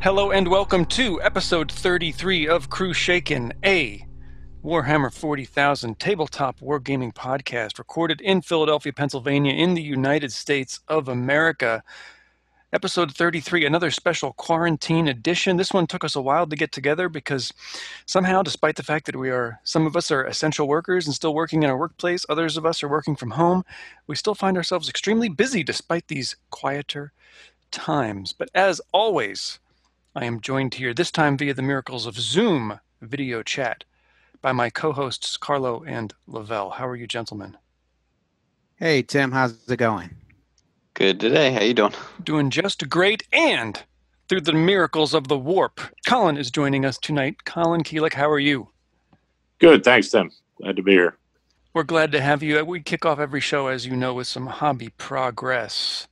Hello and welcome to episode 33 of Crew Shaken, a Warhammer 40,000 tabletop wargaming podcast recorded in Philadelphia, Pennsylvania, in the United States of America. Episode 33, another special quarantine edition. This one took us a while to get together because somehow, despite the fact that we are, some of us are essential workers and still working in our workplace, others of us are working from home, we still find ourselves extremely busy despite these quieter times. But as always, I am joined here, this time via the miracles of Zoom video chat, by my co hosts Carlo and Lavelle. How are you, gentlemen? Hey, Tim, how's it going? Good today. How you doing? Doing just great. And through the miracles of the warp, Colin is joining us tonight. Colin Keelick, how are you? Good, thanks, Tim. Glad to be here. We're glad to have you. We kick off every show, as you know, with some hobby progress.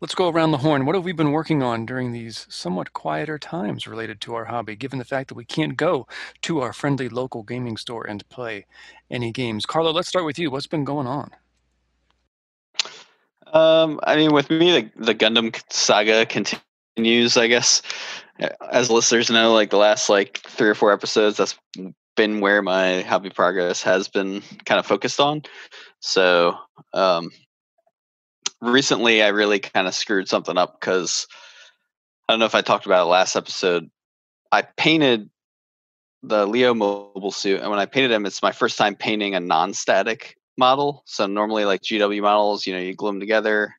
Let's go around the horn. What have we been working on during these somewhat quieter times related to our hobby, given the fact that we can't go to our friendly local gaming store and play any games? Carlo, let's start with you. What's been going on? Um, I mean, with me, the, the Gundam saga continues. I guess, as listeners know, like the last like three or four episodes, that's been where my hobby progress has been kind of focused on. So, um, recently, I really kind of screwed something up because I don't know if I talked about it last episode. I painted the Leo mobile suit, and when I painted him, it's my first time painting a non-static model. So normally, like GW models, you know, you glue them together,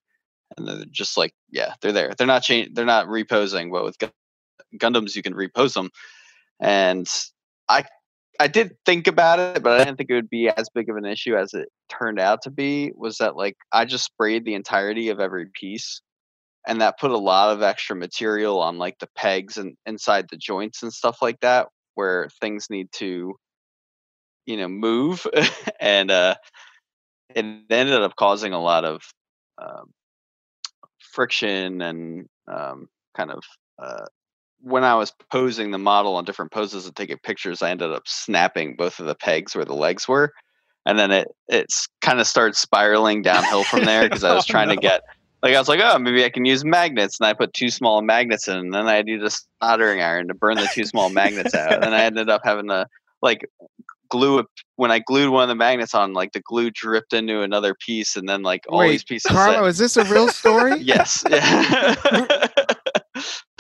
and they're just like, yeah, they're there. They're not change. They're not reposing, but with Gundams, you can repose them. And I, I did think about it, but I didn't think it would be as big of an issue as it turned out to be. Was that like I just sprayed the entirety of every piece, and that put a lot of extra material on like the pegs and inside the joints and stuff like that, where things need to you know move and uh it ended up causing a lot of um, friction and um, kind of uh, when I was posing the model on different poses and taking pictures, I ended up snapping both of the pegs where the legs were, and then it it's kind of started spiraling downhill from there because I was oh, trying no. to get like I was like, oh, maybe I can use magnets, and I put two small magnets in, and then I needed a soldering iron to burn the two small magnets out, and I ended up having to like glue it when I glued one of the magnets on, like the glue dripped into another piece, and then like all Wait, these pieces. Carlo, said, is this a real story? yes.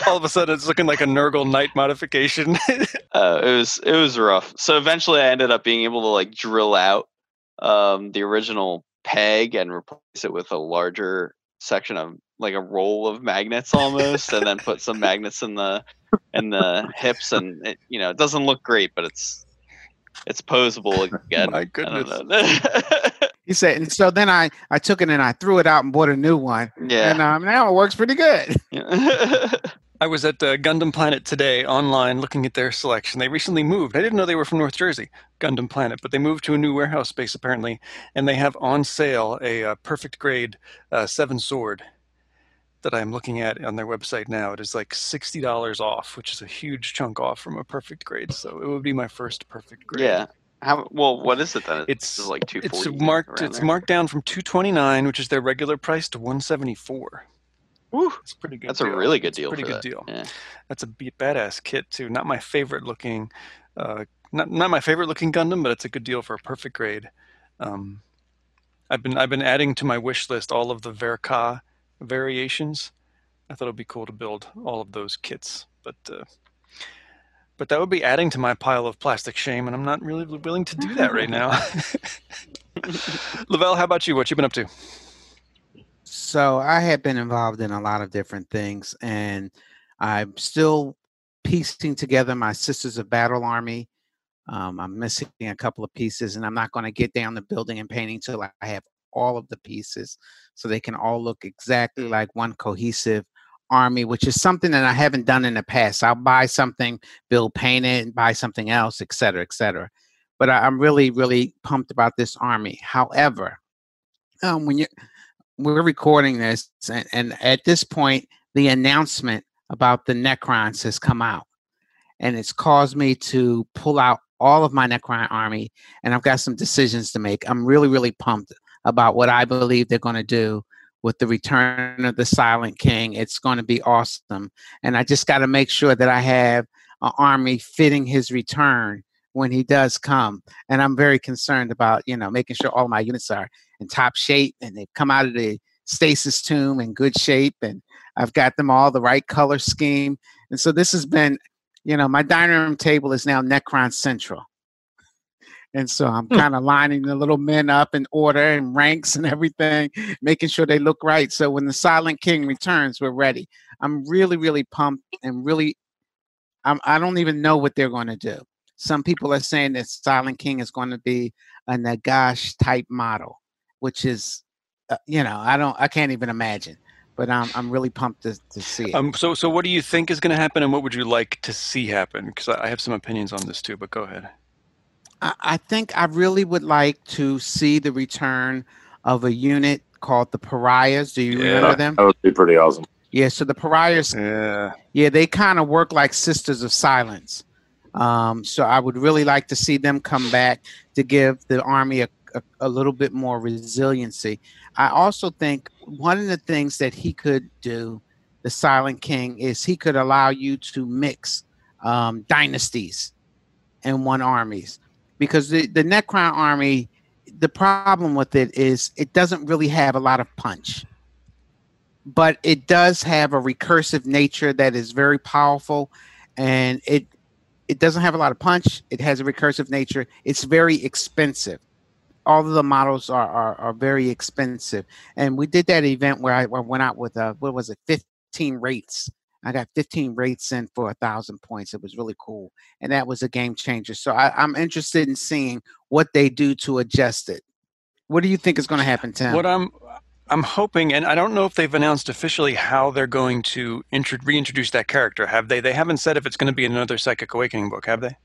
All of a sudden, it's looking like a Nurgle Knight modification. uh, it was it was rough. So eventually, I ended up being able to like drill out um, the original peg and replace it with a larger section of like a roll of magnets almost, and then put some magnets in the in the hips, and it you know it doesn't look great, but it's it's posable again. My goodness. he said, and so then I I took it and I threw it out and bought a new one. Yeah. And um, now it works pretty good. Yeah. I was at uh, Gundam Planet today online looking at their selection. They recently moved. I didn't know they were from North Jersey, Gundam Planet, but they moved to a new warehouse space apparently, and they have on sale a uh, perfect grade uh, seven sword that I'm looking at on their website now. It is like sixty dollars off, which is a huge chunk off from a perfect grade. So it would be my first perfect grade. Yeah. How well? What is it then? It's, it's like two. It's marked. It's there. marked down from two twenty nine, which is their regular price, to one seventy four. Woo! It's pretty good. That's deal. a really good it's deal. Pretty good that. deal. Yeah. That's a beat badass kit too. Not my favorite looking. Uh, not not my favorite looking Gundam, but it's a good deal for a perfect grade. Um, I've been I've been adding to my wish list all of the Verka variations. I thought it'd be cool to build all of those kits, but uh, but that would be adding to my pile of plastic shame, and I'm not really willing to do that right now. Lavelle, how about you? What you been up to? So I have been involved in a lot of different things, and I'm still piecing together my Sisters of Battle Army. Um, I'm missing a couple of pieces, and I'm not going to get down to building and painting till I have all of the pieces, so they can all look exactly like one cohesive army, which is something that I haven't done in the past. I'll buy something, build, paint it, and buy something else, et cetera, et cetera. But I, am really, really pumped about this army. However, um, when you we're recording this, and, and at this point, the announcement about the Necrons has come out, and it's caused me to pull out all of my Necron army, and I've got some decisions to make. I'm really, really pumped about what I believe they're going to do with the return of the Silent King. It's going to be awesome. And I just got to make sure that I have an army fitting his return when he does come. And I'm very concerned about, you know, making sure all my units are in top shape and they've come out of the stasis tomb in good shape and I've got them all the right color scheme. And so this has been, you know, my dining room table is now Necron Central. And so I'm hmm. kind of lining the little men up in order and ranks and everything, making sure they look right. So when the Silent King returns, we're ready. I'm really, really pumped and really, I'm, I don't even know what they're going to do. Some people are saying that Silent King is going to be a Nagash type model, which is, uh, you know, I don't, I can't even imagine. But I'm, I'm really pumped to, to see it. Um, so, so what do you think is going to happen, and what would you like to see happen? Because I have some opinions on this too. But go ahead. I, I think I really would like to see the return of a unit called the Pariahs. Do you yeah, remember them? That would be pretty awesome. Yeah, so the Pariahs, yeah, yeah, they kind of work like Sisters of Silence. Um, so I would really like to see them come back to give the army a, a, a, little bit more resiliency. I also think one of the things that he could do, the Silent King, is he could allow you to mix um, dynasties and one armies because the, the Necron army, the problem with it is it doesn't really have a lot of punch but it does have a recursive nature that is very powerful and it it doesn't have a lot of punch. It has a recursive nature. It's very expensive. All of the models are, are, are very expensive. And we did that event where I, went out with, uh, what was it, 15 Wraiths. I got 15 Wraiths in for a thousand points. It was really cool. And that was a game changer. So I, I'm interested in seeing what they do to adjust it. What do you think is going to happen, Tim? What I'm I'm hoping, and I don't know if they've announced officially how they're going to intro- reintroduce that character. Have they? They haven't said if it's going to be another Psychic Awakening book, have they?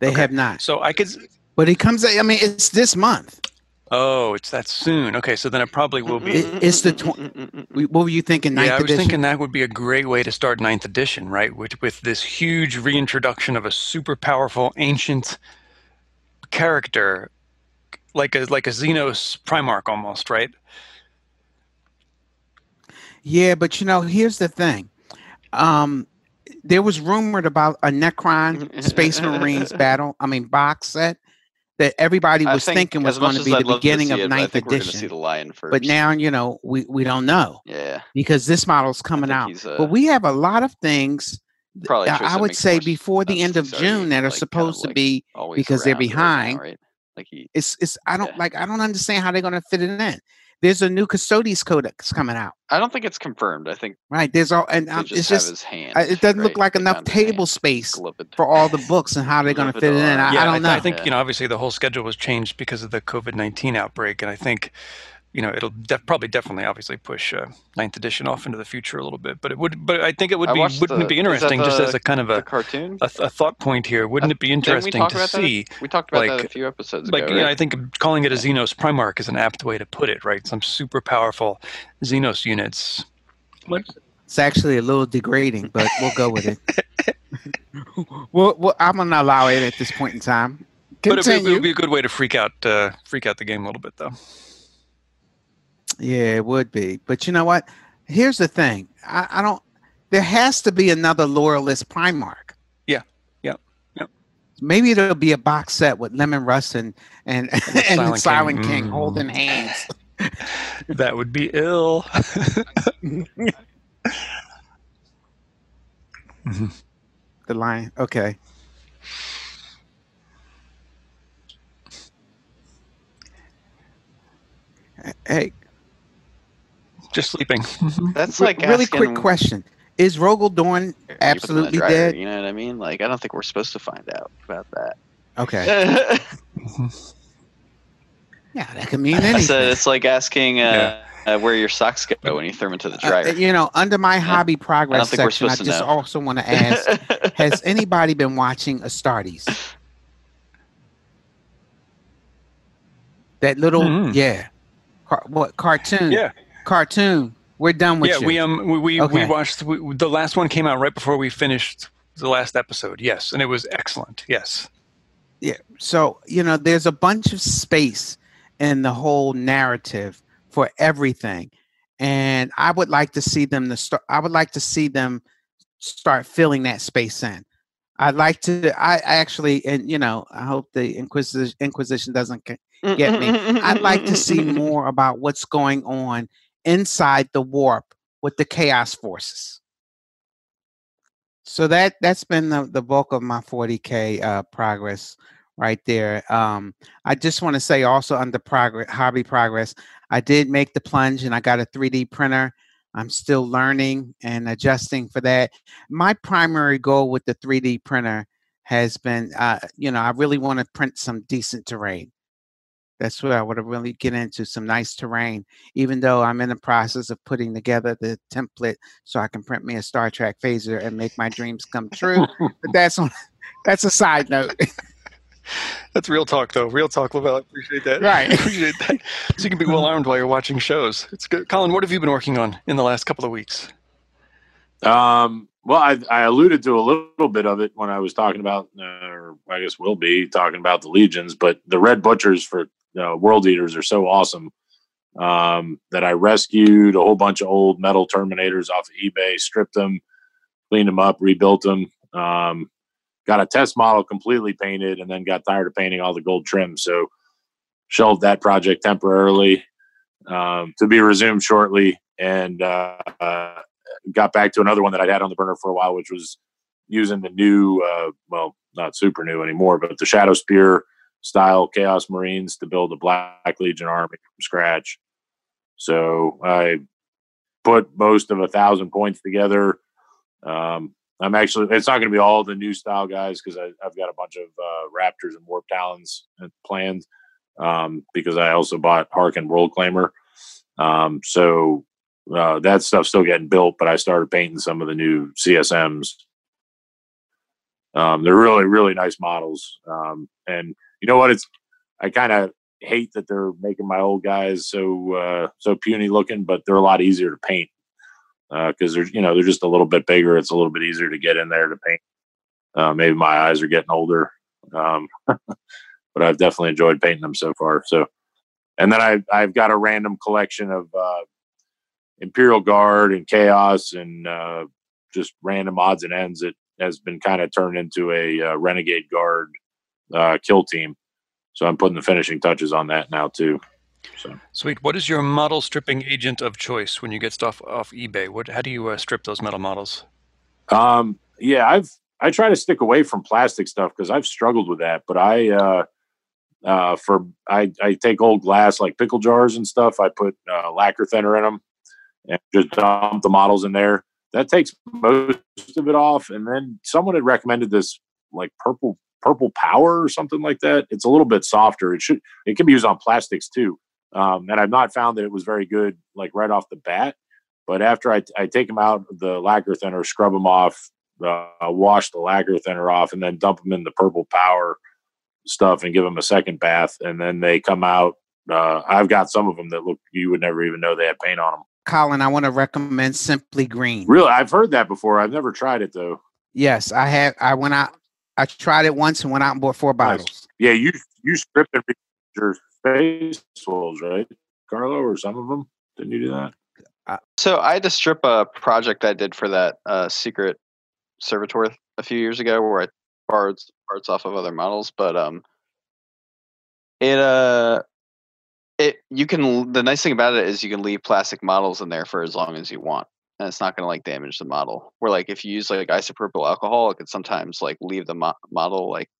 They okay. have not. So I could. But he comes. I mean, it's this month. Oh, it's that soon. Okay, so then it probably will be. It's the. Tw- what were you thinking? Ninth yeah, I was edition? thinking that would be a great way to start ninth edition, right? With with this huge reintroduction of a super powerful ancient character like a like a Xenos Primarch almost, right? Yeah, but you know, here's the thing. Um, there was rumored about a Necron Space Marines battle. I mean, box set that everybody was think thinking was going to be the beginning of it, ninth edition. see the lion first. But now, you know, we, we don't know. Yeah. Because this model's coming out. Uh, but we have a lot of things. Probably I would say before the end of June that are like, supposed kind of to be because they're behind. Right now, right? Like he, it's it's I don't yeah. like I don't understand how they're going to fit it in. There's a new Custodes Codex coming out. I don't think it's confirmed. I think right. There's all and um, just it's just hand, it doesn't right? look like enough table space for all the books and how they're going to fit it in. I, yeah, I don't I th- know. I think you know obviously the whole schedule was changed because of the COVID nineteen outbreak, and I think you know it'll def- probably definitely obviously push uh, ninth edition off into the future a little bit but it would but i think it would be wouldn't the, it be interesting the, just as a kind of a cartoon? a, a, thought point here. Wouldn't uh, it be interesting to see that? we talked about like, that a few episodes like ago, you know i think calling it a xenos primarch is an apt way to put it right? Some super powerful xenos units. What? it's actually a little degrading but we'll go with it. Well, well i'm gonna allow it at this point in time. Continue. but it would be a good way to freak out uh, freak out the game a little bit though yeah, it would be. But you know what? Here's the thing. I, I don't. There has to be another loyalist Primarch. Yeah. Yeah. Yeah. Maybe it'll be a box set with Leman Russ and and, and, and Silent, Silent King, King mm. holding hands. that would be ill. the lion. Okay. Hey, just sleeping. Mm-hmm. That's like really asking, quick question: Is Rogal Dorn absolutely dead? You know what I mean? Like, I don't think we're supposed to find out about that. Okay. yeah, that could mean anything. So it's like asking uh, yeah. uh, where your socks go when you throw them into the uh, dryer. Uh, you know, under my hobby progress I section, I just also want to ask: Has anybody been watching Astartes? That little, mm-hmm. yeah, Car- what cartoon? Yeah cartoon. We're done with yeah, you. we um we we, okay. we watched we, the last one came out right before we finished the last episode. Yes, and it was excellent. Yes. Yeah. So you know, there's a bunch of space in the whole narrative for everything. And I would like to see them to start I would like to see them start filling that space in. I'd like to I actually and you know, I hope the Inquisition Inquisition doesn't get me. I'd like to see more about what's going on inside the warp with the chaos forces. So that that's been the, the bulk of my 40k uh, progress right there. Um, I just want to say also under progress, hobby progress, I did make the plunge and I got a 3D printer. I'm still learning and adjusting for that. My primary goal with the 3D printer has been, uh, you know, I really want to print some decent terrain. That's where I want to really get into some nice terrain, even though I'm in the process of putting together the template so I can print me a Star Trek phaser and make my dreams come true. but that's on, that's a side note. That's real talk, though. Real talk, Lavelle. I appreciate that. Right. appreciate that. So you can be well armed while you're watching shows. It's good. Colin, what have you been working on in the last couple of weeks? Um, well, I, I alluded to a little bit of it when I was talking about, uh, or I guess we'll be talking about the legions, but the red butchers for uh, world eaters are so awesome um, that I rescued a whole bunch of old metal terminators off of eBay, stripped them, cleaned them up, rebuilt them. Um, got a test model completely painted, and then got tired of painting all the gold trim, so shelved that project temporarily um, to be resumed shortly, and uh, uh, got back to another one that I'd had on the burner for a while, which was using the new, uh, well, not super new anymore, but the Shadow Spear style Chaos Marines to build a Black Legion army from scratch. So I put most of a thousand points together. Um, I'm actually, it's not going to be all the new style guys because I've got a bunch of uh, Raptors and Warp Talons planned um, because I also bought Haarken Worldclaimer. Um, so uh, that stuff's still getting built, but I started painting some of the new CSMs. Um, they're really, really nice models. Um, and you know what? It's I kind of hate that they're making my old guys so uh, so puny looking, but they're a lot easier to paint because uh, they're you know they're just a little bit bigger. It's a little bit easier to get in there to paint. Uh, maybe my eyes are getting older, um, but I've definitely enjoyed painting them so far. So, and then I I've got a random collection of uh, Imperial Guard and Chaos and uh, just random odds and ends that has been kind of turned into a uh, Renegade Guard uh, kill team. So I'm putting the finishing touches on that now too. So sweet. What is your model stripping agent of choice when you get stuff off eBay? What? How do you uh, strip those metal models? Um, yeah, I've I try to stick away from plastic stuff because I've struggled with that. But I uh, uh, for I I take old glass like pickle jars and stuff. I put uh, lacquer thinner in them and just dump the models in there. That takes most of it off. And then someone had recommended this like purple purple power or something like that. It's a little bit softer. It should it can be used on plastics too. Um, and I've not found that it was very good like right off the bat. But after I, I take them out the lacquer thinner, scrub them off, uh, wash the lacquer thinner off, and then dump them in the purple power stuff and give them a second bath, and then they come out. Uh, I've got some of them that look you would never even know they had paint on them. Colin, I want to recommend Simple Green. Really, I've heard that before. I've never tried it though. Yes, I have. I went out I tried it once and went out and bought four bottles. Nice. Yeah, you you scripted your space wolves, right, Carlo, or some of them? Didn't you do that? Uh, so I had to strip a project I did for that uh, secret servitor a few years ago, where I borrowed parts off of other models, but um, it uh, it you can. The nice thing about it is you can leave plastic models in there for as long as you want and it's not going to like damage the model. Where like if you use like isopropyl alcohol, it could sometimes like leave the mo- model like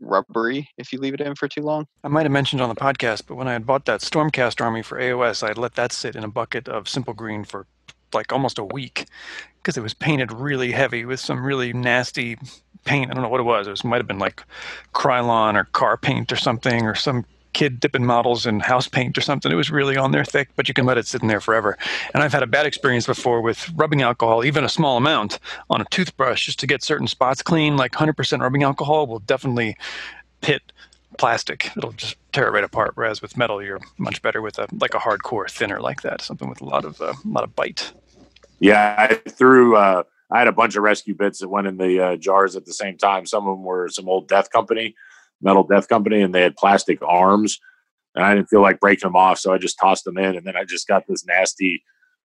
rubbery if you leave it in for too long. I might have mentioned on the podcast, but when I had bought that Stormcast army for AOS, I had let that sit in a bucket of simple green for like almost a week because it was painted really heavy with some really nasty paint. I don't know what it was. It was, might have been like Krylon or car paint or something or some kid dipping models in house paint or something. It was really on there thick, but you can let it sit in there forever. And I've had a bad experience before with rubbing alcohol, even a small amount, on a toothbrush just to get certain spots clean. Like 100% rubbing alcohol will definitely pit plastic. It'll just tear it right apart. Whereas with metal, you're much better with a like a hardcore thinner like that, something with a lot of uh, a lot of bite. Yeah, I threw. Uh, I had a bunch of rescue bits that went in the uh, jars at the same time. Some of them were some old Death Company metal death company and they had plastic arms and I didn't feel like breaking them off, so I just tossed them in, and then I just got this nasty,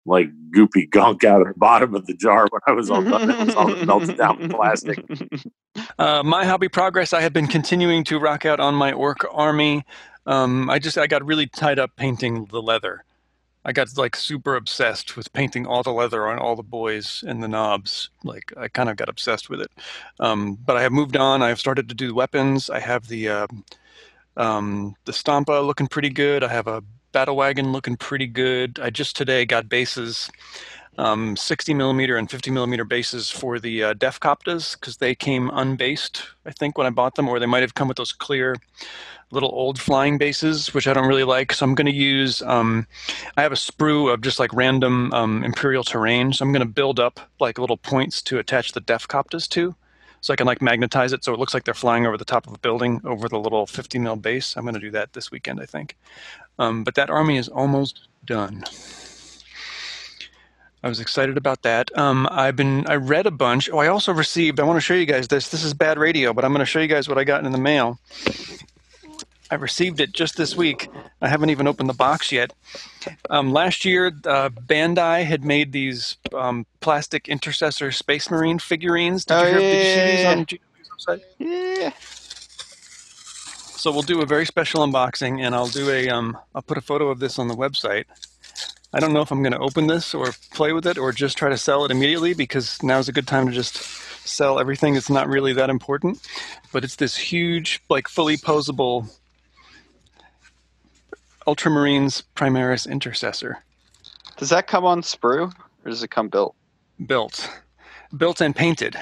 like goopy gunk out of the bottom of the jar when I was all done. It was all melted down with plastic. Uh, my hobby progress. I have been continuing to rock out on my orc army. Um, I just I got really tied up painting the leather. I got like super obsessed with painting all the leather on all the boys and the nobs. Like I kind of got obsessed with it. Um, but I have moved on. I have started to do weapons. I have the uh, um, the Stompa looking pretty good. I have a battle wagon looking pretty good. I just today got bases, um, 60 millimeter and 50 millimeter bases for the uh, Deffkoptas because they came unbased. I think when I bought them, or they might have come with those clear little old flying bases, which I don't really like. So I'm going to use. Um, I have a sprue of just like random um, imperial terrain. So I'm going to build up like little points to attach the Deffkoptas to, so I can like magnetize it so it looks like they're flying over the top of a building over the little 50 mil base. I'm going to do that this weekend, I think. Um, but that army is almost done. I was excited about that. Um, I've been I read a bunch. Oh, I also received. I want to show you guys this. This is bad radio, but I'm going to show you guys what I got in the mail. I received it just this week. I haven't even opened the box yet. Um, last year, uh, Bandai had made these um, plastic intercessor Space Marine figurines. Did, Oh, you, hear, did you see these on GW's website? yeah. So we'll do a very special unboxing, and I'll do a um, I'll put a photo of this on the website. I don't know if I'm going to open this or play with it or just try to sell it immediately because now's a good time to just sell everything. It's not really that important, but it's this huge, like fully posable Ultramarines Primaris Intercessor Does that come on sprue or does it come built? built, built and painted,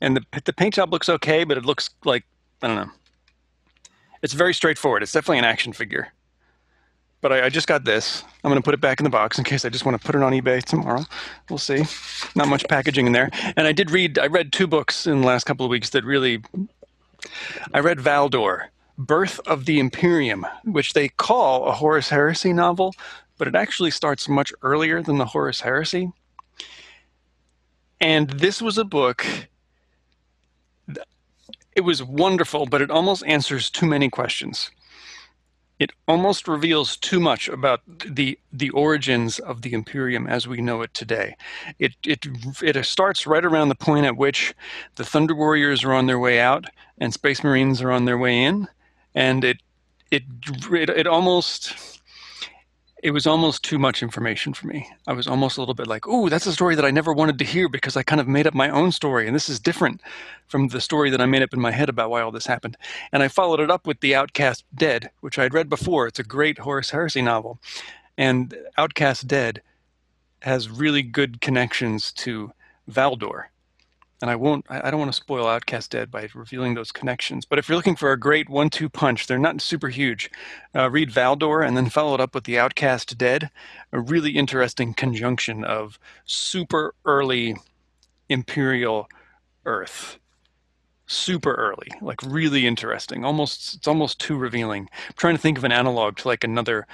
and the the paint job looks okay, but it looks like I don't know. It's very straightforward. It's definitely an action figure. But I, I just got this. I'm going to put it back in the box in case I just want to put it on eBay tomorrow. We'll see. Not much packaging in there. And I did read. I read two books in the last couple of weeks that really. I read Valdor, Birth of the Imperium, which they call a Horus Heresy novel, but it actually starts much earlier than the Horus Heresy. And this was a book. It was wonderful, but it almost answers too many questions. It almost reveals too much about the the origins of the Imperium as we know it today. It it it starts right around the point at which the Thunder Warriors are on their way out and Space Marines are on their way in, and it it it, it almost it was almost too much information for me. I was almost a little bit like, "Ooh, that's a story that I never wanted to hear because I kind of made up my own story, and this is different from the story that I made up in my head about why all this happened." And I followed it up with The Outcast Dead, which I had read before. It's a great Horus Heresy novel, and Outcast Dead has really good connections to Valdor. And I won't. I don't want to spoil Outcast Dead by revealing those connections. But if you're looking for a great one-two punch, they're not super huge. Uh, read Valdor and then follow it up with The Outcast Dead. A really interesting conjunction of super early Imperial Earth. Super early, like really interesting. Almost, it's almost too revealing. I'm trying to think of an analog to like another,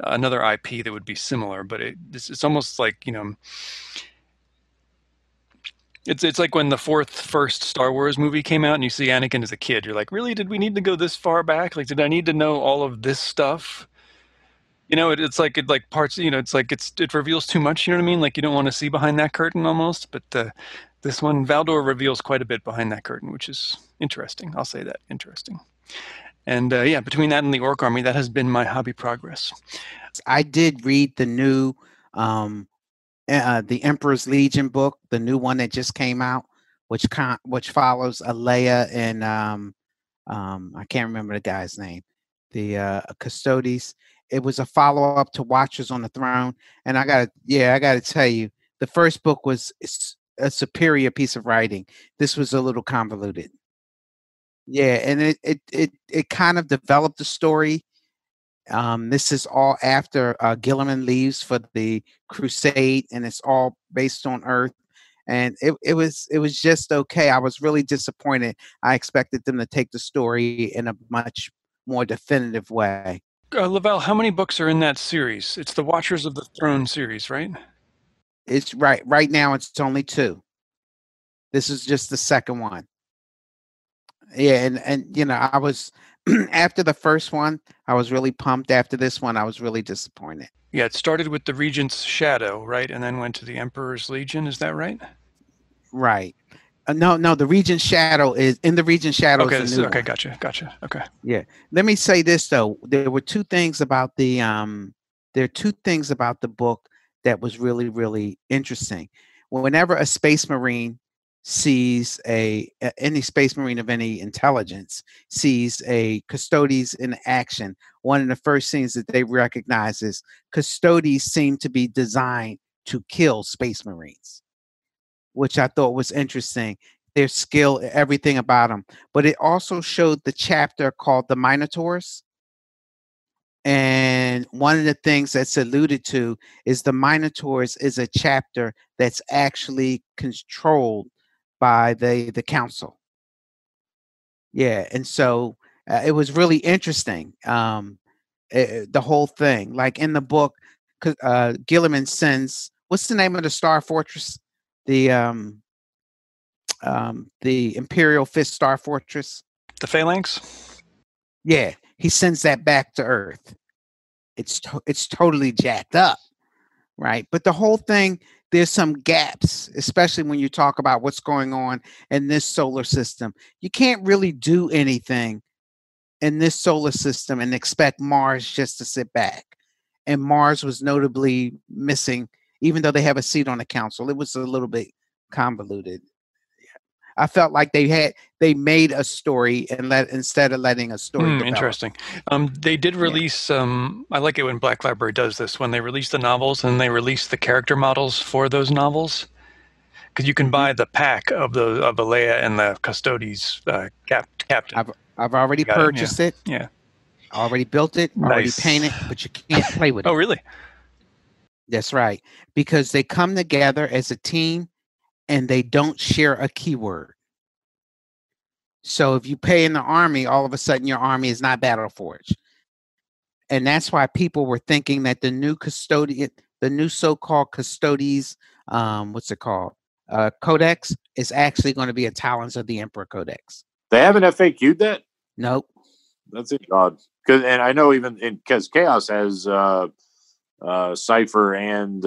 another IP that would be similar, but it, it's, it's almost like you know, it's it's like when the fourth first Star Wars movie came out and you see Anakin as a kid. You're like, really? Did we need to go this far back? Like, did I need to know all of this stuff? You know, it, it's like it like parts. You know, it's like it's it reveals too much. You know what I mean? Like you don't want to see behind that curtain almost. But uh, this one, Valdor reveals quite a bit behind that curtain, which is interesting. I'll say that interesting. And uh, yeah, between that and the Orc Army, that has been my hobby progress. I did read the new um uh, the Emperor's Legion book, the new one that just came out, which con- which follows Aleya and um um I can't remember the guy's name, the uh Custodes. It was a follow up to Watchers on the Throne, and I got to yeah, I got to tell you, the first book was a superior piece of writing. This was a little convoluted. Yeah, and it it it it kind of developed the story um, this is all after uh, Guilliman leaves for the Crusade, and it's all based on Earth. And it, it was it was just okay. I was really disappointed. I expected them to take the story in a much more definitive way. Uh, Lavelle, how many books are in that series? It's the Watchers of the Throne series, right? It's right right now. It's only two. This is just the second one, Yeah, and and you know, I was after the first one, I was really pumped. After this one, I was really disappointed. Yeah, it started with the Regent's Shadow, right, and then went to the Emperor's Legion. Is that right? Right. Uh, no, no. The Regent's Shadow is in the Regent Shadow. Okay, is okay, one. gotcha, gotcha. Okay. Yeah. Let me say this though. There were two things about the um. There are two things about the book that was really really interesting. Whenever a space marine sees a any space marine of any intelligence sees a custodes in action, one of the first things that they recognize is custodes seem to be designed to kill space marines, which I thought was interesting. Their skill, everything about them. But it also showed the chapter called the Minotaurs. And one of the things that's alluded to is the Minotaurs is a chapter that's actually controlled by the the council. Yeah, and so uh, it was really interesting. Um, uh, the whole thing, like in the book, uh, Guilliman sends what's the name of the Star Fortress? The um, um, the Imperial Fist Star Fortress. The Phalanx. Yeah, he sends that back to Earth. It's to- it's totally jacked up, right? But the whole thing, there's some gaps, especially when you talk about what's going on in this solar system. You can't really do anything in this solar system and expect Mars just to sit back. And Mars was notably missing, even though they have a seat on the council. It was a little bit convoluted. I felt like they had they made a story and let instead of letting a story. Develop. interesting. Um, they did release. Um, I like it when Black Library does this. When they release the novels and they release the character models for those novels, because you can Mhm. buy the pack of the of Aleya and the Custodes uh, cap, captain. I've I've already Got it, yeah. purchased it. Yeah. Already built it. Already painted, but you can't play with it. oh, really? That's right. Because they come together as a team and they don't share a keyword. So if you pay in the army, all of a sudden your army is not battle forged. And that's why people were thinking that the new custodian, the new so-called custodies, um, what's it called? Uh, codex is actually going to be a Talons of the Emperor codex. They haven't FAQ'd that. Nope. That's it, God. Because and I know even because Chaos has uh, uh, Cypher and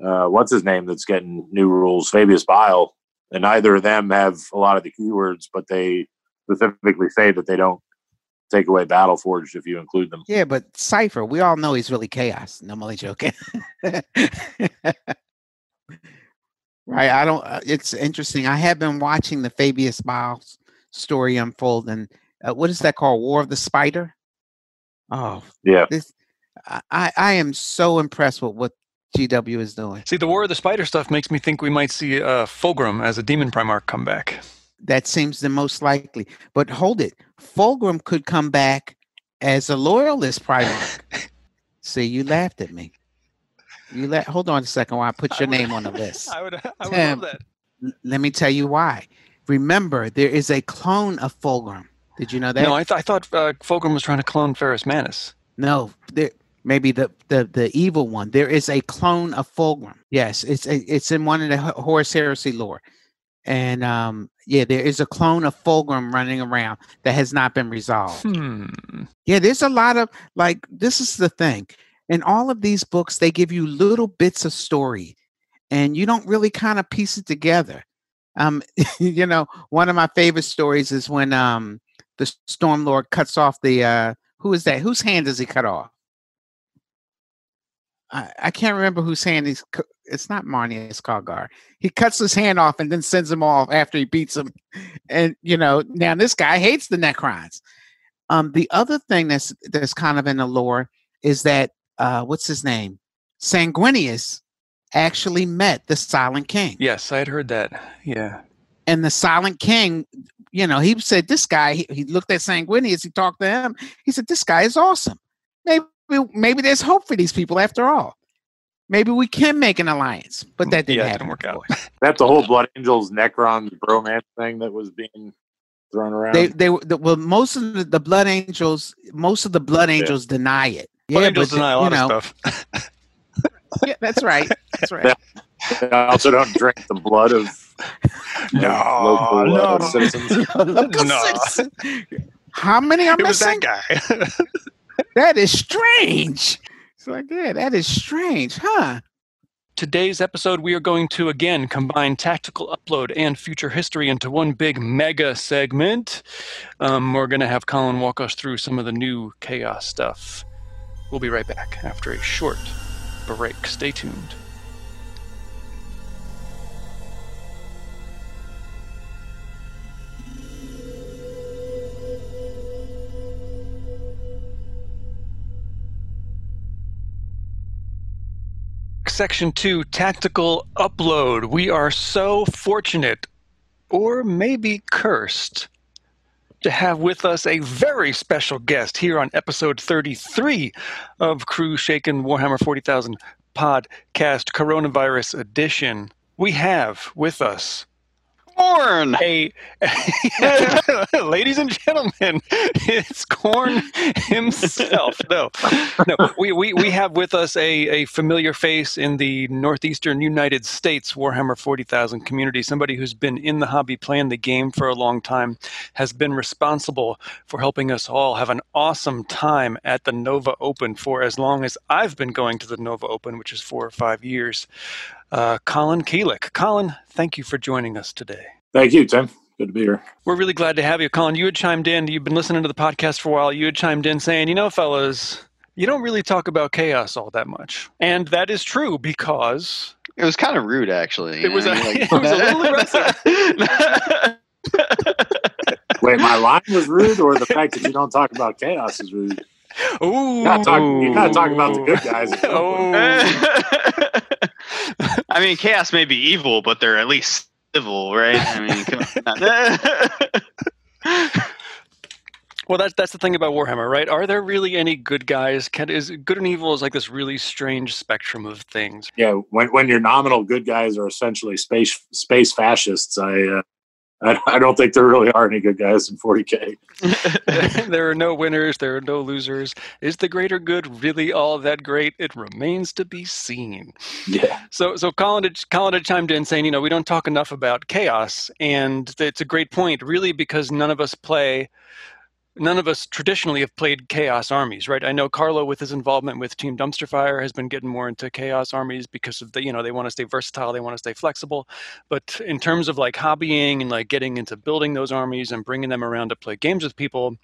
uh, what's his name that's getting new rules, Fabius Bile, and neither of them have a lot of the keywords, but they specifically say that they don't take away Battle Forged if you include them. Yeah, but Cypher, we all know he's really chaos. No, I'm only joking. right. I don't, uh, it's interesting. I have been watching the Fabius Bile's story unfold. And uh, what is that called? War of the Spider? Oh, Yeah, this, I I am so impressed with what GW is doing. See, the War of the Spider stuff makes me think we might see uh, Fulgrim as a Demon Primarch come back. That seems the most likely. But hold it. Fulgrim could come back as a loyalist Primarch. See, you laughed at me. You let hold on a second while I put your I would- name on the list. I would, I would love that. Let me tell you why. Remember, there is a clone of Fulgrim. Did you know that? No, I, th- I thought uh, Fulgrim was trying to clone Ferrus Manus. No, there maybe the, the the evil one. There is a clone of Fulgrim. Yes, it's it's in one of the Ho- Horus Heresy lore, and um yeah, there is a clone of Fulgrim running around that has not been resolved. Hmm. Yeah, there's a lot of like this is the thing. In all of these books, they give you little bits of story, and you don't really kind of piece it together. Um, you know, one of my favorite stories is when um the Storm Lord cuts off the uh who is that? Whose hand does he cut off? I, I can't remember who's hand he's. It's not Marneus Calgar. He cuts his hand off and then sends him off after he beats him. And you know, now this guy hates the Necrons. Um, the other thing that's that's kind of in the lore is that uh, what's his name? Sanguinius actually met the Silent King, Yes, I had heard that. Yeah. and the Silent King, you know, he said this guy. He, he looked at Sanguinius. He talked to him. He said this guy is awesome. Maybe maybe there's hope for these people after all. Maybe we can make an alliance, but that didn't Yeah, happen. didn't work out. that's the whole Blood Angels Necron bromance thing that was being thrown around. They they were the, well most of the, the Blood Angels most of the Blood Angels deny it. Blood yeah, Angels but deny a you lot know, of stuff. yeah, that's right. That's right. I also don't drink the blood of No, local uh, no. citizens. Local No. citizen. How many are It was missing? that guy. That is strange. It's like, yeah, that is strange, huh? Today's episode, we are going to again combine tactical upload and future history into one big mega segment. Um, we're going to have Colin walk us through some of the new chaos stuff. We'll be right back after a short break. Stay tuned. Section 2 Tactical Upload. We are so fortunate, or maybe cursed, to have with us a very special guest here on episode 33 of Crew Shaken Warhammer 40,000 podcast Coronavirus Edition. We have with us Born. a ladies and gentlemen it's Khorne himself. No no. We, we, we have with us a, a familiar face in the northeastern united states warhammer 40000 community somebody who's been in the hobby playing the game for a long time has been responsible for helping us all have an awesome time at the nova open for as long as i've been going to the nova open which is four or five years uh, colin keelick colin thank you for joining us today Thank you, Tim. Good to be here. we're really glad to have you, Colin. You had chimed in. You've been listening to the podcast for a while. You had chimed in saying, you know, fellas, you don't really talk about chaos all that much. And that is true because It was kind of rude, actually. It was know, a- like- it was a little Wait, my line was rude, or the fact that you don't talk about chaos is rude? Ooh. You're not talking, you gotta talk about the good guys. Oh. I mean, chaos may be evil, but they're at least civil, right? I mean, come on. Well, that's that's the thing about Warhammer, right? Are there really any good guys? Can, is good and evil is like this really strange spectrum of things. Yeah, when when your nominal good guys are essentially space space fascists, I uh, I, I don't think there really are any good guys in 40k. there are no winners. There are no losers. Is the greater good really all that great? It remains to be seen. Yeah, So, so Colin had, Colin had chimed in saying, you know, we don't talk enough about chaos, and it's a great point, really, because none of us play, none of us traditionally have played chaos armies, right? I know Carlo, with his involvement with Team Dumpster Fire, has been getting more into chaos armies because of the, you know, they want to stay versatile, they want to stay flexible. But in terms of like hobbying and like getting into building those armies and bringing them around to play games with people,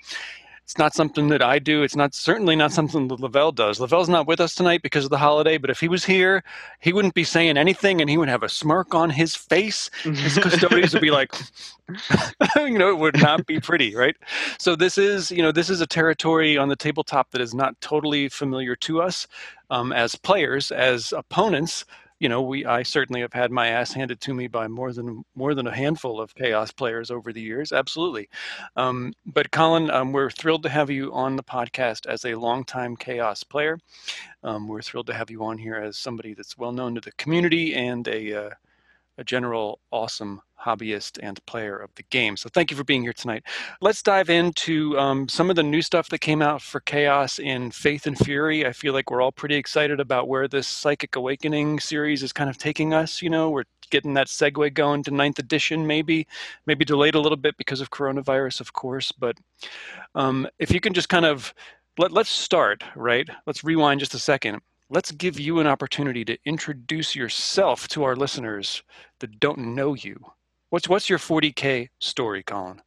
it's not something that I do. It's not certainly not something that Lavelle does. Lavelle's not with us tonight because of the holiday, but if he was here, he wouldn't be saying anything and he would have a smirk on his face. His custodians would be like, you know, it would not be pretty, right? So this is, you know, this is a territory on the tabletop that is not totally familiar to us um, as players, as opponents. You know, we I certainly have had my ass handed to me by more than more than a handful of chaos players over the years. Absolutely, um, but Colin, um, we're thrilled to have you on the podcast as a longtime chaos player. Um, we're thrilled to have you on here as somebody that's well known to the community and a uh, a general awesome hobbyist and player of the game. So thank you for being here tonight. Let's dive into um, some of the new stuff that came out for Chaos in Faith and Fury. I feel like we're all pretty excited about where this Psychic Awakening series is kind of taking us. You know, we're getting that segue going to ninth edition, maybe, maybe delayed a little bit because of coronavirus, of course. But um, if you can just kind of let, let's start, right? Let's rewind just a second. Let's give you an opportunity to introduce yourself to our listeners that don't know you. What's what's your 40k story, Colin?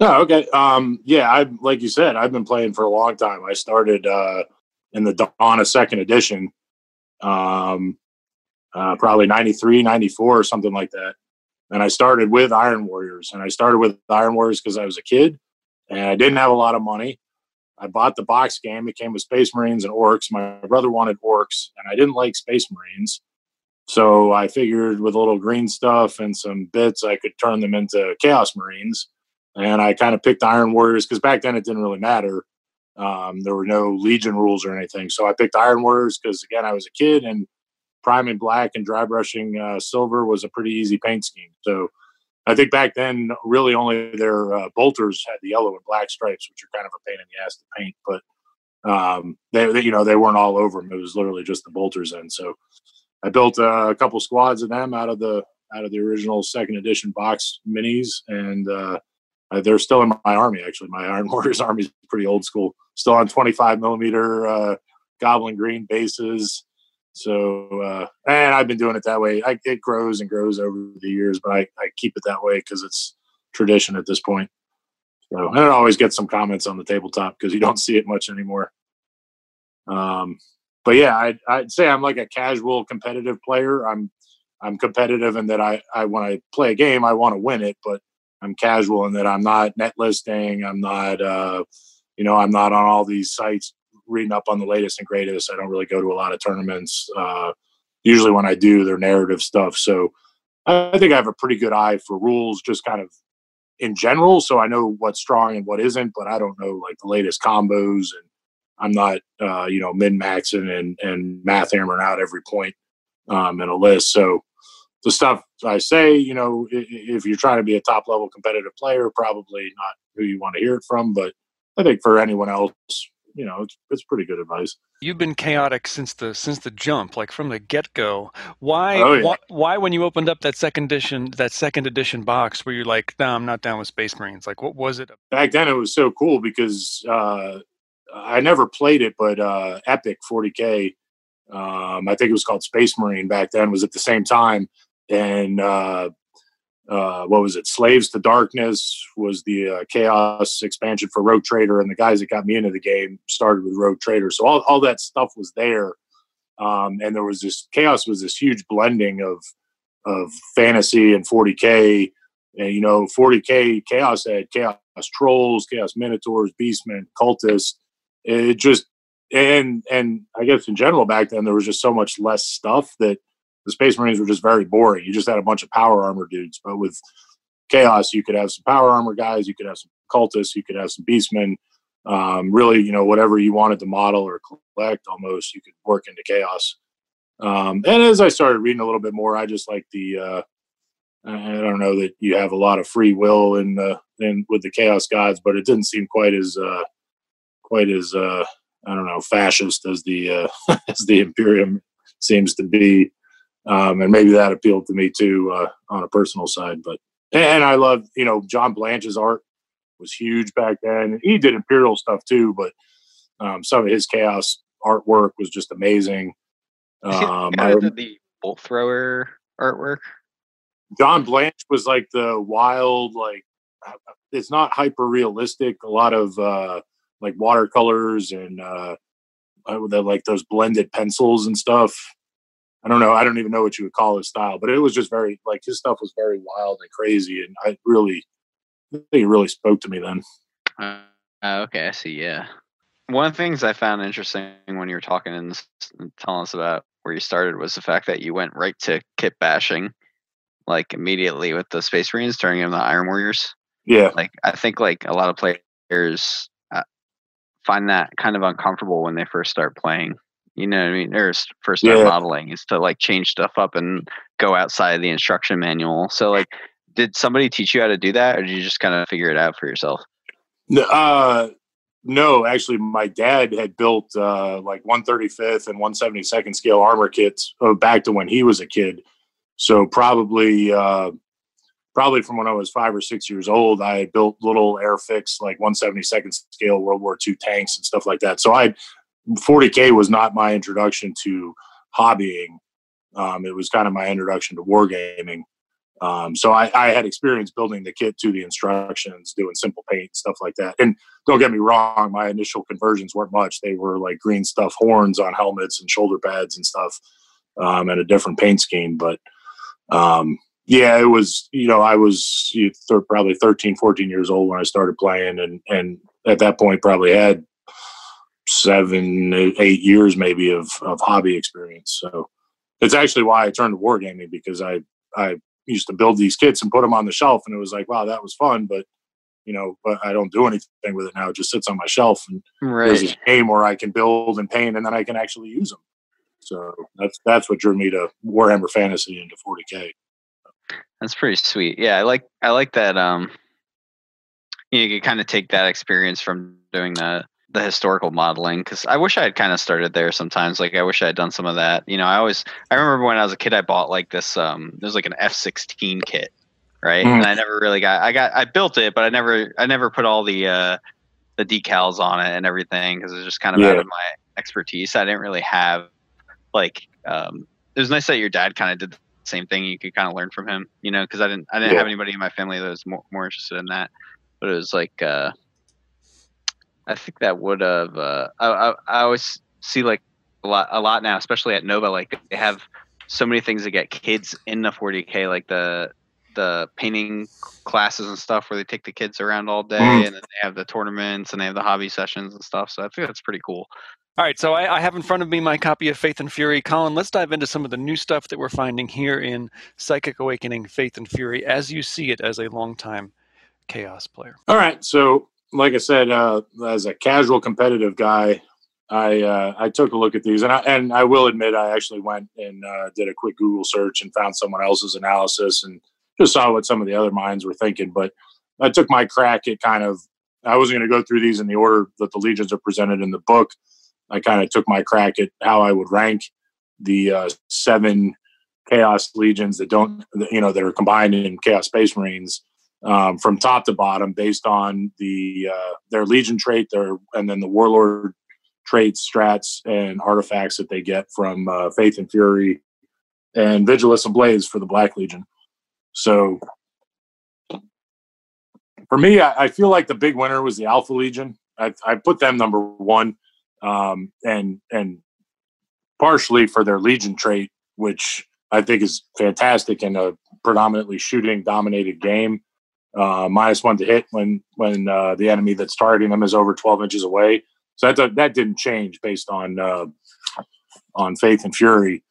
No, okay. Um, yeah, I like you said, I've been playing for a long time. I started uh, in the dawn of second edition, um, uh, probably 93, 94 or something like that. And I started with Iron Warriors, and I started with Iron Warriors because I was a kid and I didn't have a lot of money. I bought the box game. It came with Space Marines and Orcs. My brother wanted Orcs, and I didn't like Space Marines. So I figured with a little green stuff and some bits, I could turn them into Chaos Marines. And I kind of picked Iron Warriors because back then it didn't really matter. Um, there were no Legion rules or anything. So I picked Iron Warriors because, again, I was a kid and priming black and dry brushing uh, silver was a pretty easy paint scheme. So I think back then, really only their uh, bolters had the yellow and black stripes, which are kind of a pain in the ass to paint. But um, they, they, you know, they weren't all over them. It was literally just the bolters in. So I built uh, a couple squads of them out of the out of the original second edition box minis, and uh, they're still in my army. Actually, my Iron Warriors army is pretty old school. Still on 25 millimeter uh, Goblin Green bases. So, uh, and I've been doing it that way. I, it grows and grows over the years, but I, I keep it that way because it's tradition at this point. So, and I always get some comments on the tabletop because you don't see it much anymore. Um, but yeah, I'd, I'd say I'm like a casual competitive player. I'm I'm competitive in that I, I when I play a game, I want to win it, but I'm casual in that I'm not net listing. I'm not, uh, you know, I'm not on all these sites reading up on the latest and greatest. I don't really go to a lot of tournaments. Uh, usually when I do, they're narrative stuff. So I think I have a pretty good eye for rules, just kind of in general. So I know what's strong and what isn't, but I don't know like the latest combos and I'm not, uh, you know, min maxing and, and math hammering out every point um, in a list. So the stuff I say, you know, if you're trying to be a top level competitive player, probably not who you want to hear it from. But I think for anyone else, you know, it's, it's pretty good advice. You've been chaotic since the since the jump, like from the get go. Why, oh, yeah. why, why when you opened up that second edition that second edition box, were you like, no, I'm not down with Space Marines? Like, what was it? Back then, it was so cool because uh, I never played it, but uh, Epic 40k, um, I think it was called Space Marine back then, was at the same time and uh, uh, what was it? Slaves to Darkness was the uh, Chaos expansion for Rogue Trader, and the guys that got me into the game started with Rogue Trader. So all, all that stuff was there, um, and there was this Chaos was this huge blending of of fantasy and 40k. And you know, 40k Chaos had Chaos Trolls, Chaos Minotaurs, Beastmen, Cultists. It just and and I guess in general back then there was just so much less stuff that the Space Marines were just very boring. You just had a bunch of power armor dudes. But with Chaos, you could have some power armor guys, you could have some cultists, you could have some beastmen. Um, really, you know, whatever you wanted to model or collect, almost you could work into Chaos. Um, and as I started reading a little bit more, I just like the. Uh, I don't know that you have a lot of free will in the in with the Chaos Gods, but it didn't seem quite as uh, quite as uh, I don't know fascist as the uh, as the Imperium seems to be um, and maybe that appealed to me too uh, on a personal side. But and I love you know John Blanche's art was huge back then. He did Imperial stuff too, but um, some of his chaos artwork was just amazing. Um, I did the bolt thrower artwork. John Blanche was like the wild, like it's not hyper realistic. A lot of uh, like watercolors and uh, like those blended pencils and stuff. I don't know. I don't even know what you would call his style, but it was just very like his stuff was very wild and crazy, and I really, it really spoke to me then. Uh, okay, I see. Yeah, one of the things I found interesting when you were talking and telling us about where you started was the fact that you went right to kit bashing, like immediately with the Space Marines, turning into the Iron Warriors. Yeah, like I think like a lot of players uh, find that kind of uncomfortable when they first start playing you know what I mean, or first time yeah. modeling is to like change stuff up and go outside the instruction manual. So like, did somebody teach you how to do that, or did you just kind of figure it out for yourself? No, Uh, no, actually, my dad had built uh, like 135th and 172nd scale armor kits uh, back to when he was a kid. So probably, uh, probably from when I was five or six years old, I built little Airfix like 172nd scale World War II tanks and stuff like that. So I 40k was not my introduction to hobbying. Um, it was kind of my introduction to wargaming. Um, so I, I, had experience building the kit to the instructions, doing simple paint stuff like that. And don't get me wrong, my initial conversions weren't much. They were like green stuff horns on helmets and shoulder pads and stuff, um, and a different paint scheme. But um, yeah, it was you know I was th- probably 13, 14 years old when I started playing, and and at that point probably had seven, eight years maybe of, of hobby experience. So it's actually why I turned to wargaming because I, I used to build these kits and put them on the shelf and it was like, wow, that was fun. But, you know, but I don't do anything with it now. It just sits on my shelf and right. there's this game where I can build and paint and then I can actually use them. So that's, that's what drew me to Warhammer Fantasy into 40K. That's pretty sweet. Yeah. I like, I like that. Um, you, know, you kind of take that experience from doing that the historical modeling because I wish I had kind of started there sometimes. Like I wish I had done some of that. You know, I always I remember when I was a kid, I bought like this. Um, there's like an F-16 kit, right? Mm. And I never really got. I got I built it, but I never I never put all the uh, the decals on it and everything because it's just kind of out of my expertise. I didn't really have like. Um, it was nice that your dad kind of did the same thing. You could kind of learn from him, you know, because I didn't I didn't Yeah. have anybody in my family that was more more interested in that. But it was like. Uh, I think that would have. Uh, I, I I always see like a lot a lot now, especially at Nova. Like they have so many things that get kids in the 40k, like the the painting classes and stuff, where they take the kids around all day, Mhm. and then they have the tournaments and they have the hobby sessions and stuff. So I think that's pretty cool. All right, so I, I have in front of me my copy of Faith and Fury. Colin, let's dive into some of the new stuff that we're finding here in Psychic Awakening Faith and Fury as you see it as a longtime Chaos player. All right. So, like I said, uh, as a casual competitive guy, I uh, I took a look at these, and I and I will admit I actually went and uh, did a quick Google search and found someone else's analysis and just saw what some of the other minds were thinking. But I took my crack at kind of I wasn't going to go through these in the order that the legions are presented in the book. I kind of took my crack at how I would rank the uh, seven chaos legions that don't you know that are combined in chaos space marines um, from top to bottom based on the uh, their legion trait, their and then the warlord traits, strats, and artifacts that they get from uh, Faith and Fury and Vigilus Ablaze for the Black Legion. So for me, I, I feel like the big winner was the Alpha Legion. I, I put them number one, um, and and partially for their Legion trait, which I think is fantastic in a predominantly shooting dominated game uh, minus one to hit when when uh, the enemy that's targeting them is over 12 inches away. So that that didn't change based on uh, on Faith and Fury,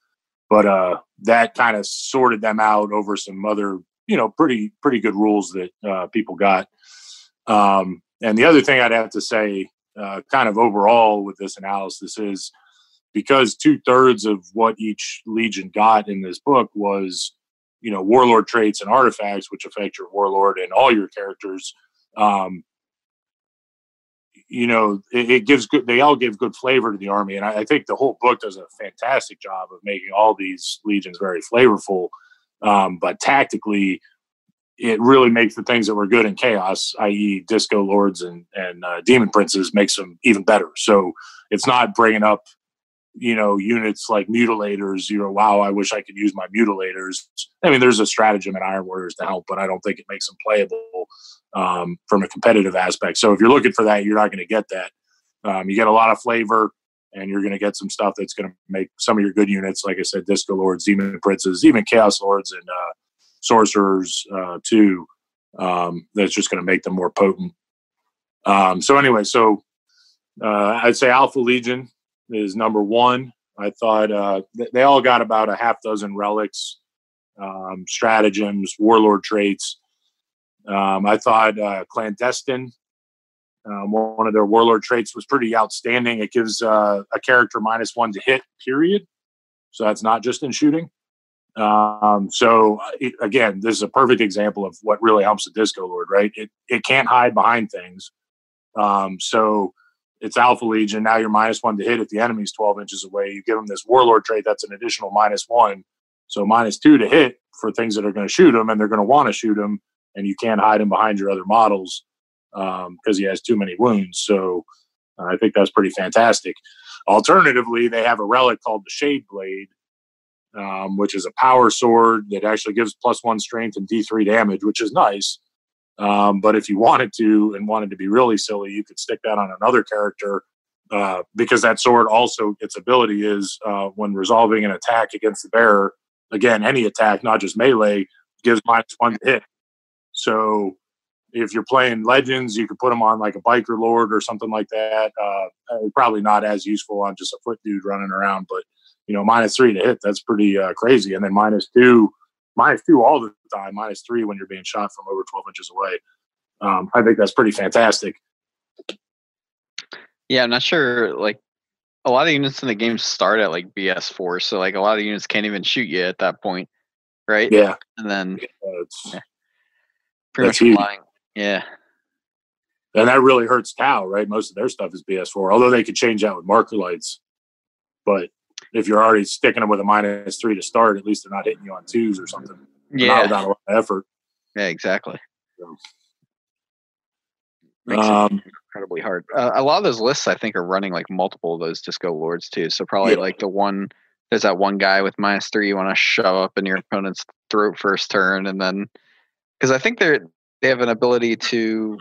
but uh, that kind of sorted them out over some other you know pretty pretty good rules that uh, people got. Um, and the other thing I'd have to say, uh, kind of overall with this analysis is because two thirds of what each legion got in this book was you know warlord traits and artifacts which affect your warlord and all your characters um you know it, it gives good they all give good flavor to the army and I, I think the whole book does a fantastic job of making all these legions very flavorful um but tactically it really makes the things that were good in chaos i.e disco lords and and uh, demon princes makes them even better. So it's not bringing up you know units like mutilators you know wow i wish i could use my mutilators. I mean there's a stratagem in iron warriors to help but i don't think it makes them playable um, from a competitive aspect. So if you're looking for that you're not going to get that. Um, you get a lot of flavor and you're going to get some stuff that's going to make some of your good units like i said disco lords demon princes even chaos lords and uh, sorcerers uh, too um, that's just going to make them more potent. Um, so anyway so uh, i'd say alpha legion is number one. I thought uh, th- they all got about a half dozen relics, um, stratagems, warlord traits. Um, I thought uh, clandestine, um, one of their warlord traits, was pretty outstanding. It gives uh, a character minus one to hit, period. So that's not just in shooting. Um, so it, again, this is a perfect example of what really helps the disco lord, right? It it can't hide behind things. Um, so it's Alpha Legion. Now you're minus one to hit if the enemy's 12 inches away. You give them this Warlord trait that's an additional minus one. So minus two to hit for things that are going to shoot them, and they're going to want to shoot them, And you can't hide him behind your other models because he has too many wounds. So uh, I think that's pretty fantastic. Alternatively, they have a relic called the Shade Blade, um, which is a power sword that actually gives plus one strength and D3 damage, which is nice. Um, but if you wanted to and wanted to be really silly, you could stick that on another character uh, because that sword also its ability is uh, when resolving an attack against the bearer. Again, any attack, not just melee, gives minus one hit. So if you're playing legends, you could put them on like a biker lord or something like that. Uh, probably not as useful on just a foot dude running around, but you know, minus three to hit, that's pretty uh, crazy. And then minus two minus two all the time, minus three when you're being shot from over 12 inches away. Um, I think that's pretty fantastic. Yeah, I'm not sure. Like a lot of units in the game start at like BS four, so like a lot of units can't even shoot you at that point, right? Yeah. And then Uh, it's, pretty That's much huge. flying. Yeah. and that really hurts Tau, right? Most of their stuff is BS4, although they could change that with marker lights. But if you're already sticking them with a minus three to start, at least they're not hitting you on twos or something. Not Yeah, without a lot of effort. yeah, exactly. So. Makes it Um, incredibly hard. Uh, a lot of those lists, I think, are running like multiple of those disco lords too. So probably Yeah. like the one there's that one guy with minus three you want to shove up in your opponent's throat first turn, and then because I think they're they have an ability to,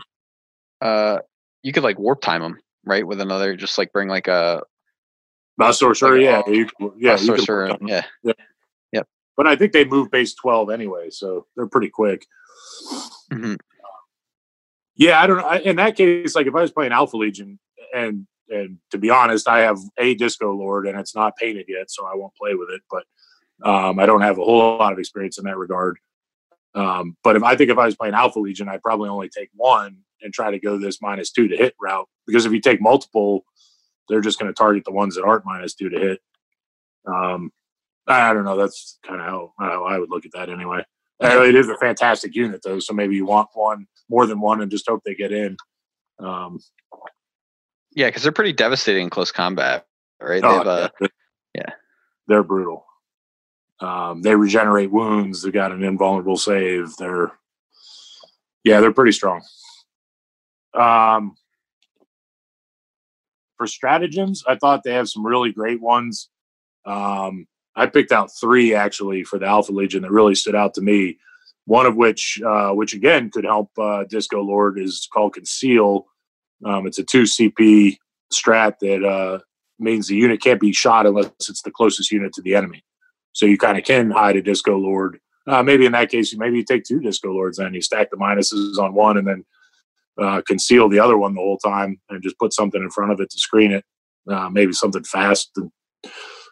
uh, you could like warp time them right with another, just like bring like a, Not sorcerer, Like, yeah, you, yeah, a you could sorcerer. work on- Yeah, But I think they move base twelve anyway, so they're pretty quick. Mhm. Yeah, I don't know. I, in that case, like if I was playing Alpha Legion, and and to be honest, I have a Disco Lord, and it's not painted yet, so I won't play with it. But um, I don't have a whole lot of experience in that regard. Um, but if I think if I was playing Alpha Legion, I'd probably only take one and try to go this minus two to hit route because if you take multiple, they're just going to target the ones that aren't minus two to hit. Um, I don't know. That's kind of how, how I would look at that anyway. Uh, it is a fantastic unit though, so maybe you want one more than one and just hope they get in. Um, yeah, because they're pretty devastating in close combat, right? They oh, have a, yeah, yeah. they're brutal. Um, they regenerate wounds. They've got an invulnerable save. They're yeah, they're pretty strong. Um, for stratagems, I thought they have some really great ones. Um, I picked out three actually for the Alpha Legion that really stood out to me. One of which, uh, which again could help uh, Disco Lord, is called Conceal. Um, it's a two CP strat that uh, means the unit can't be shot unless it's the closest unit to the enemy. So you kind of can hide a Disco Lord. Uh, maybe in that case, maybe you take two Disco Lords, and you stack the minuses on one, and then uh, conceal the other one the whole time, and just put something in front of it to screen it. Uh, maybe something fast and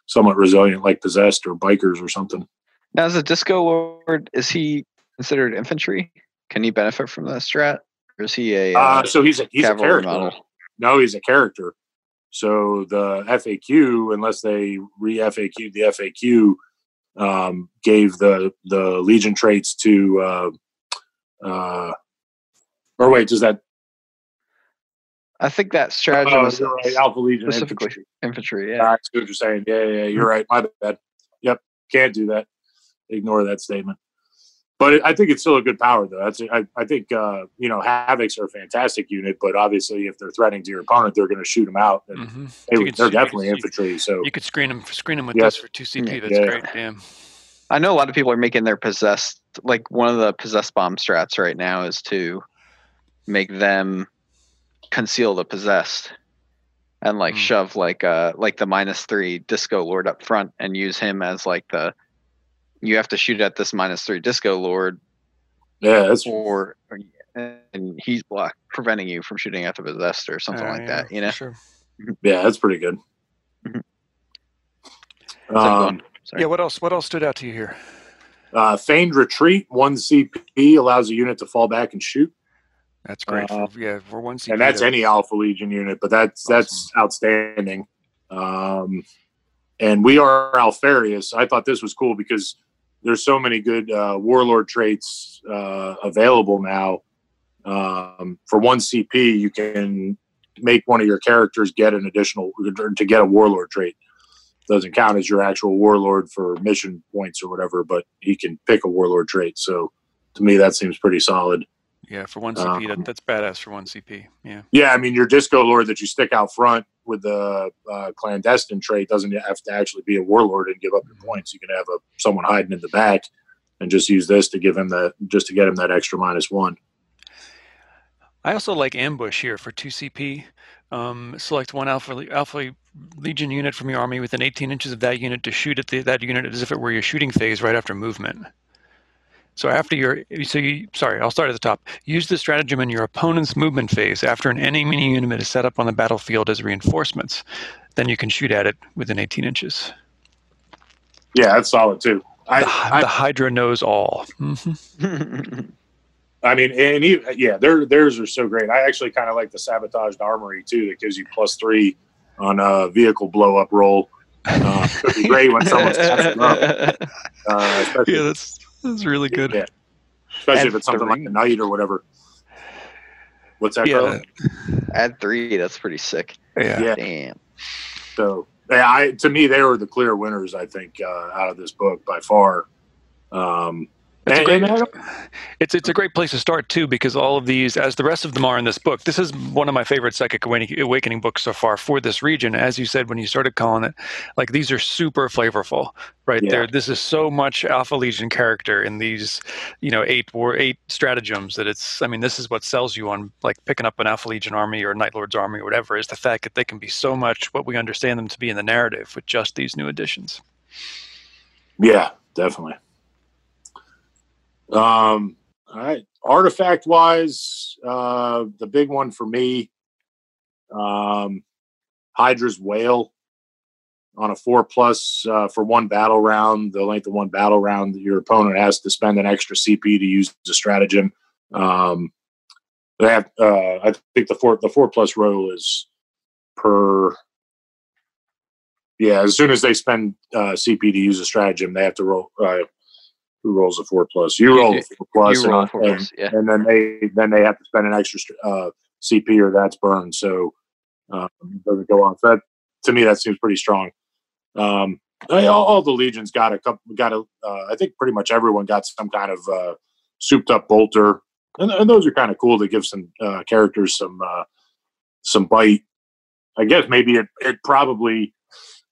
somewhat resilient, like possessed or bikers or something. now as a disco lord, is he considered infantry? Can he benefit from that strat, or is he a Uh, uh, so he's a he's a character. model? No, he's a character. So the FAQ, unless they re FAQ the FAQ, um, gave the the Legion traits to. Uh, uh, or wait, does that? I think that strategy Oh, was right, Alpha Legion specifically infantry. infantry. Yeah, Yeah, I see what you're saying. Yeah, yeah, yeah, you're right. My bad. Yep, can't do that. Ignore that statement. But it, I think it's still a good power, though. That's I, I think uh, you know Havocs are a fantastic unit, but obviously if they're threatening to your opponent, they're going to shoot them out. And hmm they, You are could- definitely you- infantry. So You could screen them, screen them with Yeah. this for two CP. Yeah. That's Yeah. great. Damn. I know a lot of people are making their possessed like one of the possessed bomb strats right now is to make them conceal the possessed and like Hmm. shove like uh like the minus three disco lord up front and use him as like the you have to shoot at this minus three disco lord yeah, that's or and he's block preventing you from shooting at the possessed or something Uh, like yeah, that you know Sure. yeah, that's pretty good. Mhm. Um, Yeah. What else? What else stood out to you here? uh, feigned retreat, one CP allows a unit to fall back and shoot, That's great. Uh, for, yeah, for one CP. and that's that- any Alpha Legion unit, but that's that's outstanding. Um, and we are Alpharius. I thought this was cool because there's so many good uh, warlord traits uh, available now. Um, for one CP, you can make one of your characters get an additional to get a warlord trait. Doesn't count as your actual warlord for mission points or whatever, but he can pick a warlord trait. So to me, that seems pretty solid. Yeah, for one CP. Um, that, that's badass for one CP. Yeah. Yeah, I mean, your disco lord that you stick out front with the uh, clandestine trait doesn't have to actually be a warlord and give up your points. You can have a someone hiding in the back and just use this to give him that just to get him that extra minus one. I also like ambush here for two CP. Um, select one Alpha Alpha Legion unit from your army within 18 inches of that unit to shoot at the, that unit as if it were your shooting phase right after movement. So after your so you sorry, I'll start at the top. Use the stratagem in your opponent's movement phase after an enemy unit is set up on the battlefield as reinforcements. Then you can shoot at it within 18 inches. Yeah, that's solid too. I, the, Hy- the Hydra knows all. hmm I mean, and he, yeah, their theirs are so great. I actually kind of like the sabotaged armory too. That gives you plus three on a vehicle blow up roll. Uh, could be great when someone's up, uh, especially, Yeah, that's that's really good. Yeah. especially And if it's something like three. a knight or whatever. What's that? Yeah. Carl? Add three. That's pretty sick. Yeah. Yeah. Damn. So, yeah, I to me they were the clear winners. I think uh, out of this book by far. Um, It's a great, it's it's a great place to start too because all of these, as the rest of them are in this book, this is one of my favorite psychic awakening, awakening books so far for this region. As you said when you started calling it, like these are super flavorful, right Yeah. there. This is so much Alpha Legion character in these, you know, eight war eight stratagems that it's. I mean, this is what sells you on like picking up an Alpha Legion army or Night Lord's army or whatever. Is the fact that they can be so much what we understand them to be in the narrative with just these new additions. Yeah, definitely. Um, all right. Artifact wise, uh, the big one for me, um, Hydra's Wail on a four plus uh, for one battle round. The length of one battle round, your opponent has to spend an extra CP to use the stratagem. Um, they have, uh, I think the four the four plus roll is per. Yeah, as soon as they spend uh, CP to use a stratagem, they have to roll. Who rolls a four plus? You You roll do. a four and- roll for and. Yeah. and then they then they have to spend an extra uh, CP or that's burned. So um, it doesn't go off. That to me that seems pretty strong. Um, I- all, all the legions got a couple. Got a. Uh, I think pretty much everyone got some kind of uh, souped up bolter, and, and those are kind of cool to give some uh, characters some uh, some bite. I guess maybe it, it probably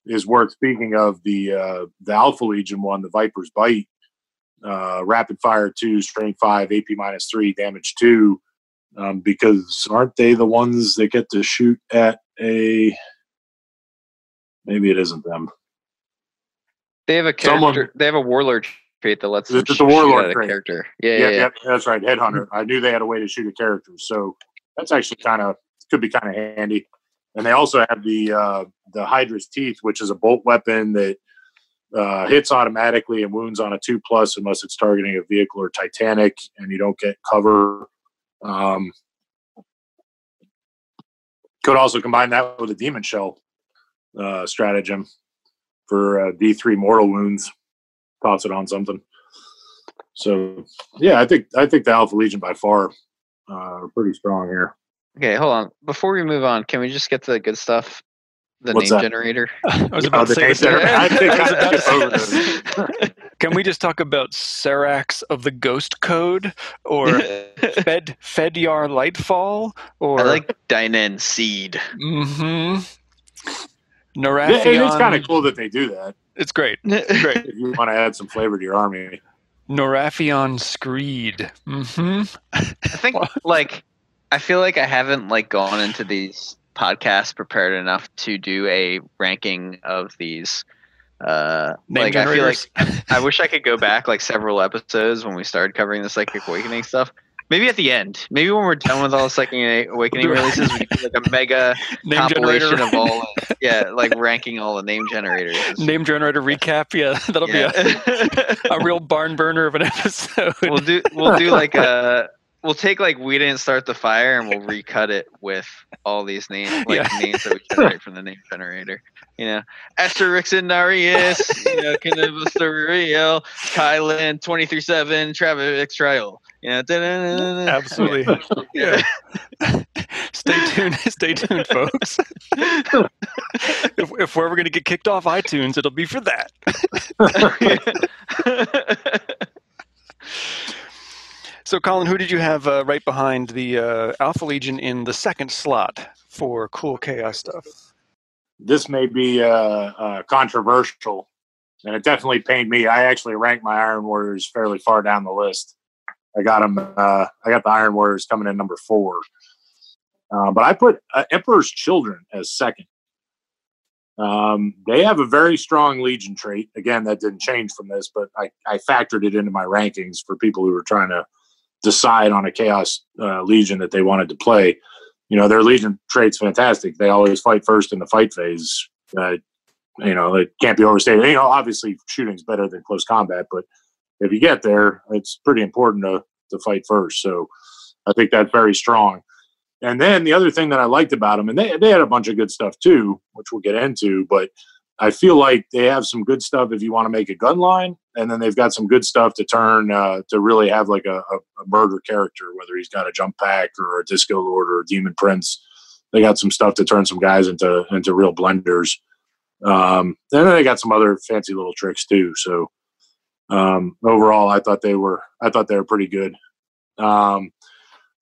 is worth speaking of the uh, the Alpha Legion one, the Viper's Bite uh, rapid fire two, strength five, AP minus three, damage two, um, because aren't they the ones that get to shoot at a? Maybe it isn't them. They have a Someone- character. They have a warlord trait that lets them shoot warlord at a trait. character. Yeah, Yeah, yeah, yeah, yeah. that's right. Headhunter. I knew they had a way to shoot a character, so that's actually kind of could be kind of handy. And they also have the uh, the Hydra's teeth, which is a bolt weapon that uh, hits automatically and wounds on a two plus unless it's targeting a vehicle or Titanic, and you don't get cover. Um, could also combine that with a demon shell uh, stratagem for uh, D three mortal wounds. Toss it on something. So yeah, I think I think the Alpha Legion by far uh, are pretty strong here. Okay, hold on. Before we move on, can we just get to the good stuff? The What's name that? generator. I was Oh, about the to say name generator. I think I was I about to skipped say over this. Can we just talk about Serax of the Ghost Code or I Fed Fedyar Lightfall or I like Dynan Seed. mm-hmm. Yeah, Narathion. and it's kind of cool that they do that. It's great. Great. If you want to add some flavor to your army, Norathion Screed. Mm-hmm. I think like I feel like I haven't like gone into these podcasts prepared enough to do a ranking of these. Uh, Name like I feel like. I wish I could go back like several episodes when we started covering the Psychic Awakening stuff. Maybe at the end. Maybe when we're done with all the Psychic Awakening releases, we can do like a mega Name compilation generator. of all. Yeah, like ranking all the name generators. Name generator recap. Yeah, that'll Yeah. be a, a real barn burner of an episode. we'll do we'll do like a we'll take like we didn't start the fire and we'll recut it with all these names like Yeah. names that we generate from the name generator. You know, Asterix and Darius, you know, Cannabis Real, Kylan, 23-7, Travis Trial. You know, da-da-da-da-da. Absolutely. Yeah. Stay tuned. Stay tuned, folks. if, if we're ever going to get kicked off iTunes, it'll be for that. So, Colin, who did you have uh, right behind the uh, Alpha Legion in the second slot for cool chaos stuff? this may be uh, uh, controversial, and it definitely pained me. I actually ranked my Iron Warriors fairly far down the list. I got them. Uh, I got the Iron Warriors coming in number four, uh, but I put Emperor's Children as second. Um, they have a very strong Legion trait. Again, that didn't change from this, but I, I factored it into my rankings for people who were trying to decide on a Chaos uh, Legion that they wanted to play. You know their legion trait's fantastic. They always fight first in the fight phase uh, you know it can't be overstated. You know obviously shooting's better than close combat but if you get there it's pretty important to, to fight first. So i think that's very strong. And then the other thing that i liked about them and they, they had a bunch of good stuff too which we'll get into but i feel like they have some good stuff if you want to make a gun line and then they've got some good stuff to turn uh, to really have like a, a, murder character, whether he's got a jump pack or a disco lord or a demon prince. They got some stuff to turn some guys into into real blenders. Um, and then they got some other fancy little tricks too. So um, overall, I thought they were I thought they were pretty good. Um,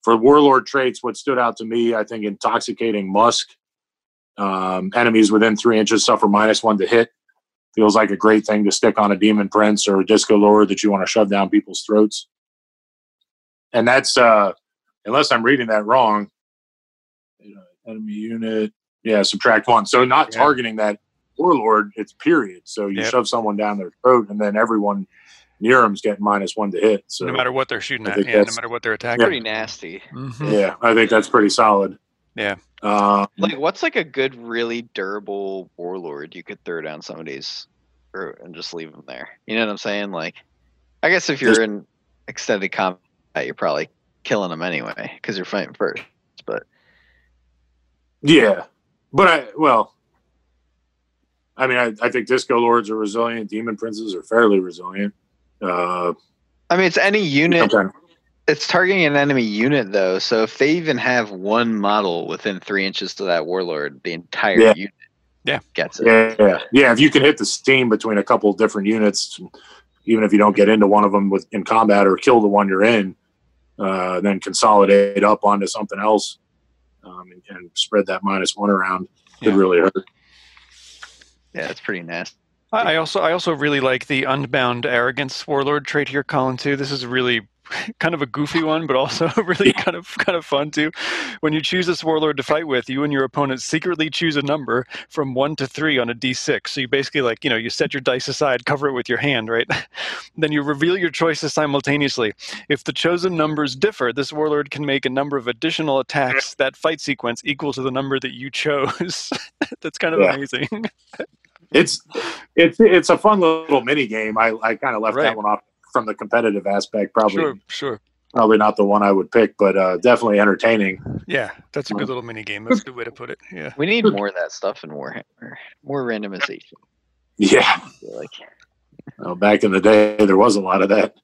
for warlord traits, what stood out to me, I think, intoxicating musk. Um, enemies within three inches suffer minus one to hit. Feels like a great thing to stick on a demon prince or a disco lord that you want to shove down people's throats. And that's uh, unless I'm reading that wrong. Enemy unit, yeah, subtract one. So not Yeah. targeting that warlord, it's period. So you Yep. shove someone down their throat, and then everyone near them's getting minus one to hit. So no matter what they're shooting I at, yeah, no matter what they're attacking. Pretty nasty. Mhm. yeah, I think that's pretty solid. Yeah. Uh, Like, what's like a good, really durable warlord you could throw down somebody's throat and just leave them there? You know what I'm saying? Like, I guess if you're in extended combat, you're probably killing them anyway because you're fighting first. But yeah, but I well, I mean, I, I think disco lords are resilient. Demon princes are fairly resilient. Uh, I mean, it's any unit. It's targeting an enemy unit though, so if they even have one model within three inches to that warlord, the entire Yeah. unit Yeah. gets it. Yeah, yeah, yeah. If you can hit the steam between a couple of different units, even if you don't get into one of them with in combat or kill the one you're in, uh, then consolidate up onto something else um, and, and spread that minus one around could Yeah. really hurt. Yeah, it's pretty nasty. I I also I also really like the unbound arrogance warlord trait here, Colin. Too. This is really kind of a goofy one, but also really kind of kind of fun too. When you choose this warlord to fight with, you and your opponent secretly choose a number from one to three on a d6. So you basically like you know you set your dice aside, cover it with your hand, right? then you reveal your choices simultaneously. If the chosen numbers differ, this warlord can make a number of additional attacks that fight sequence equal to the number that you chose. That's kind of Yeah. amazing. It's it's it's a fun little mini game. I, I kind of left Right. that one off from the competitive aspect. Probably Sure, sure. probably not the one I would pick, but uh, definitely entertaining. Yeah, that's a good little mini game. That's a good way to put it. Yeah. We need more of that stuff in Warhammer. More randomization. Yeah, like. well, back in the day, there was a lot of that.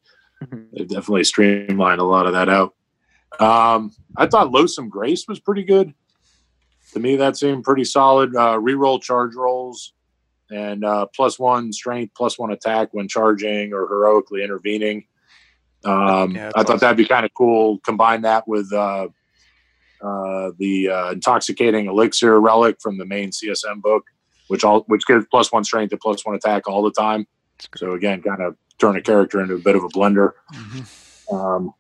They've definitely streamlined a lot of that out. Um, I thought Loathsome Grace was pretty good. To me, that seemed pretty solid. Uh, reroll charge rolls and uh, plus one strength, plus one attack when charging or heroically intervening. Um, Yeah, I thought awesome. that'd be kind of cool. Combine that with uh, uh, the uh, intoxicating elixir relic from the main CSM book, which all which gives plus one strength and plus one attack all the time. So again, kind of turn a character into a bit of a blender. Mhm. Um,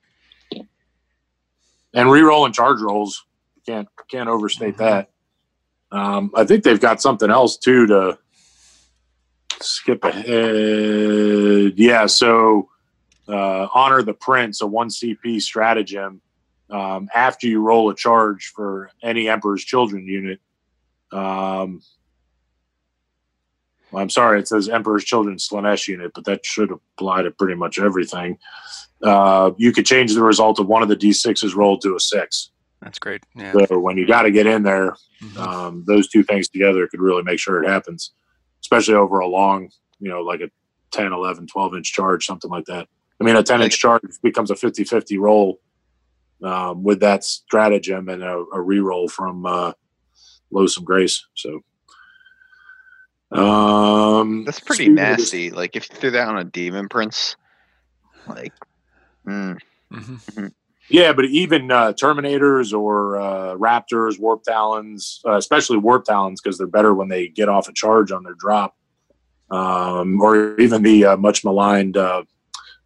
and re-roll and charge rolls can't can't overstate that. Um, I think they've got something else too to skip ahead. Yeah, so uh, honor the prince, a one CP stratagem. Um, after you roll a charge for any Emperor's Children unit, um, I'm sorry, it says Emperor's Children Slaanesh unit, but that should apply to pretty much everything uh, you could change the result of one of the d6s rolled to a six. That's great. Yeah. So when you got to get in there, Mhm. um, those two things together could really make sure it happens, especially over a long, you know, like a 10, 11, 12 inch charge, something like that. I mean, a 10 inch charge becomes a 50 50 roll um, with that stratagem and a, a reroll from uh, Loathsome Grace. So. Um, That's pretty nasty. Like if you threw that on a demon prince, like mm, Mhm. Yeah, but even uh, Terminators or uh, Raptors, Warp Talons, uh, especially Warp Talons, because they're better when they get off a charge on their drop, um, or even the uh, much maligned uh,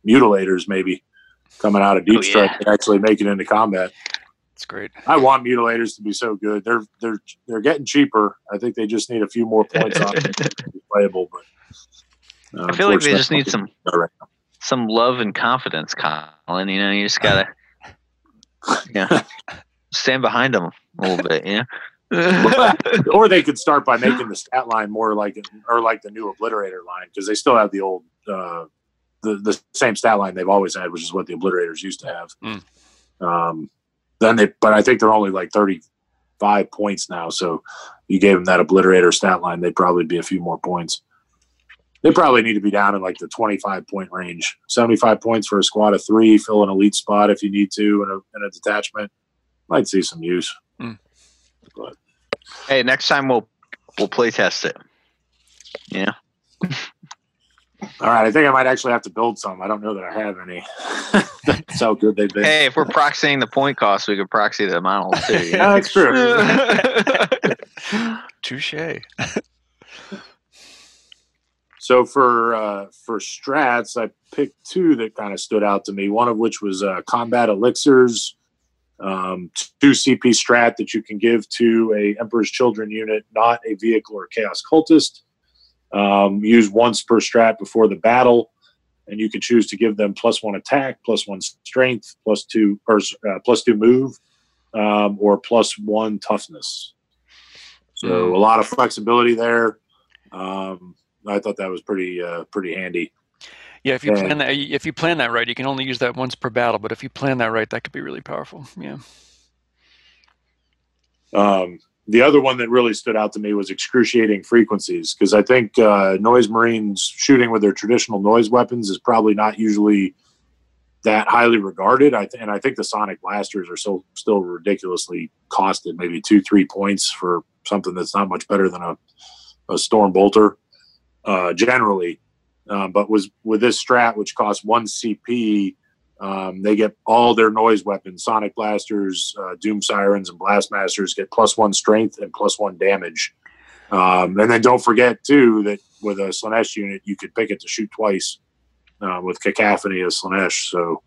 Mutilators, maybe coming out of Deep Oh, Strike yeah. and actually make it into combat. It's great. I want Mutilators to be so good. They're they're they're getting cheaper. I think they just need a few more points on it to be playable. But uh, I feel like they just need some right. some love and confidence, Colin. You know, you just gotta, you know, stand behind them a little bit. You know. or they could start by making the stat line more like or like the new obliterator line because they still have the old uh, the the same stat line they've always had, which is what the obliterators used to have. Mm. Um, then they, but I think they're only like thirty five points now. So you gave them that obliterator stat line, they'd probably be a few more points. They probably need to be down in like the 25 point range. 75 points for a squad of three, fill an elite spot if you need to in a, in a detachment. Might see some use. Hmm. Hey, next time we'll we'll play test it. Yeah. All right, I think I might actually have to build some. I don't know that I have any. That's how good they've been. Hey, if we're proxying the point cost, we could proxy the models too. you yeah, know? that's true. Touche. So for uh, for strats, I picked two that kind of stood out to me. One of which was uh, combat elixirs, um, two CP strat that you can give to a Emperor's Children unit, not a vehicle or chaos cultist. Um, use once per strat before the battle, and you can choose to give them plus one attack, plus one strength, plus two or uh, plus two move, um, or plus one toughness. So a lot of flexibility there. Um, I thought that was pretty uh, pretty handy. Yeah, if you Yeah. plan that, if you plan that right, you can only use that once per battle. But if you plan that right, that could be really powerful. Yeah. Um, the other one that really stood out to me was excruciating frequencies because I think uh, noise marines shooting with their traditional noise weapons is probably not usually that highly regarded. I th- and I think the sonic blasters are so still ridiculously costed, maybe two three points for something that's not much better than a, a storm bolter uh, generally. Um, but was with this strat, which costs one CP, um, they get all their noise weapons, sonic blasters, uh, doom sirens, and blastmasters get plus one strength and plus one damage. Um, and then don't forget too that with a Slaanesh unit, you could pick it to shoot twice uh, with cacophony of Slaanesh. So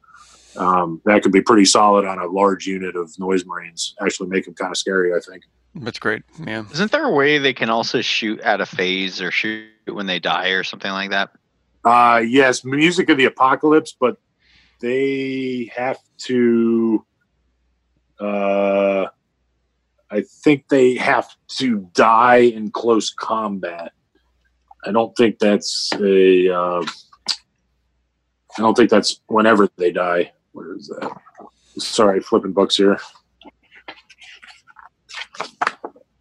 um, that could be pretty solid on a large unit of noise marines. Actually, make them kind of scary. I think. That's great. Yeah. Isn't there a way they can also shoot at a phase or shoot when they die or something like that? Uh, yes, music of the apocalypse, but they have to. Uh, I think they have to die in close combat. I don't think that's a. Uh, I don't think that's whenever they die. Where is that? Sorry, flipping books here.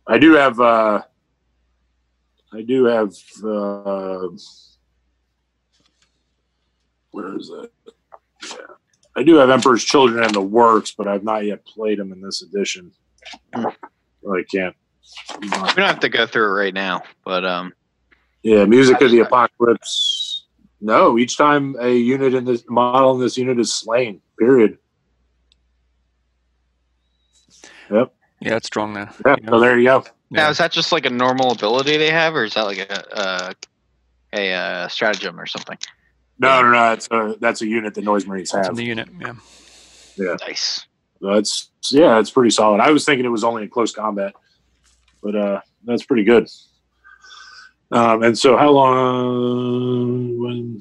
I do have. Uh, I do have. Uh, where is that? Yeah. I do have Emperor's Children in the works, but I've not yet played them in this edition. I can't. We don't have to go through it right now, but um, Yeah, Music of the Apocalypse. No, each time a unit in this model in this unit is slain. Period. Yep. Yeah, it's strong then. Yeah. Yeah. So there you go. now Yeah. is that just like a normal ability they have, or is that like a uh, a uh, stratagem or something? No, no, no. That's a that's a unit that Noise Marines It's in have. the unit. Yeah. Yeah. Nice. That's yeah, it's pretty solid. I was thinking it was only in close combat, but uh, that's pretty good. Um, and so, how long? When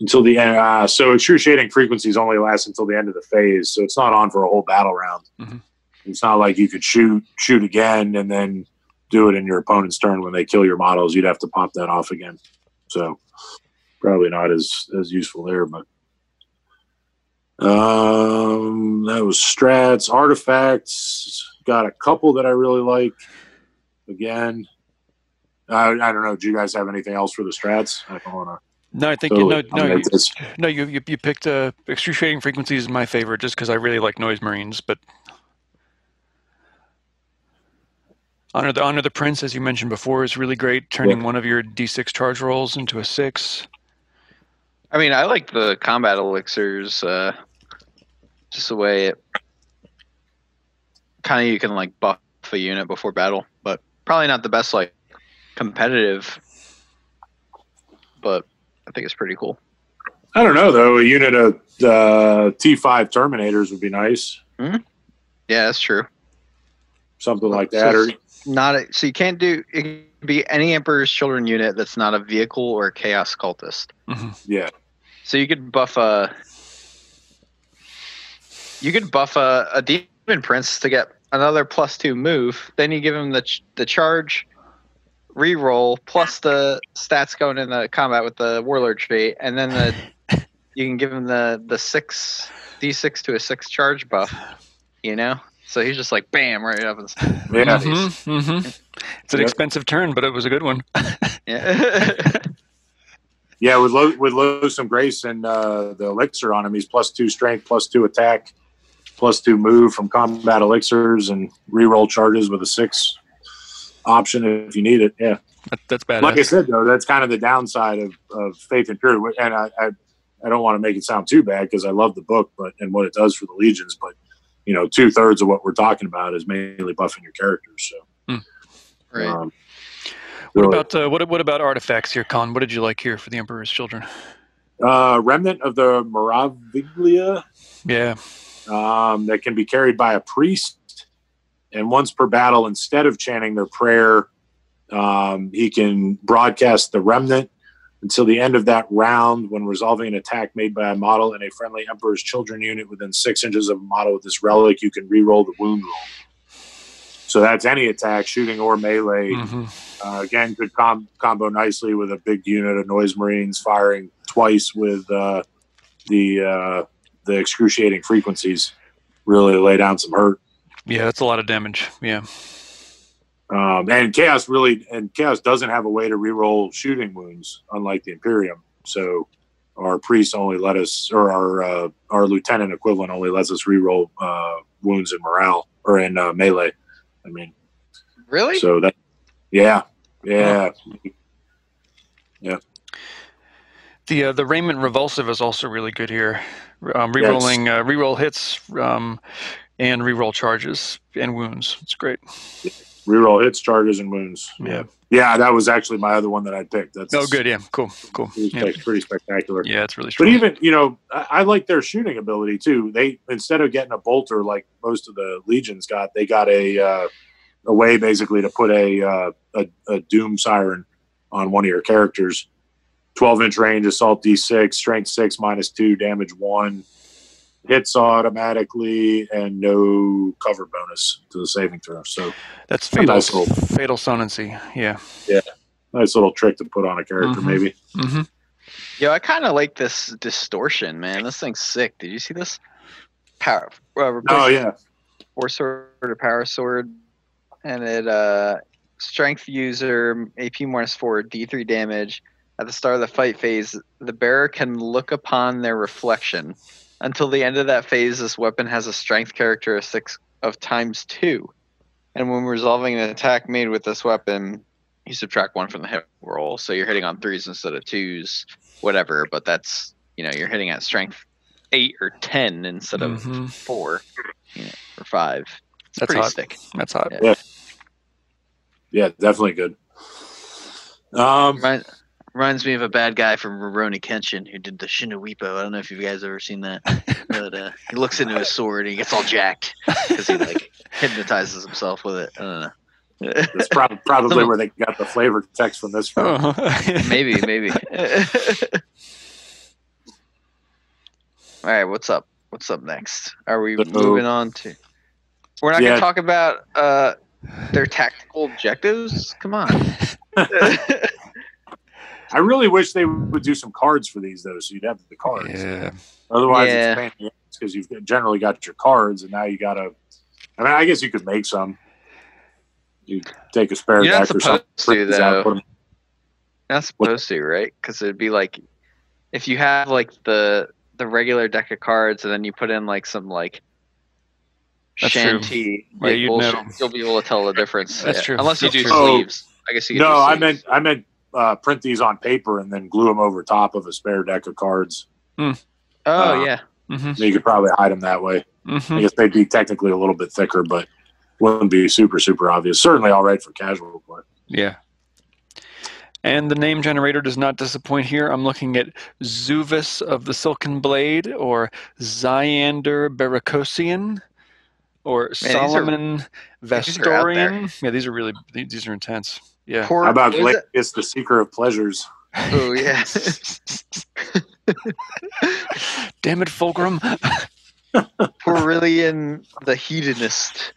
until the end? Uh, so, excruciating frequencies only last until the end of the phase, so it's not on for a whole battle round. Mhm. It's not like you could shoot shoot again and then do it in your opponent's turn when they kill your models. You'd have to pop that off again. So, probably not as as useful there, but. Um, that was strats, artifacts. Got a couple that I really like. Again, I, I don't know. Do you guys have anything else for the strats? I don't want No, I think to. you no, no, you, no, you, you, you picked uh, excruciating frequencies is my favorite just because I really like noise marines. But honor the honor the prince, as you mentioned before, is really great. Turning one of your d6 charge rolls into a six. I mean, I like the combat elixirs. Uh, just the way it kind of you can like buff a unit before battle, but probably not the best like competitive. But I think it's pretty cool. I don't know though. A unit of uh, T5 Terminators would be nice. Yeah, that's true. Something like So that. Or it's not a, so you can't do it can be any Emperor's Children unit that's not a vehicle or a Chaos Cultist. hmm yeah, So you could buff a you could buff a, a demon prince to get another plus two move. Then you give him the ch- the charge, reroll plus the stats going in the combat with the warlord trait, and then the you can give him the the six d six to a six charge buff. You know, so he's just like bam right up. In the, yeah. hmm hmm It's an Yep. expensive turn, but it was a good one. yeah. Yeah, with low, with Loathsome Grace and uh, the elixir on him, he's plus two strength, plus two attack, plus two move from combat elixirs, and reroll charges with a six option if you need it. Yeah, That, that's bad. like I said though, that's kind of the downside of, of Faith and Fury. And I, I, I don't want to make it sound too bad because I love the book, but and what it does for the legions. But you know, two thirds of what we're talking about is mainly buffing your characters. So, Right. um, what really- about uh, what what about artifacts here, Colin? What did you like here for the Emperor's Children? uh, remnant of the Maraviglia Yeah. um, that can be carried by a priest, and once per battle, instead of chanting their prayer, um, he can broadcast the remnant until the end of that round when resolving an attack made by a model in a friendly Emperor's Children unit within six inches of a model with this relic. You can re-roll the wound roll. So that's any attack, shooting or melee. hmm Uh, again, could com- combo nicely with a big unit of noise marines firing twice with uh, the uh, the excruciating frequencies. Really lay down some hurt. Yeah, that's a lot of damage. Yeah. Um, and chaos really and chaos doesn't have a way to reroll shooting wounds, unlike the Imperium. So our priest only let us, or our uh, our lieutenant equivalent only lets us reroll uh, wounds in morale or in uh, melee. I mean, Really? so that yeah, yeah. Yeah. The uh, the Raiment Revulsive is also really good here. Um, rerolling uh, reroll hits um, and reroll charges and wounds. It's great. Reroll hits, charges, and wounds. Yeah. Yeah, that was actually my other one that I picked. That's Oh, good. Yeah. Cool. Cool. Pretty, Yeah, pretty spectacular. yeah it's really strong. But even you know, I, I like their shooting ability too. They instead of getting a bolter like most of the legions got, they got a uh, a way basically to put a, uh, a a doom siren on one of your characters. Twelve inch range, assault D six, strength six, minus two, damage one, hits automatically, and no cover bonus to the saving throw. So That's a fatal. nice little- fatal sonancy. Yeah. Yeah. Nice little trick to put on a character, Mhm. maybe. hmm Yo, I kind of like this distortion, man. This thing's sick. Did you see this? Power. Uh, Oh yeah, four sword or power sword, and it uh strength user AP minus four D three damage. At the start of the fight phase, the bearer can look upon their reflection. Until the end of that phase, this weapon has a strength characteristics of times two. And when resolving an attack made with this weapon, you subtract one from the hit roll. So you're hitting on threes instead of twos, whatever. But that's you know you're hitting at strength eight or ten instead of Mhm. four, you know, or five. It's That's pretty hot. sick. That's hot. Yeah. yeah, definitely good. Um, Remind, reminds me of a bad guy from Rurouni Kenshin who did the Shin no Ippo. I don't know if you guys ever seen that, but uh, he looks into his sword and he gets all jacked because he like hypnotizes himself with it. I don't know. That's prob- probably where they got the flavor text from this from. Uh-huh. maybe, maybe. all right, what's up? What's up next? Are we So- moving on to? We're not Yeah. gonna talk about uh, their tactical objectives. Come on. I really wish they would do some cards for these though, so you'd have the cards. yeah. Otherwise, Yeah. it's because you've generally got your cards, and now you got to. I mean, I guess you could make some. You take a spare You're not deck or something. to, print these out, though. put 'em- Not supposed to, right? Because it'd be like if you have like the the regular deck of cards, and then you put in like some like That's shanty, Yeah, like you'd bullshit, know. you'll be able to tell the difference. That's true. Unless you That's do true. Oh, sleeves. I guess you. Could No, do I sleeves. meant I meant uh, print these on paper and then glue them over top of a spare deck of cards. Oh uh, yeah. hmm You could probably hide them that way. hmm I guess they'd be technically a little bit thicker, but wouldn't be super super obvious. Certainly, all right for casual play. Yeah. And the name generator does not disappoint here. I'm looking at Zuvis of the Silken Blade or Xyander Baracosian or are- Solomon are out there. Vestorian. Yeah, these are really these are intense. Yeah. Poor, How about what is it? It's the Seeker of Pleasures? Oh yeah. Damn it, Fulgrim. Aurelian the hedonist.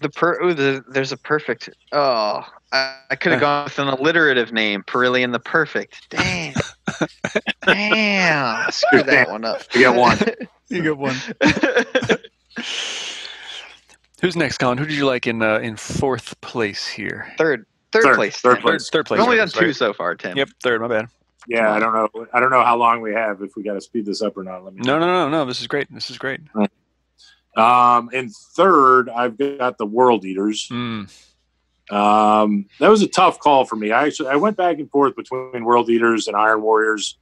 The per ooh, the, there's a perfect. Oh, I, I could have gone with an alliterative name, Perillian the Perfect. Damn, damn, screw that one up. You get one. you got one. Who's next, Colin? Who did you like in uh, in fourth place here? Third, Third, Third- place. third Tim. place. Third, third place. We've only done Sorry. two so far, Tim. Yep, third. My bad. Yeah, I don't know. I don't know how long we have. If we got to speed this up or not. Let me. No, no, no, no. This is great. This is great. Um, in third, I've got the World Eaters. Mm. Um, that was a tough call for me. I actually I went back and forth between World Eaters and Iron Warriors.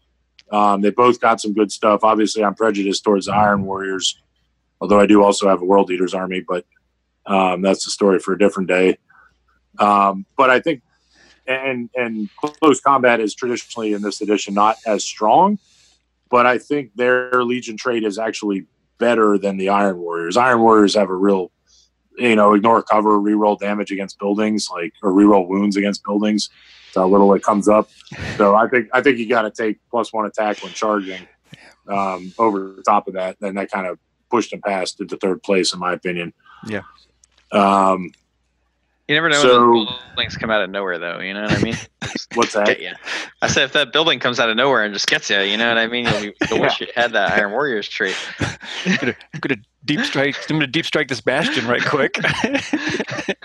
Um, they both got some good stuff. Obviously, I'm prejudiced towards the Iron Warriors, although I do also have a World Eaters army. But um, that's a story for a different day. Um, but I think, and and close combat is traditionally in this edition not as strong. But I think their Legion trait is actually better than the Iron Warriors. Iron Warriors have a real you know, ignore cover, reroll damage against buildings, like or reroll wounds against buildings. So little it comes up. So I think I think you got to take plus one attack when charging. Um, over top of that, then that kind of pushed him past into third place, in my opinion. Yeah. Um, You never know So- when buildings come out of nowhere, though. You know what I mean? What's that? you. I said if that building comes out of nowhere and just gets you, you know what I mean? You'll, be, you'll wish you had that Iron Warriors trait. gonna, gonna deep strike. I'm gonna deep strike this bastion right quick.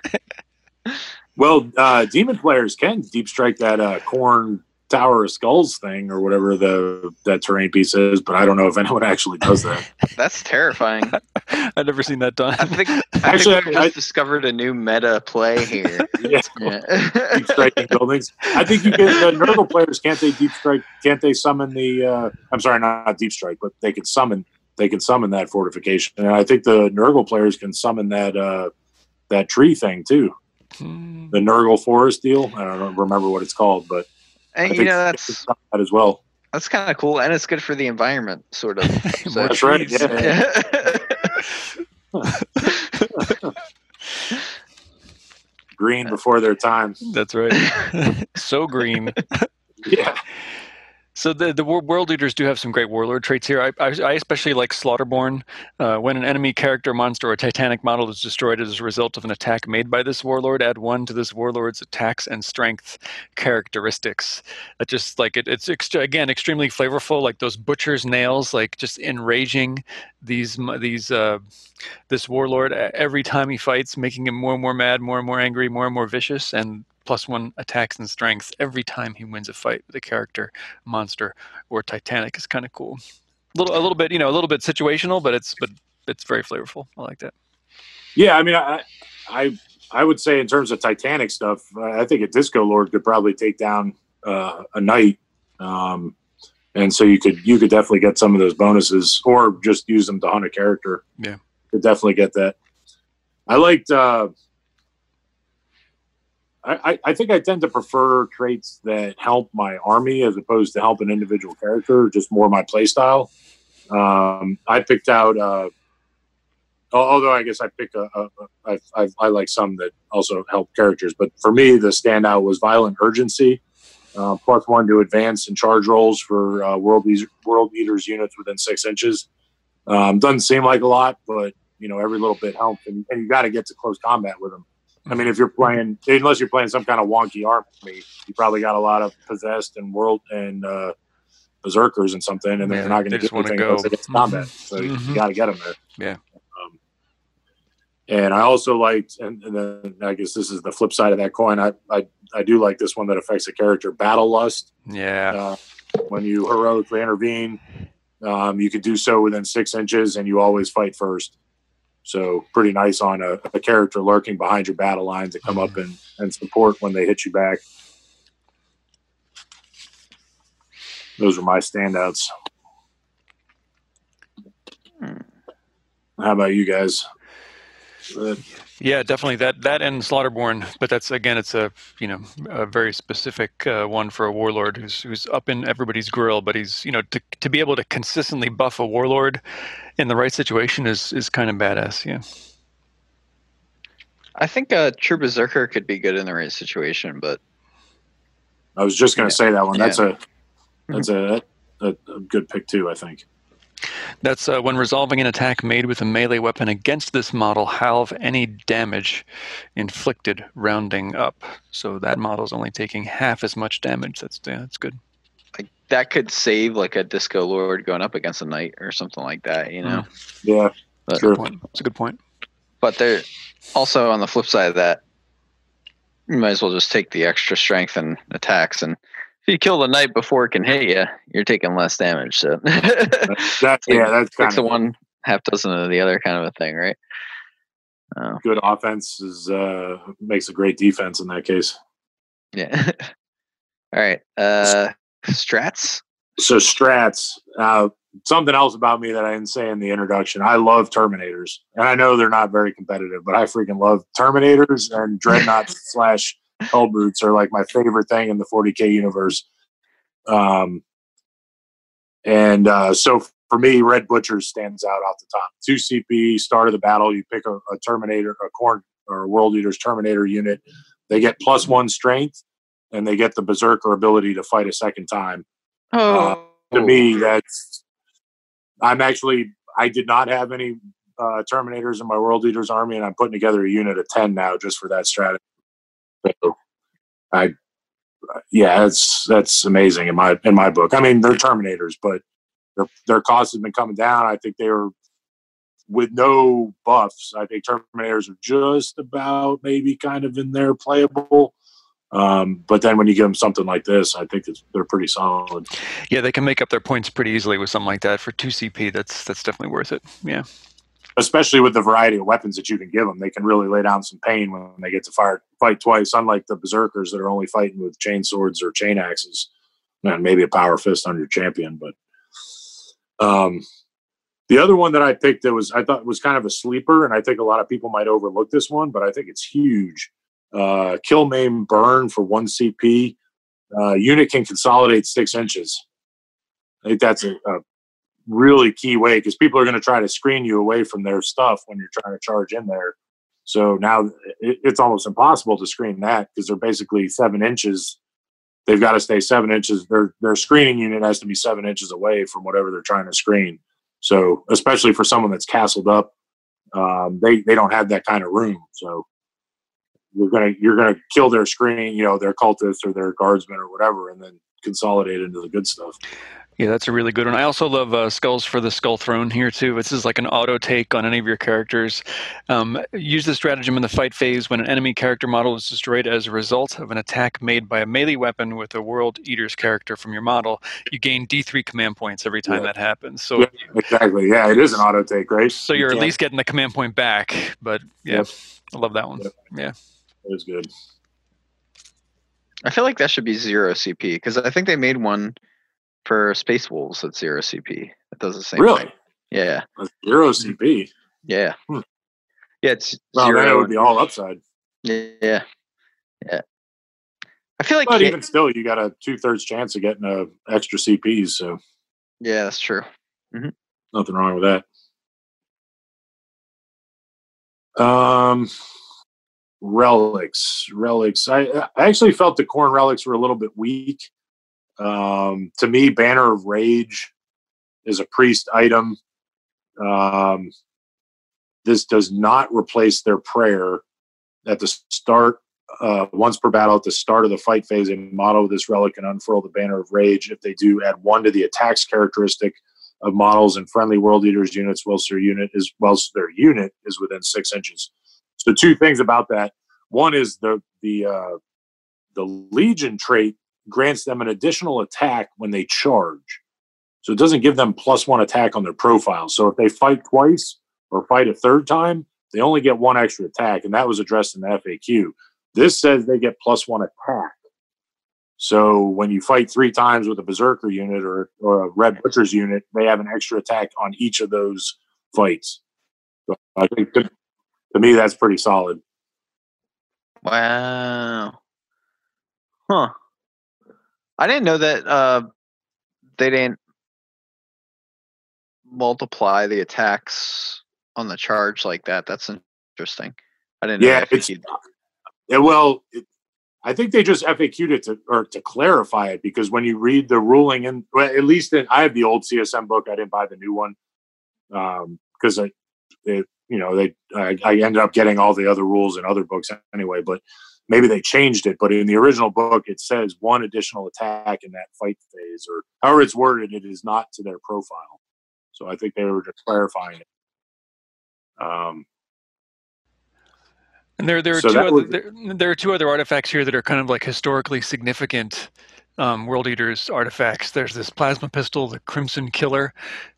Well, uh, demon players can deep strike that uh, Khorne tower of skulls thing or whatever the that terrain piece is, but I don't know if anyone actually does that. That's terrifying. I've never seen that done. I think I Actually, think we I- just discovered a new meta play here. yeah. Yeah. deep striking buildings. I think you get the Nurgle players can't they deep strike? Can't they summon the? Uh, I'm sorry, not, not deep strike, but they can summon. They can summon that fortification, and I think the Nurgle players can summon that uh, that tree thing too. Hmm. The Nurgle forest deal. I don't remember what it's called, but I and you know that's that as well. that's kind of cool, and it's good for the environment, sort of. More That's right. trees. Yeah. Yeah. Green before their time. That's right. so green. Yeah. So the the World Eaters do have some great warlord traits here. I, I, I especially like Slaughterborn. Uh, when an enemy character, monster, or Titanic model is destroyed as a result of an attack made by this warlord, add one to this warlord's attacks and strength characteristics. That just like it, it's again extremely flavorful. Like those butcher's nails, like just enraging these these uh, this warlord e- every time he fights, making him more and more mad, more and more angry, more and more vicious, and plus one attacks and strength every time he wins a fight with a character monster or Titanic is kind of cool. A little, a little bit, you know, a little bit situational, but it's but it's very flavorful. I like that. Yeah, I mean, I, I, I would say in terms of Titanic stuff, I think a Disco Lord could probably take down uh, a knight, um, and so you could you could definitely get some of those bonuses, or just use them to hunt a character. Yeah. could definitely get that. I liked. Uh, I, I- think I tend to prefer traits that help my army as opposed to help an individual character, just more my play style. Um, I picked out uh, although I guess I pick I, like some that also help characters, but for me the standout was violent urgency, uh, plus one to advance and charge rolls for uh, world Eaters, world eaters units within six inches. Um, doesn't seem like a lot, but you know every little bit helps, and, and you got to get to close combat with them. I mean, if you're playing, unless you're playing some kind of wonky army, you probably got a lot of possessed and world and uh, berserkers and something, and Yeah, they're not going to do anything go. unless to combat. So you- Mhm. you got to get them there. Yeah. Um, and I also liked, and, and then I guess this is the flip side of that coin. I, I I do like this one that affects a character, battle lust. Yeah. Uh, when you heroically intervene, um, you could do so within six inches, and you always fight first. So pretty nice on a, a character lurking behind your battle lines to come up and, and support when they hit you back. Those are my standouts. Hmm. How about you guys? Yeah, definitely that that and Slaughterborn, but that's again, it's a you know a very specific uh, one for a warlord who's who's up in everybody's grill. But he's you know to to be able to consistently buff a warlord in the right situation is is kind of badass. Yeah. I think a true berserker could be good in the right situation, but I was just going to say that one. That's a Mm-hmm. that's a, a, a good pick too. I think. That's uh, when resolving an attack made with a melee weapon against this model, halve any damage inflicted, rounding up. So that model is only taking half as much damage. That's yeah, that's good. Like that could save like a disco lord going up against a knight or something like that, you know. Yeah, But, Sure. Point. That's a good point. but there also on the flip side of that, You might as well just take the extra strength and attacks, and if you kill the knight before it can hit you, you're taking less damage. So That's, that's yeah, that's kind six of of one, half dozen of the other, kind of a thing, right? Oh, good offense is uh makes a great defense in that case. yeah. All right. Uh, strats. So strats, uh, something else about me that I didn't say in the introduction. I love Terminators, and I know they're not very competitive, but I freaking love Terminators and Dreadnoughts slash Hellbrutes are like my favorite thing in the 40k universe. Um, and uh, so for me, Red Butchers stands out off the top. Two CP, start of the battle. You pick a, a Terminator, a Khorne or a World Eaters Terminator unit. They get plus one strength, and they get the Berserker ability to fight a second time. Oh, to me that's i'm actually i did not have any uh, terminators in my world eaters army and i'm putting together a unit of 10 now just for that strategy. So i yeah that's that's amazing in my in my book. I mean they're terminators but their their cost has been coming down. I think they were with no buffs i think terminators are just about maybe kind of in there playable um, but then when you give them something like this i think they're pretty solid Yeah, they can make up their points pretty easily with something like that. For two CP, that's that's definitely worth it. Yeah. especially with the variety of weapons that you can give them, they can really lay down some pain when they get to fire fight twice. Unlike the berserkers that are only fighting with chain swords or chain axes, and maybe a power fist on your champion. But um, the other one that I picked that was I thought was kind of a sleeper, and I think a lot of people might overlook this one, but I think it's huge. Uh, kill, maim, burn for one CP. Uh, unit can consolidate six inches. I think that's a, a really key way because people are going to try to screen you away from their stuff when you're trying to charge in there. So now it, it's almost impossible to screen that because they're basically seven inches. They've got to stay seven inches. Their their screening unit has to be seven inches away from whatever they're trying to screen. So especially for someone that's castled up, um, they they don't have that kind of room. So you're gonna you're gonna kill their screen, you know, their cultists or their guardsmen or whatever, and then consolidate into the good stuff. Yeah, that's a really good one. I also love uh, Skulls for the Skull Throne here too. This is like an auto take on any of your characters. Um, use the stratagem in the fight phase when an enemy character model is destroyed as a result of an attack made by a melee weapon with a World Eater's character from your model. You gain D3 command points every time Yeah. that happens. So, Yeah, exactly. Yeah, it is an auto take, right? so You you're at least getting the command point back. But yeah. I love that one. Yeah. It is good. I feel like that should be zero CP because I think they made one for Space Wolves that's zero CP. It does the same Really? thing. Yeah. A zero CP. Yeah. Hmm. Yeah, it's Well, then it would be all upside. yeah. Yeah. I feel like But even still, you got a two thirds chance of getting a extra CPs, so yeah, that's true. nothing wrong with that. Um, relics, relics. I, I actually felt the Khorne relics were a little bit weak. Um, to me, Banner of Rage is a priest item. Um, this does not replace their prayer at the start. Uh, once per battle at the start of the fight phase, a model with this relic can unfurl the banner of rage. If they do, add one to the attacks characteristic of models and friendly world eaters units whilst their unit is whilst their unit is within six inches. So two things about that. One is the the uh, the legion trait grants them an additional attack when they charge. So it doesn't give them plus one attack on their profile. So if they fight twice or fight a third time, they only get one extra attack, and that was addressed in the FAQ. This says they get plus one attack. So when you fight three times with a berserker unit or, or a red butcher's unit, they have an extra attack on each of those fights. So I think to me that's pretty solid. Wow. Huh. I didn't know that uh they didn't multiply the attacks on the charge like that. That's interesting. I didn't know Yeah, that it's Yeah, well, it, I think they just FAQ'd it to or to clarify it because when you read the ruling, and well, at least in, I have the old CSM book. I didn't buy the new one because I, it, you know, they I, I ended up getting all the other rules in other books anyway. But maybe they changed it. But in the original book, it says one additional attack in that fight phase, or however it's worded. It is not to their profile. So I think they were just clarifying it. Um, And there, there are So two other, was- there, there are two other artifacts here that are kind of like historically significant um, World Eaters artifacts. There's this plasma pistol, the Crimson Killer,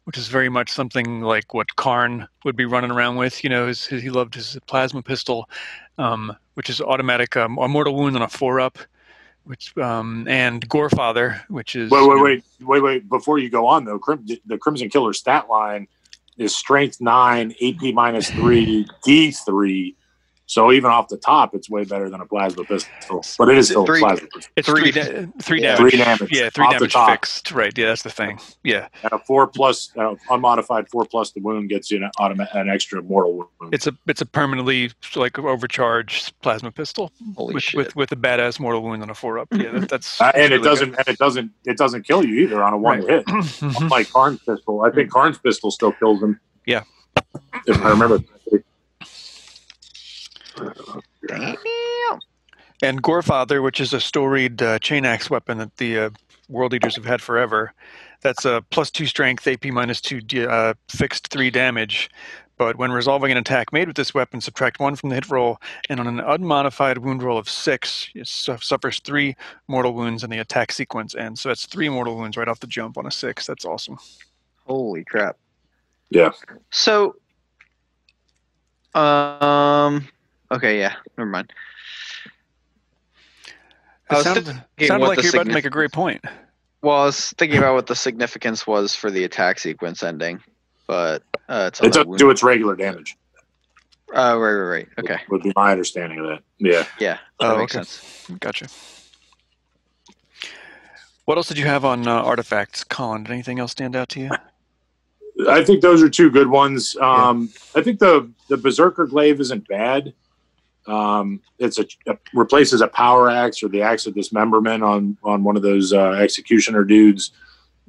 which is very much something like what Kharn would be running around with. You know, his, his, he loved his plasma pistol, um, which is automatic, um, a mortal wound on a four up, which um, and Gorefather, which is Wait, you wait, know, wait, wait, wait. Before you go on though, Crim- the Crimson Killer stat line is strength nine, AP minus three, D three. So even off the top, it's way better than a plasma pistol. But it is still Three- a plasma pistol. It's Three- three, da- three yeah. damage. Three damage Yeah, three off the damage top. fixed. Right. Yeah, that's the thing. Yeah, And a four plus, uh, unmodified four plus the wound gets you an, automa- an extra mortal wound. it's a it's a permanently like overcharged plasma pistol Holy with, shit. with with a badass mortal wound on a four up. Yeah, that, that's Uh, and that's it doesn't, and it doesn't, it doesn't kill you either on a one hit. good. Mhm. Unlike Kharn's pistol, I think Kharn's pistol still kills him. Yeah. if I remember. Correctly. Damn. And Gorefather, which is a storied uh, chain axe weapon that the uh, World Eaters have had forever, that's a plus two strength, AP minus two, uh, fixed three damage. But when resolving an attack made with this weapon, subtract one from the hit roll, and on an unmodified wound roll of six, it su- suffers three mortal wounds, and the attack sequence ends. So that's three mortal wounds right off the jump on a six. That's awesome. Holy crap. Yeah. So, um, okay, yeah, never mind. I It was sounded, thinking sounded like you're about to make a great point. Well, I was thinking about what the significance was for the attack sequence ending, but uh, it's It doesn't do its regular damage. Uh, right, right, right. Okay, Would be my understanding of that. Yeah. yeah, that Oh, makes okay. sense. Gotcha. What else did you have on uh, artifacts, Colin? Did anything else stand out to you? I think those are two good ones. Um, I think the the Berserker Glaive isn't bad. Um, it's a, a replaces a power axe or the axe of dismemberment on on one of those uh, executioner dudes.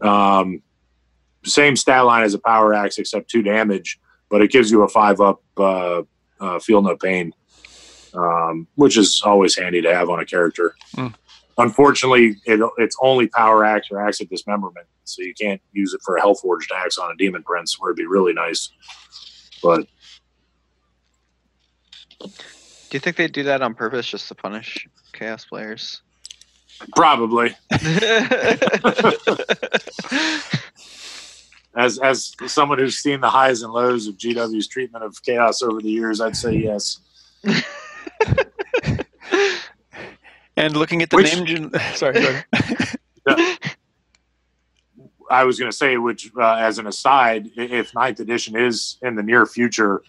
Um, same stat line as a power axe, except two damage, but it gives you a five up uh, uh, feel no pain, um, which is always handy to have on a character. Mm. Unfortunately, it, it's only power axe or axe of dismemberment, so you can't use it for a Hellforged axe on a Demon Prince, where it'd be really nice. But Do you think they do that on purpose just to punish chaos players? probably, as as someone who's seen the highs and lows of GW's treatment of chaos over the years, I'd say yes. And looking at the Which- name, sorry. I was going to say, which uh, as an aside, if Ninth Edition is in the near future,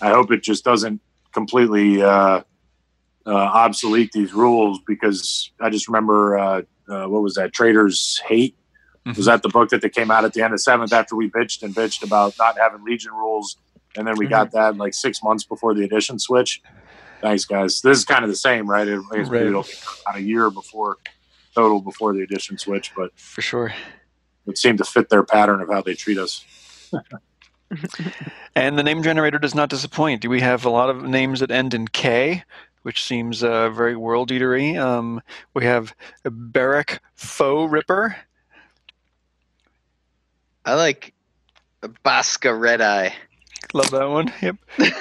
I hope it just doesn't completely uh, uh, obsolete these rules because I just remember uh, uh, what was that Traitor's Hate was that the book that they came out at the end of seventh after we bitched and bitched about not having Legion rules, and then we got that like six months before the edition switch. Thanks, guys. This is kind of the same, right? It, it's Right. it'll be about a year before total before the edition switch, but For sure. it seemed to fit their pattern of how they treat us. And the name generator does not disappoint. We have a lot of names that end in K, which seems uh, very world eatery. Um, we have Barrack Faux Ripper. I like Basca Red Eye. Love that one. Yep.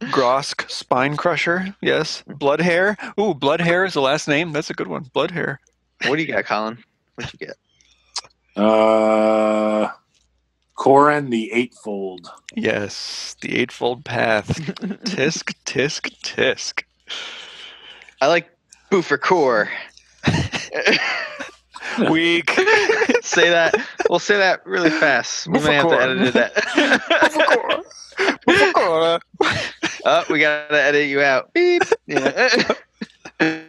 Grosk Spine Crusher. Yes. Blood Hair. Ooh, Blood Hair is the last name. That's a good one. Blood Hair. What do you got, Colin? What'd you get? Uh, Corin the Eightfold. Yes. The Eightfold Path. tisk, tisk, tisk. I like Boofer Core. Weak. say that. We'll say that really fast. We may have to Boofer edit that. oh, we gotta edit you out. Beep. Yeah.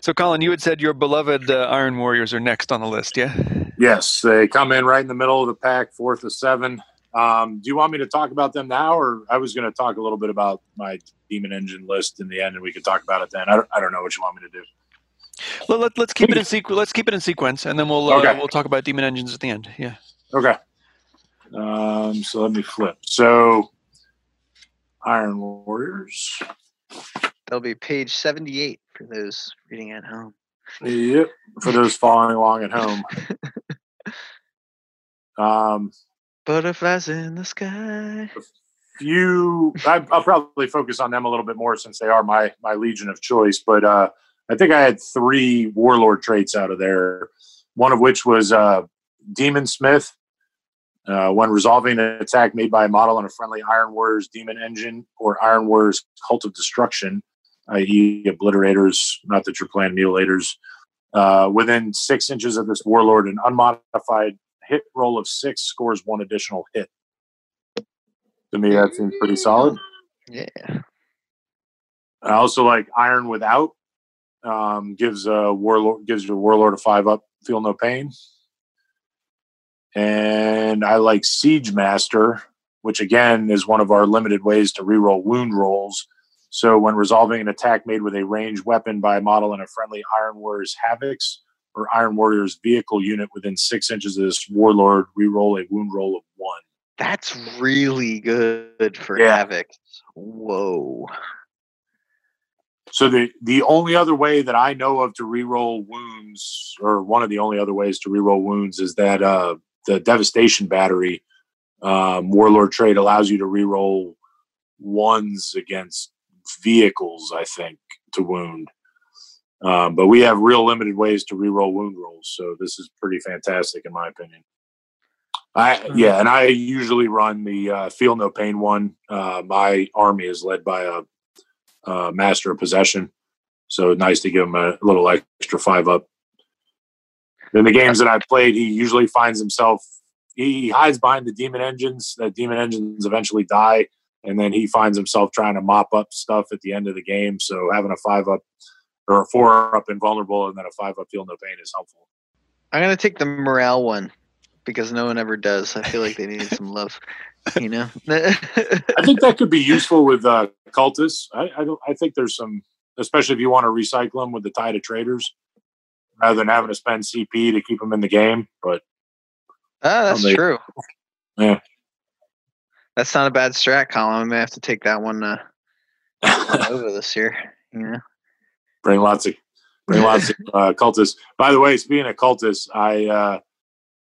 So, Colin, you had said your beloved uh, Iron Warriors are next on the list, yeah? Yes, they come in right in the middle of the pack, fourth of seven. Um, do you want me to talk about them now, or I was going to talk a little bit about my Demon Engine list in the end, and we could talk about it then. I don't, I don't know what you want me to do. Let, let, let's keep it in sequ- Let's keep it in sequence, and then we'll uh, Okay. we'll talk about demon engines at the end. Yeah. Okay. Um, so let me flip. So, Iron Warriors. That'll be page seventy-eight for those reading at home. Yep. For those following along at home. Um, Butterflies in the sky. you, I, I'll probably focus on them a little bit more since they are my my legion of choice. But uh, I think I had three warlord traits out of there. One of which was uh, Demon Smith. Uh, when resolving an attack made by a model on a friendly Iron Warriors Demon Engine or Iron Warriors Cult of Destruction, i.e., obliterators, not that you're playing mutilators, uh, within six inches of this warlord, an unmodified hit roll of six scores one additional hit. To me, that seems pretty solid. Yeah. I also like Iron Without. Um, gives a warlord gives your warlord a five up. Feel no pain. And I like Siege Master, which again is one of our limited ways to reroll wound rolls. So when resolving an attack made with a ranged weapon by a model in a friendly Iron Warriors Havocs or Iron Warriors vehicle unit within six inches of this warlord, reroll a wound roll of one. That's really good for Yeah. Havoc. Whoa. So the the only other way that I know of to reroll wounds, or one of the only other ways to reroll wounds, is that uh, the devastation battery um, warlord trait allows you to reroll ones against vehicles. I think to wound, um, but we have real limited ways to reroll wound rolls. So this is pretty fantastic in my opinion. I yeah, and I usually run the uh, feel no pain one. Uh, my army is led by a uh, master of possession. So nice to give him a little extra five up. In the games that I've played, he usually finds himself he hides behind the demon engines. The demon engines eventually die, and then he finds himself trying to mop up stuff at the end of the game. So having a five up or a four up invulnerable and then a five up feel no pain is helpful. I'm gonna take the morale one because no one ever does. I feel like they need some love. You know. I think that could be useful with uh, cultists. I, I. I think there's some, especially if you want to recycle them with the tide of traitors, rather than having to spend CP to keep them in the game. But Ah, that's true. Yeah. That's not a bad strat, Colin. I may have to take that one uh, on over this year. You know. bring lots of bring lots of uh, cultists. By the way, speaking of cultists, I uh,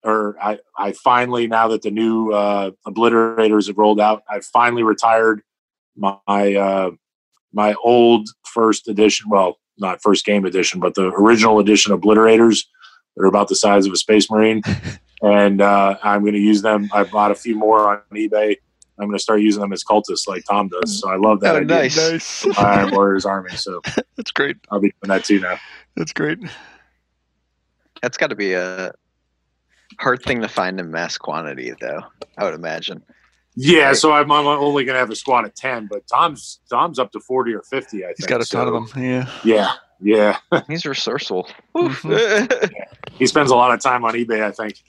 or I I finally now that the new uh, obliterators have rolled out, I finally retired my uh, my old first edition. Well, not first game edition, but the original edition obliterators. They're about the size of a space marine, and uh, I'm going to use them. I bought a few more on eBay. I'm going to start using them as cultists like Tom does. So I love that Oh, idea. nice. Nice. for Iron Warriors army. So That's great. I'll be doing that too now. That's great. That's got to be a hard thing to find in mass quantity, though. I would imagine. Yeah, Right. so I'm, I'm only going to have a squad of ten, but Tom's Tom's up to forty or fifty. I think He's got a ton of them. Yeah. Yeah, yeah. He's resourceful. Mhm. He spends a lot of time on eBay. I think.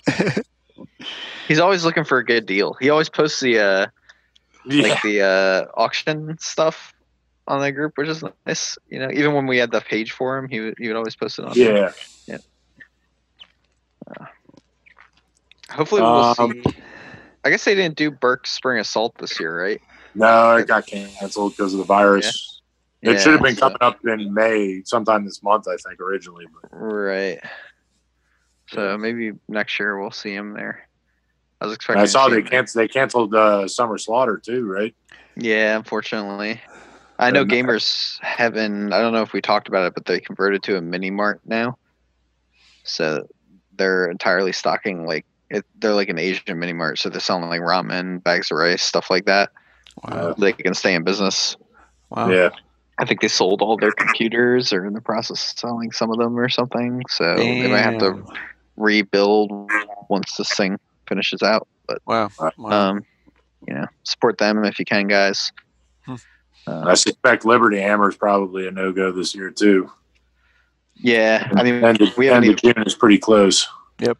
He's always looking for a good deal. He always posts the uh, Yeah, like the uh, auction stuff on that group, which is nice. You know, even when we had the page for him, he would he would always post it on. there. yeah. Hopefully, we'll Um, see. I guess they didn't do Burke's Spring Assault this year, right? No, it got canceled because of the virus. It should have been so- coming up in May, sometime this month, I think, originally. But Right. So maybe next year we'll see him there. I was expecting. I saw they canceled. They canceled uh, Summer Slaughter too, right? Yeah, unfortunately. I know And- Gamers Heaven. I don't know if we talked about it, but they converted to a mini mart now. So they're entirely stocking like it, they're like an Asian mini mart. So they're selling like ramen, bags of rice, stuff like that. Wow. They can stay in business. Wow. Yeah. I think they sold all their computers or in the process of selling some of them or something. So they might have to rebuild once this thing finishes out. But Wow. wow. um, you know, support them if you can, guys. Hmm. Uh, I suspect Liberty Hammer is probably a no go this year too. yeah, I mean, and of, we haven't end of June is pretty close. Yep.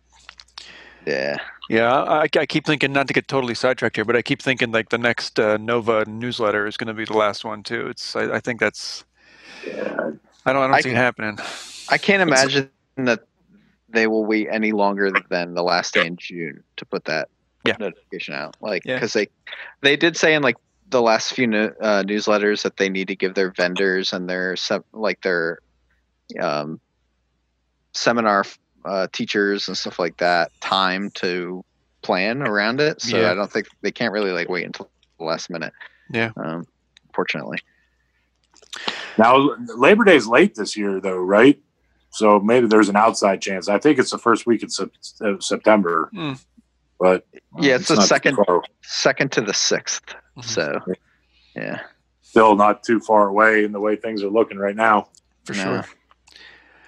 Yeah, yeah, I, I keep thinking not to get totally sidetracked here, but I keep thinking like the next uh, Nova newsletter is going to be the last one too. It's I, I think that's Yeah, I don't I don't I see it happening. I can't imagine that they will wait any longer than the last day in June to put that Yeah. notification out. Like, Yeah. because they they did say in like the last few nu- uh, newsletters that they need to give their vendors and their like their um, seminar uh, teachers and stuff like that time to plan around it. So Yeah. I don't think they can't really like wait until the last minute. Yeah. Um, fortunately. Now Labor Day's late this year, though, right? So maybe there's an outside chance. I think it's the first week in sep- uh, September, Hmm. but Yeah, it's the second- Second to the 6th Mhm. So, yeah. still not too far away in the way things are looking right now. for No. sure.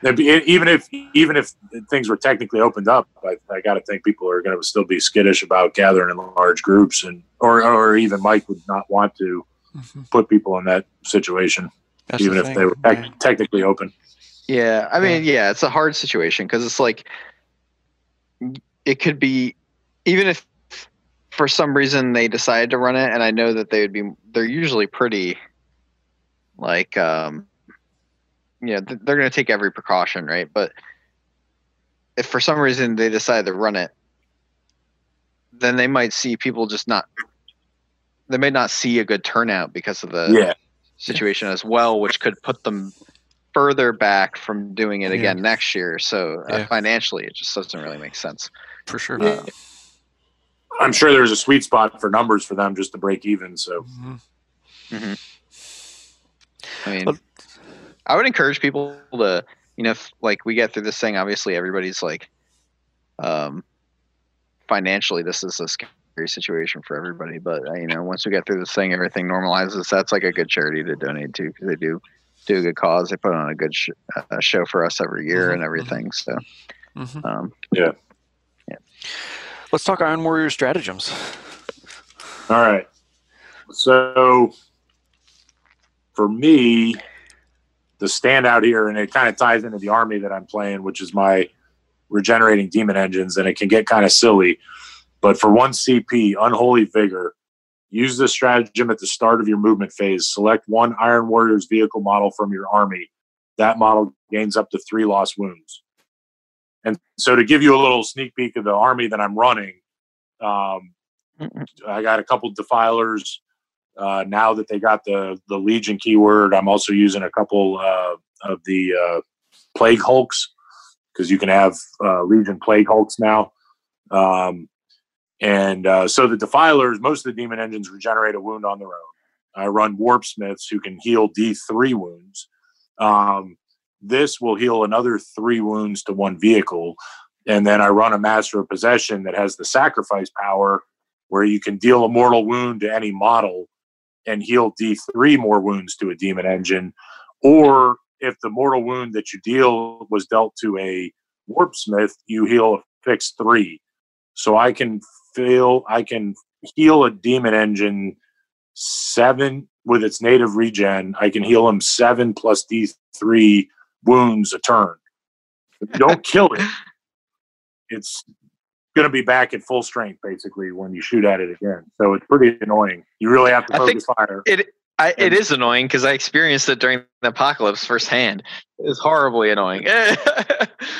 It'd be- Even if even if things were technically opened up, I, I got to think people are going to still be skittish about gathering in large groups, and or or even Mike would not want to Mhm. put people in that situation, That's even the if thing, they were tec- yeah. technically open. Yeah, I mean, yeah, it's a hard situation because it's like it could be even if for some reason they decide to run it, and I know that they would be. They're usually pretty like um, you know they're going to take every precaution, right? But if for some reason they decide to run it, then they might see people just not. They may not see a good turnout because of the Yeah, situation as well, which could put them further back from doing it Yeah. again next year. So uh, Yeah. financially, it just doesn't really make sense. For sure. Uh, I'm sure there's a sweet spot for numbers for them just to break even. So Mhm. I mean, Well- I would encourage people to, you know, if, like we get through this thing. Obviously, everybody's like, um, financially, this is a scary situation for everybody. But uh, you know, once we get through this thing, everything normalizes. That's like a good charity to donate to because they do do a good cause. They put on a good sh- uh, show for us every year Mhm, and everything. So, Mhm. um, Let's talk Iron Warrior stratagems. All right. So for me, the standout here, and it kind of ties into the army that I'm playing, which is my regenerating demon engines, and it can get kind of silly. But for one CP, Unholy Vigor, use this stratagem at the start of your movement phase. Select one Iron Warrior's vehicle model from your army. That model gains up to three lost wounds. And so, to give you a little sneak peek of the army that I'm running, um, I got a couple defilers. Uh, now that they got the the Legion keyword, I'm also using a couple uh, of the uh, Plague Hulks because you can have uh, Legion Plague Hulks now. Um, and uh, so the defilers, most of the demon engines regenerate a wound on their own. I run Warp Smiths who can heal D3 wounds. Um, this will heal another three wounds to one vehicle. And then I run a Master of Possession that has the sacrifice power where you can deal a mortal wound to any model and heal D3 more wounds to a demon engine. Or if the mortal wound that you deal was dealt to a warp smith, you heal a fixed three. So I can feel I can heal a demon engine seven with its native regen. I can heal him seven plus D3 wounds a turn. Don't kill it, it's going to be back at full strength basically when you shoot at it again. So it's pretty annoying. You really have to focus fire. it I, it is annoying because I experienced it during the apocalypse firsthand. It was horribly annoying.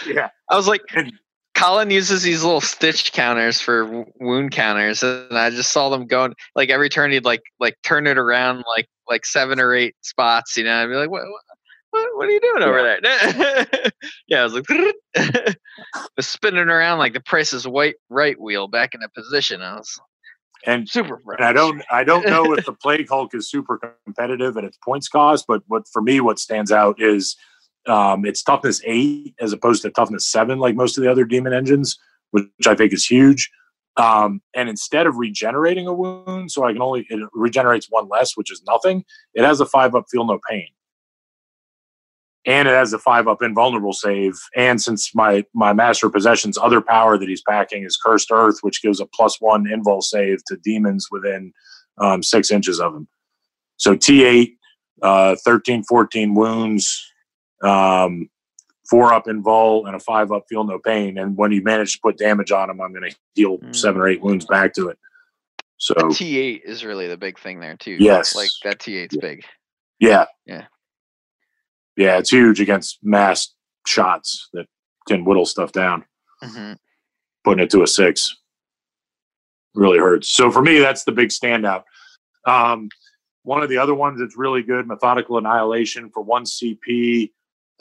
Yeah. I was like, And- Colin uses these little stitch counters for wound counters, and I just saw them going like every turn he'd like like turn it around like like seven or eight spots. You know, I'd be like, what what, what, are you doing over there? yeah, I was like, was spinning around like the Price is White right wheel back into position. I was And super. and I don't I don't know if the Plague Hulk is super competitive at its points cost, but what for me what stands out is um, it's toughness eight as opposed to toughness seven, like most of the other demon engines, which I think is huge. Um, and instead of regenerating a wound, so I can only it regenerates one less, which is nothing. It has a five up feel no pain, and it has a five up invulnerable save. And since my my master possession's other power that he's packing is cursed earth, which gives a plus one invul save to demons within um, six inches of him. So T8, uh, 13, 14 wounds, um, four up in vol and a five up feel no pain. And when you manage to put damage on them, I'm going to heal Mm. seven or eight wounds back to it. So T eight is really the big thing there too. Yes. like that T 8s big. yeah, Yeah. yeah, it's huge against mass shots that can whittle stuff down. hmm putting it to a six really hurts. So for me, that's the big standout. Um, one of the other ones that's really good, methodical annihilation for one CP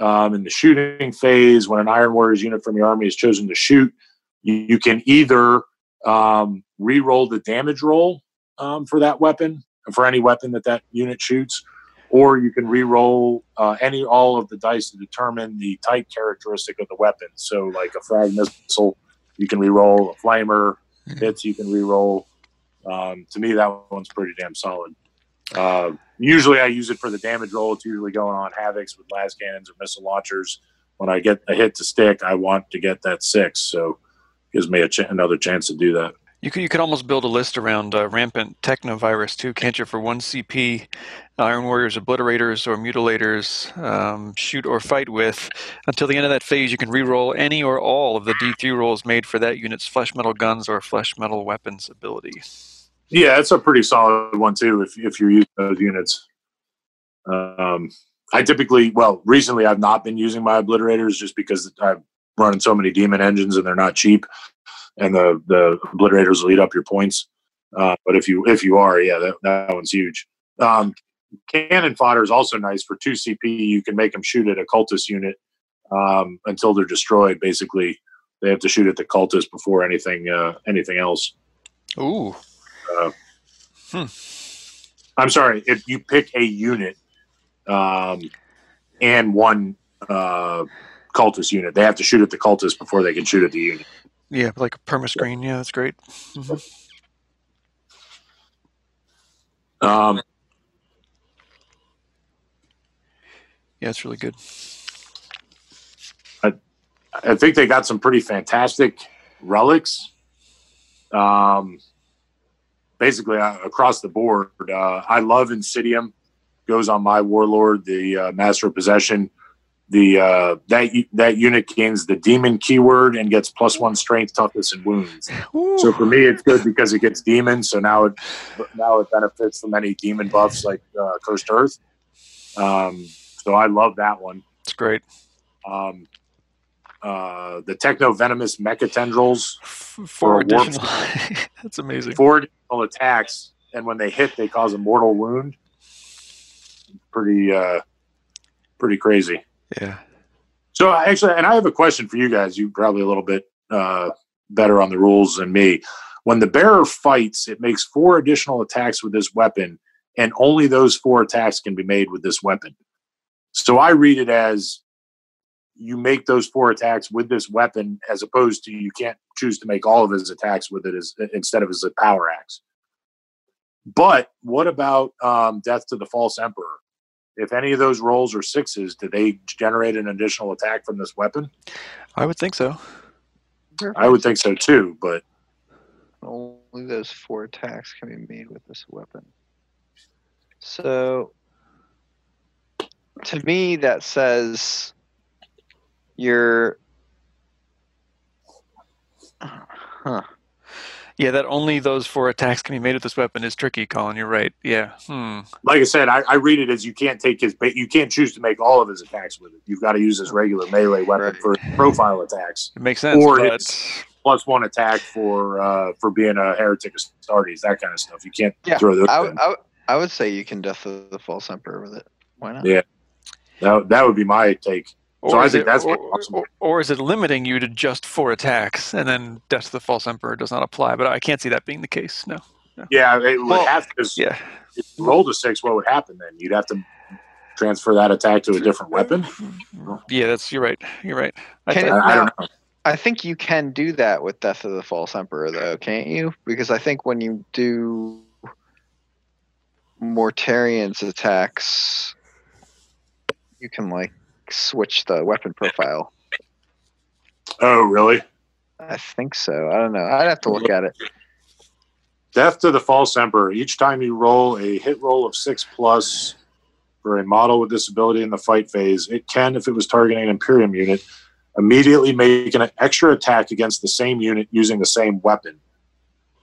um, in the shooting phase. When an Iron Warriors unit from your army is chosen to shoot, you, you can either um, re-roll the damage roll um, for that weapon, for any weapon that that unit shoots, or you can re-roll uh, any all of the dice to determine the type characteristic of the weapon. So, like a frag missile, you can re-roll a flamer. Hits, you can re-roll. Um, to me, that one's pretty damn solid. Uh, usually, I use it for the damage roll. It's usually going on havocs with las cannons or missile launchers. When I get a hit to stick, I want to get that six, so gives me ch- another chance to do that. You could you could almost build a list around uh, rampant technovirus too, can't you? For one CP, Iron Warriors, Obliterators, or Mutilators um, shoot or fight with. Until the end of that phase, you can re-roll any or all of the D3 rolls made for that unit's flesh metal guns or flesh metal weapons ability. Yeah, it's a pretty solid one too. If if you're using those units, um, I typically well recently I've not been using my obliterators just because I'm running so many demon engines and they're not cheap, and the the obliterators will eat up your points. Uh, but if you if you are, yeah, that, that one's huge. Um, cannon fodder is also nice for two CP. You can make them shoot at a cultist unit um, until they're destroyed. Basically, they have to shoot at the cultist before anything uh, anything else. Ooh, Uh, Hmm. I'm sorry, if you pick a unit um, and one uh, cultist unit, they have to shoot at the cultist before they can shoot at the unit. yeah, like a permascreen. Yeah, that's great. Mhm. Um, Yeah, it's really good. I, I think they got some pretty fantastic relics. Um, basically, uh, across the board, uh, I love Insidium. Goes on my warlord, the uh, master of possession. The uh, that that unit gains the demon keyword and gets plus one strength, toughness, and wounds. So for me, it's good because it gets demons. So now it now it benefits from any demon buffs like uh, Cursed Earth. Um, so I love that one. It's great. Um, uh, the techno venomous mecha tendrils, For Four a warp additional. that's amazing. four additional attacks, and when they hit, they cause a mortal wound. Pretty, uh, pretty crazy. Yeah. So actually, and I have a question for you guys. You probably a little bit uh, better on the rules than me. When the bearer fights, it makes four additional attacks with this weapon, and only those four attacks can be made with this weapon. So I read it as you make those four attacks with this weapon, as opposed to you can't choose to make all of his attacks with it as instead of as a power axe. But what about um, Death to the False Emperor? If any of those rolls are sixes, do they generate an additional attack from this weapon? I would think so. I would think so too, but Only those four attacks can be made with this weapon. So, to me, that says you're. Huh. Yeah, that only those four attacks can be made with this weapon is tricky, Colin. You're right. Yeah. Hmm. like I said, I, I read it as you can't take his, ba- you can't choose to make all of his attacks with it. You've got to use his regular melee weapon Right. for profile attacks, It makes sense. Or but it's- plus one attack for uh, for being a heretic of Astartes, that kind of stuff. You can't Yeah, throw those. I, in. would- I, I would say you can Death of the False Emperor with it. Why not? Yeah. That, that would be my take. So or I is think it, that's or, possible. or, or is it limiting you to just four attacks and then Death to the False Emperor does not apply? But I can't see that being the case. No. Yeah, it would Well, have to. Yeah. If you rolled a six, what would happen then? You'd have to transfer that attack to a different weapon. Yeah, that's you're right. You're right. I Can I, I don't know. I think you can do that with Death of the False Emperor, though, can't you? Because I think when you do Mortarion's attacks, you can like switch the weapon profile. Oh, really? I think so. I don't know. I'd have to look at it. Death to the False Emperor. Each time you roll a hit roll of six plus for a model with this ability in the fight phase, it can, if it was targeting an Imperium unit, immediately make an extra attack against the same unit using the same weapon.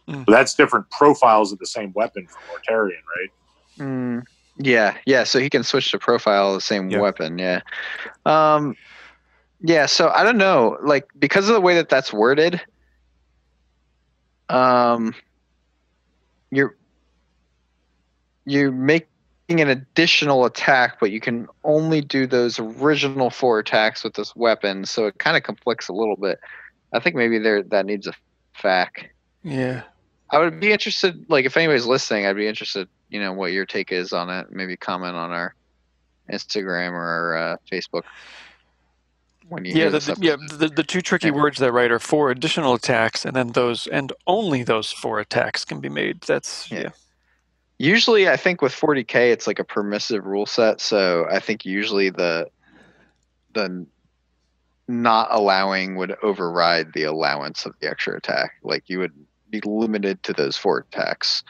Mm. So that's different profiles of the same weapon for Mortarion, right? Mm, yeah, yeah. So he can switch to profile the same Yeah. weapon. Yeah. Um, yeah. So I don't know, like because of the way that that's worded. Um, you're you're making an additional attack, but you can only do those original four attacks with this weapon. So it kind of conflicts a little bit. I think maybe there that needs a fac. yeah. I would be interested, like, if anybody's listening, I'd be interested, you know, what your take is on it. Maybe comment on our Instagram or our uh, Facebook. When you Yeah, the, the- yeah. The, the two tricky Yeah. words there, right, are four additional attacks, and then those, and only those four attacks can be made. That's Yeah. yeah. Usually, I think with 40k, it's like a permissive rule set. So I think usually the the not allowing would override the allowance of the extra attack. Like you would be limited to those four attacks.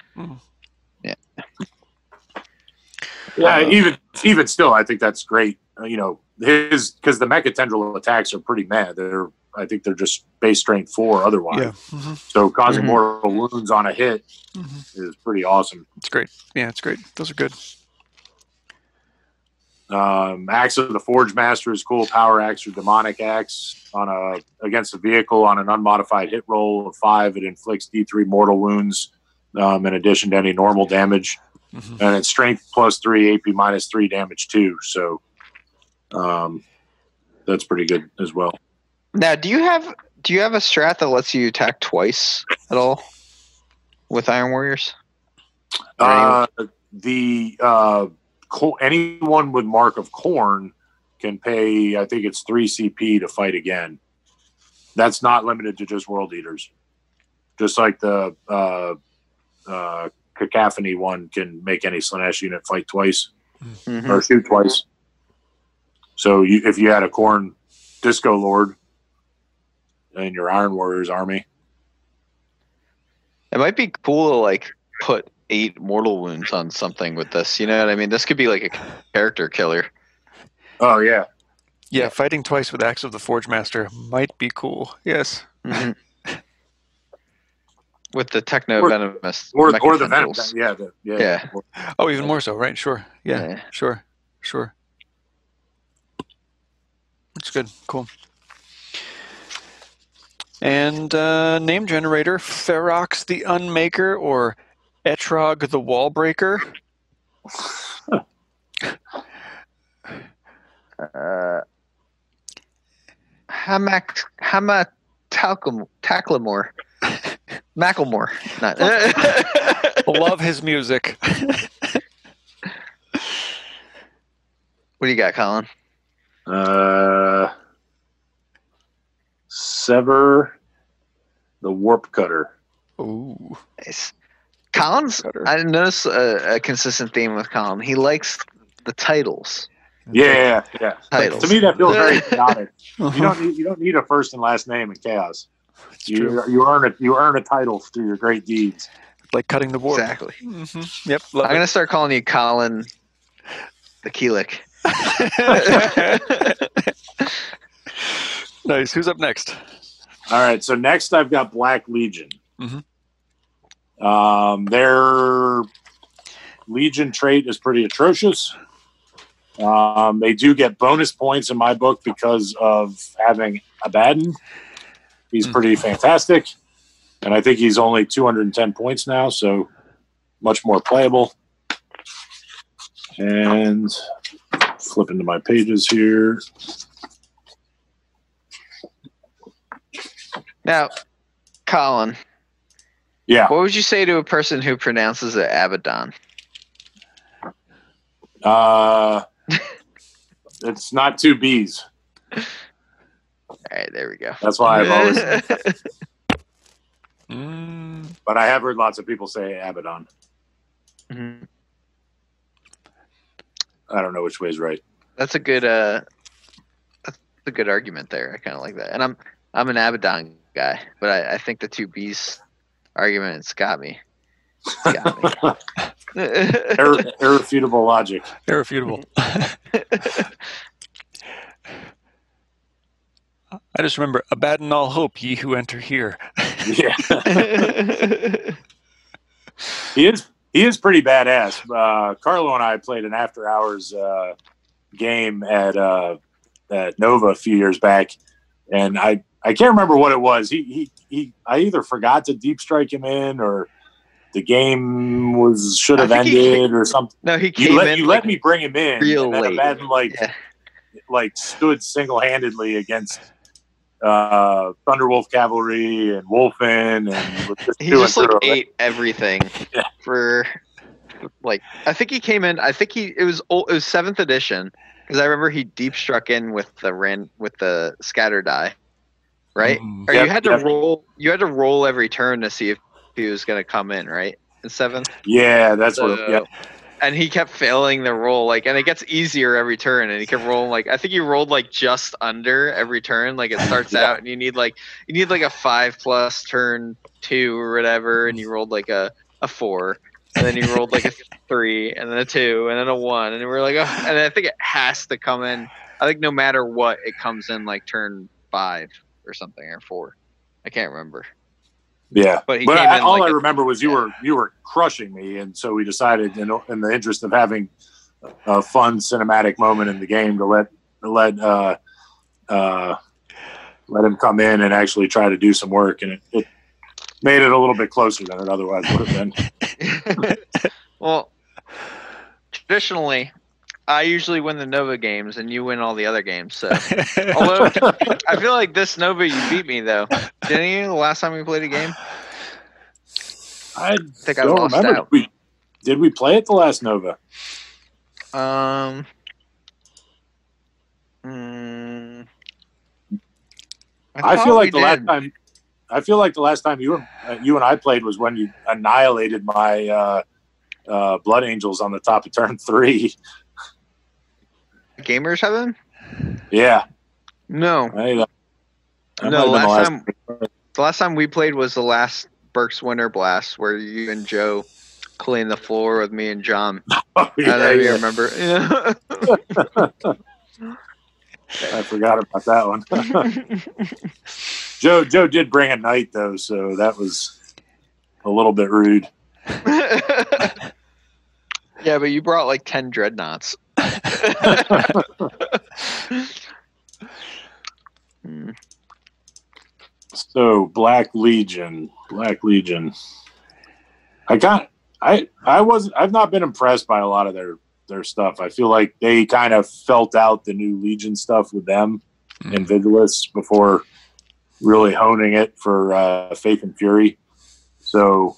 Yeah, Uh, even even still, I think that's great. Uh, you know, his because the mecha tendril attacks are pretty mad. They're I think they're just base strength four otherwise. Yeah. hmm So causing Mhm. mortal wounds on a hit hmm is pretty awesome. It's great. Yeah, it's great. Those are good. Um, axe of the Forge Master is cool. Power axe or demonic axe on a against a vehicle on an unmodified hit roll of five. It inflicts D3 mortal wounds um, in addition to any normal damage, hmm and it's strength plus three, AP minus three damage too. So um, that's pretty good as well. Now, do you have do you have a strat that lets you attack twice at all with Iron Warriors? Uh, the uh, co- anyone with mark of Khorne can pay. I think it's three CP to fight again. That's not limited to just world eaters. Just like the uh, uh, cacophony one can make any Slaanesh unit fight twice Mhm. or shoot twice. So you, if you had a Khorne disco lord in your Iron Warriors army, It might be cool to like put eight mortal wounds on something with this. You know what I mean? This could be like a character killer. oh yeah, Yeah, fighting twice with Axe of the Forge Master might be cool. Yes. Mhm. with the techno Or- venomous or mecha or the venom, yeah, the, yeah, Yeah. Oh, even more so, right? Sure. Yeah. Yeah. Sure. Sure. That's good. Cool. And uh, name generator Ferox the Unmaker or Etrog the Wallbreaker. Uh, Hamak Hama Talcum Tacklemore. Macklemore. Not Love his music. What do you got, Colin? Uh, sever the warp cutter. Ooh. Nice. Colin's. Cutter. I noticed a, a consistent theme with Colin. He likes the titles. Yeah, yeah. Titles. To me, that feels very chaotic. Uh-huh. You don't need you don't need a first and last name in chaos. It's true. You you earn it. You earn a title through your great deeds. Like cutting the board. Exactly. hmm Yep. I'm gonna start calling you Colin the Keelik. nice. Who's up next? All right. So next, I've got Black Legion. Mhm. Um, their Legion trait is pretty atrocious. Um, they do get bonus points in my book because of having Abaddon. He's Mhm. pretty fantastic, and I think he's only 210 points now, so much more playable. And flip into my pages here. Now, Colin, Yeah. what would you say to a person who pronounces it Abaddon? Uh, it's not two B's. All right, there we go. That's why I've always. Mm, but I have heard lots of people say Abaddon. Mhm. I don't know which way is right. That's a good uh that's a good argument there. I kinda like that. And I'm I'm an Abaddon guy, but I, I think the two B's argument's got me. It's got me. Ir- irrefutable logic. irrefutable. I just remember, abandon all hope, ye who enter here. Yeah, he is. He is pretty badass. Uh, Carlo and I played an after hours uh, game at uh, at Nova a few years back, and I I can't remember what it was. He he he. I either forgot to deep strike him in, or the game was should have ended, or something. no, he You came let in you like, let me bring him in, real and then like Yeah. like stood single handedly against uh, Thunderwolf Cavalry and Wolfen, and just he just like ate everything yeah. for like I think he came in. I think he it was it was seventh edition because I remember he deep struck in with the ran with the scatter die, right? Mm, or yep, you had to yep. roll. You had to roll every turn to see if he was going to come in, right? In seventh. Yeah, that's so, what. Yep and he kept failing the roll like and it gets easier every turn and he kept rolling like i think he rolled like just under every turn like it starts yeah. out and you need like you need like a five plus turn two or whatever and you rolled like a, a four and then you rolled like a three and then a two and then a one and we're like oh and i think it has to come in i think no matter what it comes in like turn five or something or four i can't remember yeah, but, but I, all like I remember was you yeah. were you were crushing me, and so we decided, in, in the interest of having a fun cinematic moment in the game, to let to let uh, uh, let him come in and actually try to do some work, and it, it made it a little bit closer than it otherwise would have been. well, traditionally, I usually win the Nova games, and you win all the other games. So, although I feel like this Nova you beat me though, didn't you? The last time we played a game, I think I lost remember. out. We, did we play it the last Nova? Um. Mm, I, I feel like the did. last time. I feel like the last time you were uh, you and I played was when you annihilated my uh, uh, Blood Angels on the top of turn three. Gamers Heaven? Yeah. No. I, no. Last, last time, the last time we played was the last Burke's Winter Blast, where you and Joe cleaned the floor with me and John. Oh, yeah, I don't yeah. remember. Yeah. I forgot about that one. Joe Joe did bring a knight though, so that was a little bit rude. yeah, but you brought like ten dreadnoughts. So Black Legion, Black Legion. I got I I wasn't I've not been impressed by a lot of their their stuff. I feel like they kind of felt out the new Legion stuff with them mm. and Vigilus before really honing it for uh, Faith and Fury. So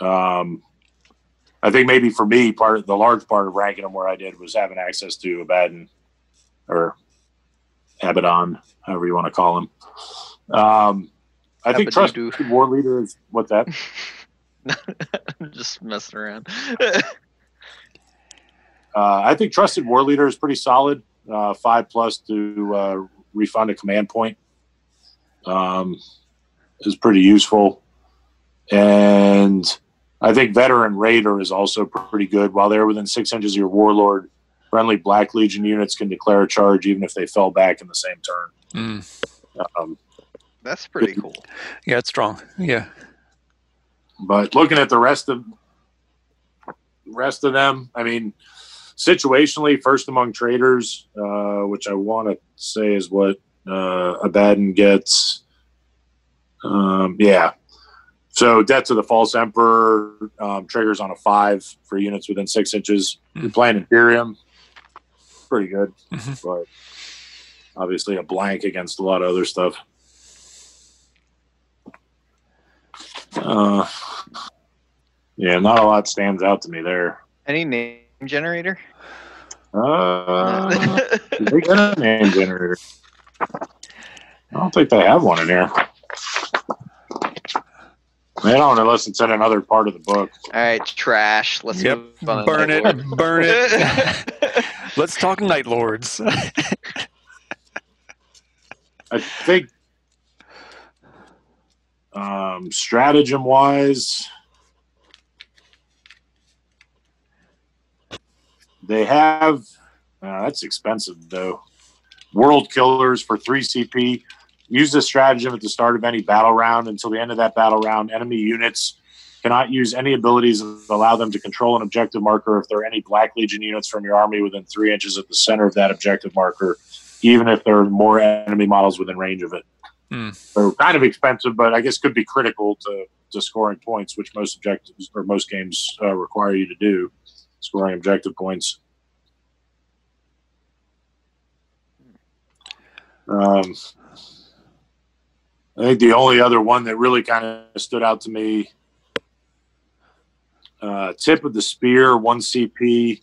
um, I think maybe for me, part of the large part of ranking them where I did was having access to Abaddon or Abaddon, however you want to call him. Um, I think trusted war leader is what that. I'm just messing around. uh, I think trusted war leader is pretty solid. Uh, five plus to uh, refund a command point um, is pretty useful, and I think veteran raider is also pretty good. While they're within six inches of your warlord, friendly Black Legion units can declare a charge even if they fell back in the same turn. Mm. Um, That's pretty cool. Yeah, it's strong. Yeah. But looking at the rest of rest of them, I mean, situationally, first among traders, uh, which I want to say is what uh, Abaddon gets. Um, yeah, so Death to the False Emperor um, triggers on a five for units within six inches. Mm-hmm. You're playing Imperium, pretty good, mm-hmm. but obviously a blank against a lot of other stuff. Uh, yeah, not a lot stands out to me there. Any name generator? Uh, they got a name generator. I don't think they have one in here. They don't unless it's in another part of the book. All right, trash. Let's yep. burn it, burn it. Let's talk Night Lords. I think um, stratagem wise, they have. Uh, that's expensive though. World Killers for three CP. Use this stratagem at the start of any battle round. Until the end of that battle round, enemy units cannot use any abilities that allow them to control an objective marker if there are any Black Legion units from your army within three inches at the center of that objective marker, even if there are more enemy models within range of it. Mm. So kind of expensive, but I guess could be critical to, to scoring points, which most objectives or most games uh, require you to do, scoring objective points. Um, I think the only other one that really kind of stood out to me, uh, tip of the spear, one CP.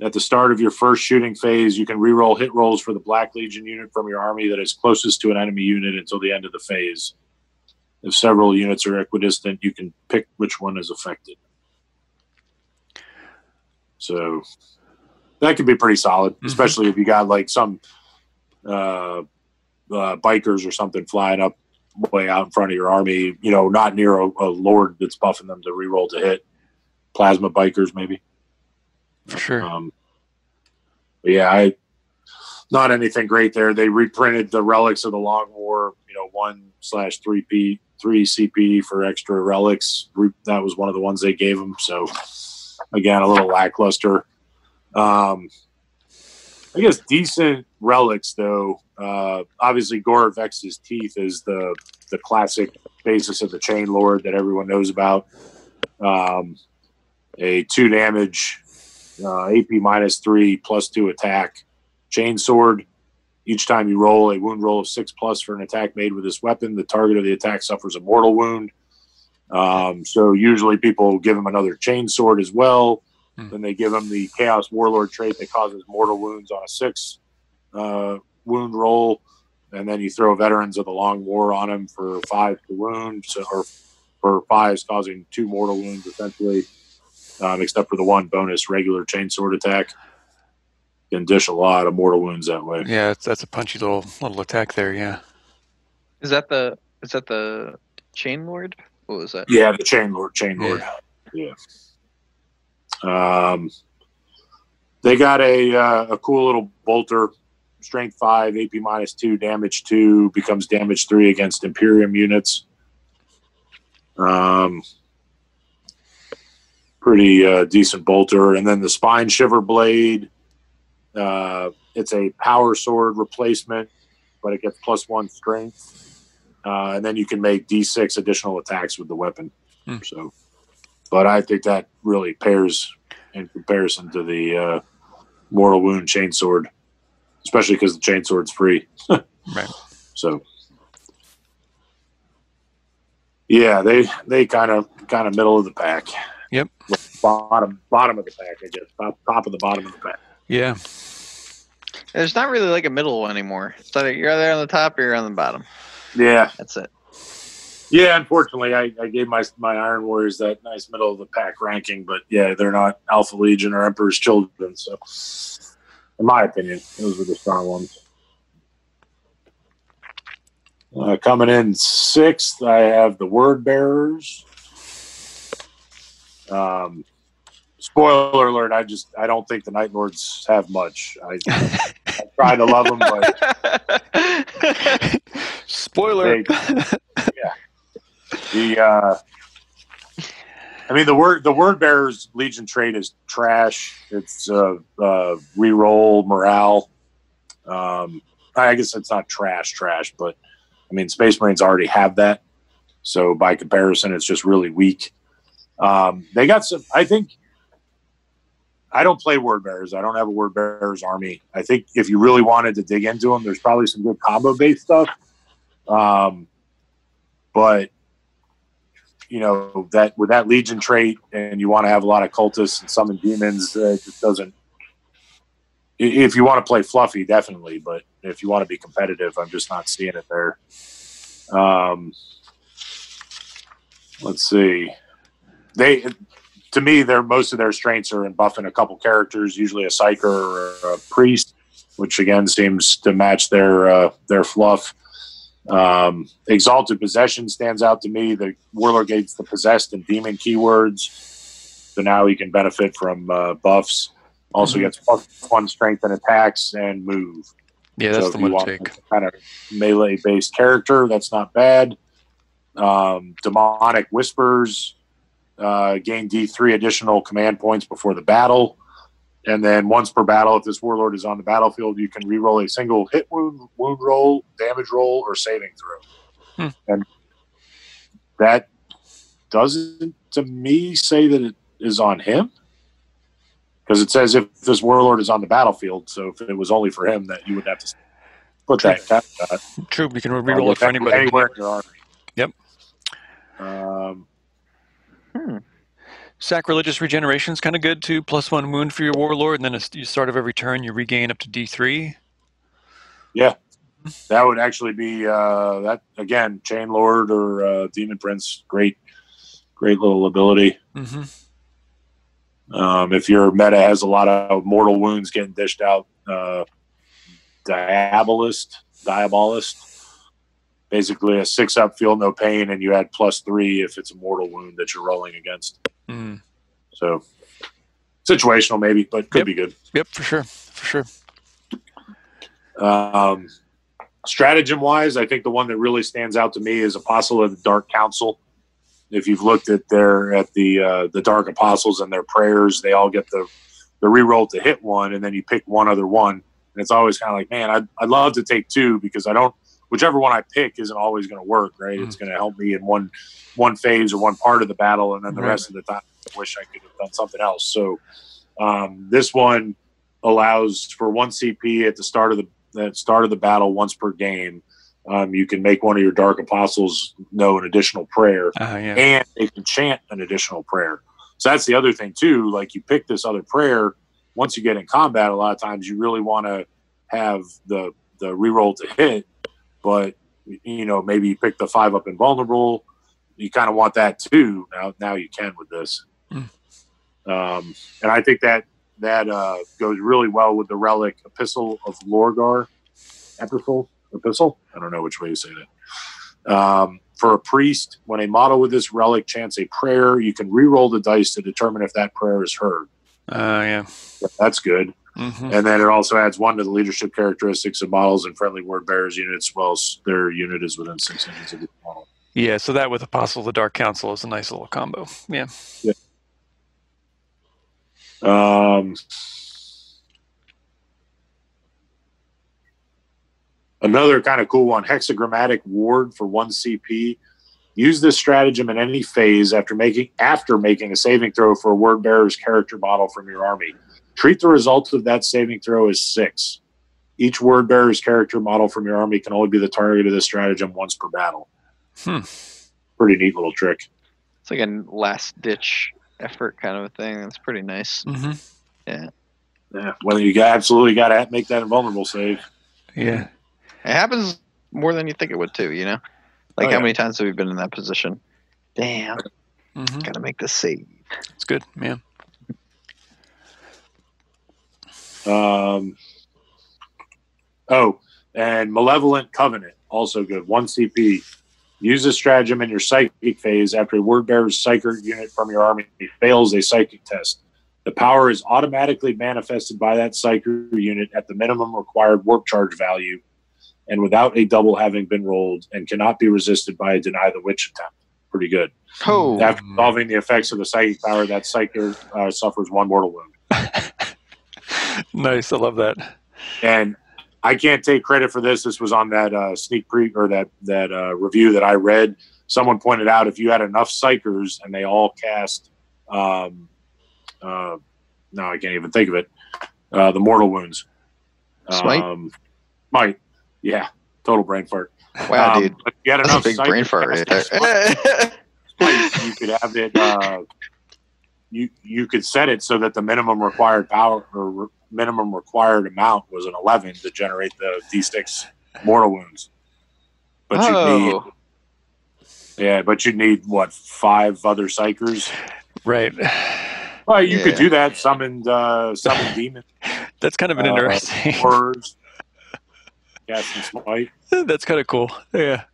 At the start of your first shooting phase, you can reroll hit rolls for the Black Legion unit from your army that is closest to an enemy unit until the end of the phase. If several units are equidistant, you can pick which one is affected. So that could be pretty solid, Mhm. especially if you got like some uh, uh, bikers or something flying up way out in front of your army. You know, not near a, a lord that's buffing them to reroll to hit. Plasma bikers, maybe. For sure. Um, but yeah, I not anything great there. They reprinted the relics of the Long War. You know, one slash three P three CP for extra relics. That was one of the ones they gave them. So again, a little lackluster. Um, I guess decent relics though. Uh, obviously, Gore Vex's teeth is the the classic basis of the Chain Lord that everyone knows about. Um, a two damage, uh, AP minus three plus two attack, chain sword. Each time you roll a wound roll of six plus for an attack made with this weapon, the target of the attack suffers a mortal wound. Um, so usually people give him another chain sword as well. Hmm. Then they give him the Chaos Warlord trait that causes mortal wounds on a six uh, wound roll. And then you throw Veterans of the Long War on him for five to wound, so, or for fives causing two mortal wounds essentially, um, except for the one bonus regular chain sword attack. You can dish a lot of mortal wounds that way. Yeah, that's, that's a punchy little little attack there. Yeah. Is that the is that the chain lord? What was that? Yeah, the chain lord, chain lord. Yeah. Um, they got a uh, a cool little bolter, strength five, AP minus two, damage two, becomes damage three against Imperium units. Um, pretty uh, decent bolter, and then the spine shiver blade. Uh, it's a power sword replacement, but it gets plus one strength, uh, and then you can make D6 additional attacks with the weapon. Hmm. So, but I think that really pairs in comparison to the uh, mortal wound chainsword, especially because the chainsword's free. Right. So, yeah, they they kind of kind of middle of the pack. Yep. Bottom bottom of the pack, I guess. Top, top of the bottom of the pack. Yeah. There's not really like a middle one anymore. It's either you're either on the top or you're on the bottom. Yeah, That's it. Yeah. Unfortunately, I, I gave my my Iron Warriors that nice middle of the pack ranking, but yeah, they're not Alpha Legion or Emperor's Children. So, in my opinion, those were the strong ones. Uh, coming in sixth, I have the Word Bearers. Um, spoiler alert: I just I don't think the Night Lords have much. I, I try to love them, but Spoiler. The uh, I mean the word the word bearers Legion trait is trash. It's uh, uh, reroll morale. Um, I guess it's not trash, trash, but I mean Space Marines already have that, so by comparison, it's just really weak. Um, they got some. I think I don't play word bearers. I don't have a word bearers army. I think if you really wanted to dig into them, there's probably some good combo based stuff. Um, but you know that with that legion trait and you want to have a lot of cultists and summon demons uh, it just doesn't if you want to play fluffy definitely but if you want to be competitive i'm just not seeing it there. Um let's see. They to me they're most of their strengths are in buffing a couple characters usually a psyker or a priest which again seems to match their uh, their fluff um, Exalted Possession stands out to me. The Warlord gets the possessed and demon keywords, so now he can benefit from uh, buffs. Also Mhm. gets plus one strength and attacks and move. Yeah, that's So the one to take. kind of melee based character. That's not bad. Um, demonic whispers uh, gain D three additional command points before the battle, and then once per battle, if this warlord is on the battlefield, you can reroll a single hit wound, wound roll, damage roll, or saving throw. Hmm. And that doesn't to me say that it is on him because it says if this warlord is on the battlefield. So if it was only for him, that you would have to put that caveat. True, you can Uh, reroll it for anybody. Anywhere in your army. Yep. Um, Hmm. Sacrilegious regeneration is kind of good too. Plus one wound for your warlord, and then at the start of every turn, you regain up to D3. Yeah, that would actually be uh, that again, Chain Lord or uh, Demon Prince. Great, great little ability. hmm Um, if your meta has a lot of mortal wounds getting dished out, uh, Diabolist, Diabolist, basically a six up, feel no pain, and you add plus three if it's a mortal wound that you're rolling against. Mm. So situational, maybe, but could Yep. be good. Yep, for sure, for sure. Um, stratagem wise, I think the one that really stands out to me is Apostle of the Dark Council. If you've looked at their at the uh, the Dark Apostles and their prayers, they all get the the reroll to hit one, and then you pick one other one. And it's always kind of like, man, I'd, I'd love to take two because I don't. Whichever one I pick isn't always going to work, right? It's going to help me in one one phase or one part of the battle, and then the Right. rest of the time, I wish I could have done something else. So um, this one allows for one CP at the start of the start of the battle once per game. Um, you can make one of your dark apostles know an additional prayer, Uh, yeah. and they can chant an additional prayer. So that's the other thing too. Like you pick this other prayer. Once you get in combat, a lot of times you really want to have the the reroll to hit, but you know maybe you pick the five up invulnerable. You kind of want that too. Now now you can with this, Mm. um, and I think that that uh, goes really well with the relic Epistle of Lorgar. Epistle, epistle. I don't know which way you say that. Um, for a priest, when a model with this relic chants a prayer, you can re-roll the dice to determine if that prayer is heard. Uh, yeah. That's good. Hmm And then it also adds one to the leadership characteristics of models and friendly word bearers units, whilst their unit is within six inches of the model. Yeah, so that with Apostle of the Dark Council is a nice little combo. Yeah. Um, another kind of cool one hexagrammatic ward for one CP. Use this stratagem in any phase after making after making a saving throw for a word bearer's character model from your army. Treat the result of that saving throw as six. Each word bearer's character model from your army can only be the target of this stratagem once per battle. Hmm. Pretty neat little trick. It's like a last ditch effort kind of a thing. That's pretty nice. hmm Yeah, whether you got, absolutely got to make that invulnerable save. Yeah. It happens more than you think it would too. You know, like Oh, how yeah. many times have we been in that position? Damn, hmm gotta make the save. It's good. Yeah. Um, oh, and Malevolent Covenant, also good. One CP. Use this stratagem in your psychic phase after a word bearer's psychic unit from your army fails a psychic test. The power is automatically manifested by that psychic unit at the minimum required warp charge value and without a double having been rolled and cannot be resisted by a deny the witch attempt. Pretty good. Oh, After solving the effects of the psychic power, that psychic uh, suffers one mortal wound. nice. I love that. and I can't take credit for this. This was on that uh, sneak pre or that that uh, review that I read. Someone pointed out if you had enough psykers and they all cast, um, uh, no, I can't even think of it. Uh, the mortal wounds, Smite? um, might, yeah, total brain fart. wow, Um, dude, if you had that's a enough big brain fart right. Smite, you could have it. You you could set it so that the minimum required power or re- minimum required amount was an eleven to generate the d6 mortal wounds. But you need oh, yeah, but you need what five other psykers? Right. Well, you could do that. Summoned uh, summoned demon That's kind of an Uh, interesting. horrors. Casting smite. That's kind of cool. Yeah.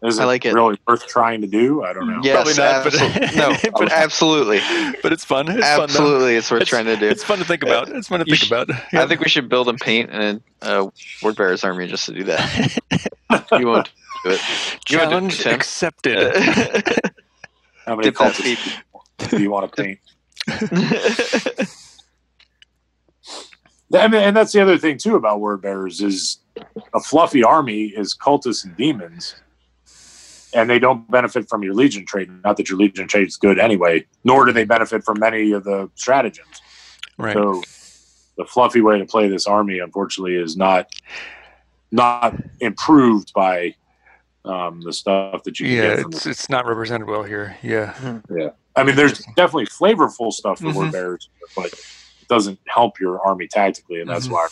Is I like it. really worth trying to do? I don't know. yes, Probably not, but- absolutely. no, but- absolutely, But it's fun. It's fun. Absolutely, it's worth It's- trying to do. It's fun to think about. It's fun to You think sh- about. I think we should build and paint and a word bearer's army just to do that. you won't do it. You wanna do it, accepted. How many Dip cultists do you want to paint? And, and that's the other thing too about word bearers is a fluffy army is cultists and demons, and they don't benefit from your legion trade. Not that your legion trade is good anyway, nor do they benefit from many of the stratagems. right. So the fluffy way to play this army, unfortunately, is not not improved by um, the stuff that you Yeah, get from it's it's not represented well here. Yeah. yeah. I mean, there's definitely flavorful stuff for Mhm. word bearers, but it doesn't help your army tactically, and that's Mhm. why.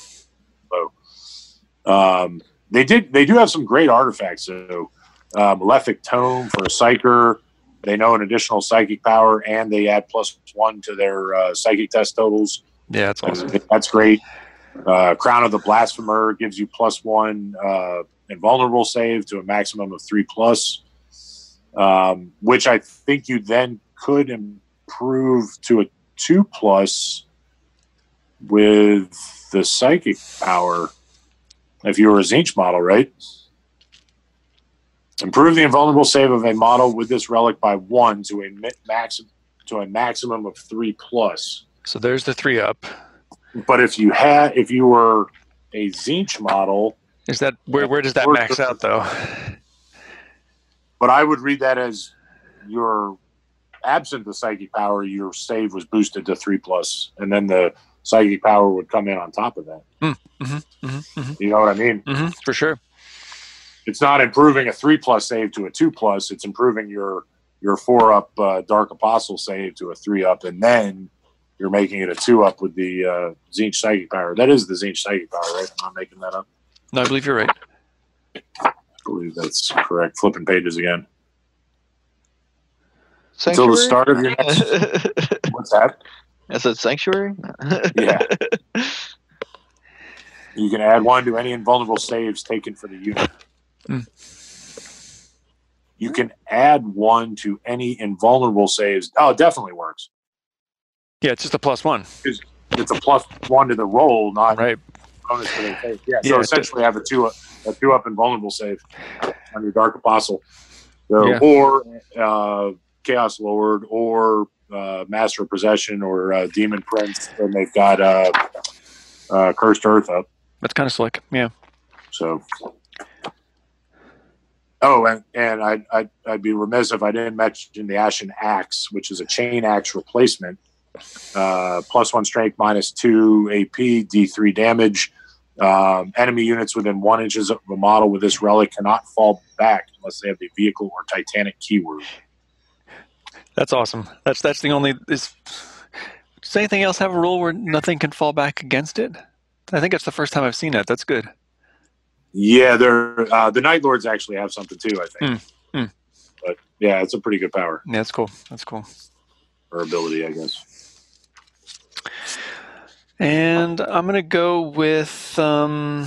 So, um, they did. They do have some great artifacts. So, uh, Malefic Tome for a psyker. They know an additional psychic power, and they add plus one to their uh, psychic test totals. Yeah, it's awesome. That's great. Uh, Crown of the Blasphemer gives you plus one uh, invulnerable save to a maximum of three plus, um, which I think you then could improve to a two plus with the psychic power if you were a Tzeentch model, right? Improve the invulnerable save of a model with this relic by one to a mi- maximum to a maximum of three plus. So there's the three up. But if you had, if you were a Tzeentch model, Is that where where does that max out though? but I would read that as your absent the psychic power, your save was boosted to three plus, and then the psychic power would come in on top of that. Mm-hmm, mm-hmm, You know what I mean? mm-hmm, for sure. It's not improving a three plus save to a two plus. It's improving your your four up uh, Dark Apostle save to a three up, and then you're making it a two up with the uh, Tzeentch psychic power. That is the Tzeentch psychic power, right? I'm not making that up. No, I believe you're right. I believe that's correct. Flipping pages again. Sanctuary? Until the start of your next. What's that? I said sanctuary. Yeah. You can add one to any invulnerable saves taken for the unit. Hmm. You can add one to any invulnerable saves. Oh, it definitely works. Yeah, it's just a plus one, It's a plus one to the roll, not right? bonus save. Yeah, Yeah, so essentially have a two a two up invulnerable save on your Dark Apostle. So, Yeah. Or uh, Chaos Lord or uh, Master of Possession or uh, Demon Prince, and they've got uh, uh, Cursed Earth up. That's kind of slick. Yeah. So, oh, and and I'd, I'd I'd be remiss if I didn't mention the Ashen Axe, which is a chain axe replacement. Uh, plus one strength, minus two AP, D three damage. Um, enemy units within one inches of a model with this relic cannot fall back unless they have the vehicle or Titanic keyword. That's awesome. That's that's the only is. Does anything else have a rule where nothing can fall back against it? I think that's the first time I've seen that. That's good. Yeah, they're uh, the Night Lords actually have something too. I think, Hmm, hmm. but yeah, it's a pretty good power Yeah, that's cool. That's cool. or ability, I guess. And I'm gonna go with um,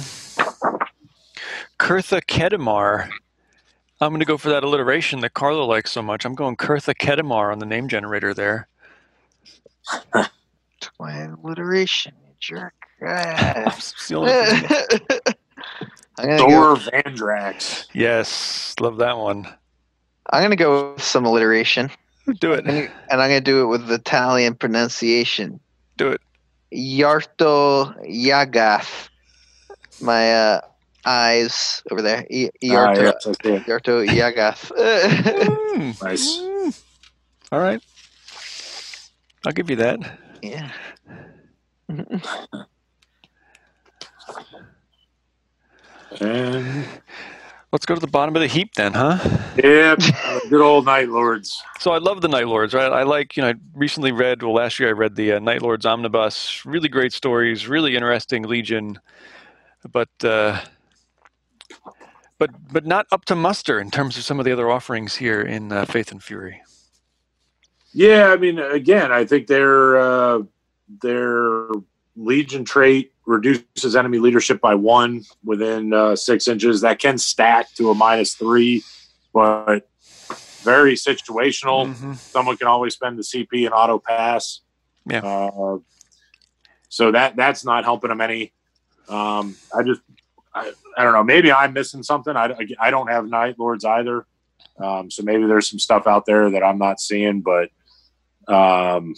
Kurtha Kedamar. I'm gonna go for that alliteration that Carlo likes so much. I'm going Kurtha Kedamar on the name generator there. Took my alliteration, you jerk. It's the only thing- I'm gonna go. Vandrax. yes, love that one. I'm gonna go with some alliteration, Do it. and and I'm gonna do it with Italian pronunciation. Do it. Yarto Yagath. My uh, eyes over there. Y- Ah, Yarto, yes, I. Yarto Yagath. Mm, Nice. mm. All right. I'll give you that. yeah. And Let's go to the bottom of the heap then, huh? yeah, good old Night Lords. So I love the Night Lords, right? I like, you know, I recently read, well, last year I read the uh, Night Lords Omnibus. Really great stories, really interesting Legion, but uh, but but not up to muster in terms of some of the other offerings here in uh, Faith and Fury. Yeah, I mean, again, I think they're uh, their Legion trait reduces enemy leadership by one within uh, six inches. That can stack to a minus three, but very situational. Mhm. Someone can always spend the CP and auto pass. Yeah. Uh, so that that's not helping them any. Um, I just I, I don't know. Maybe I'm missing something. I, I don't have Night Lords either. Um, so maybe there's some stuff out there that I'm not seeing, but um,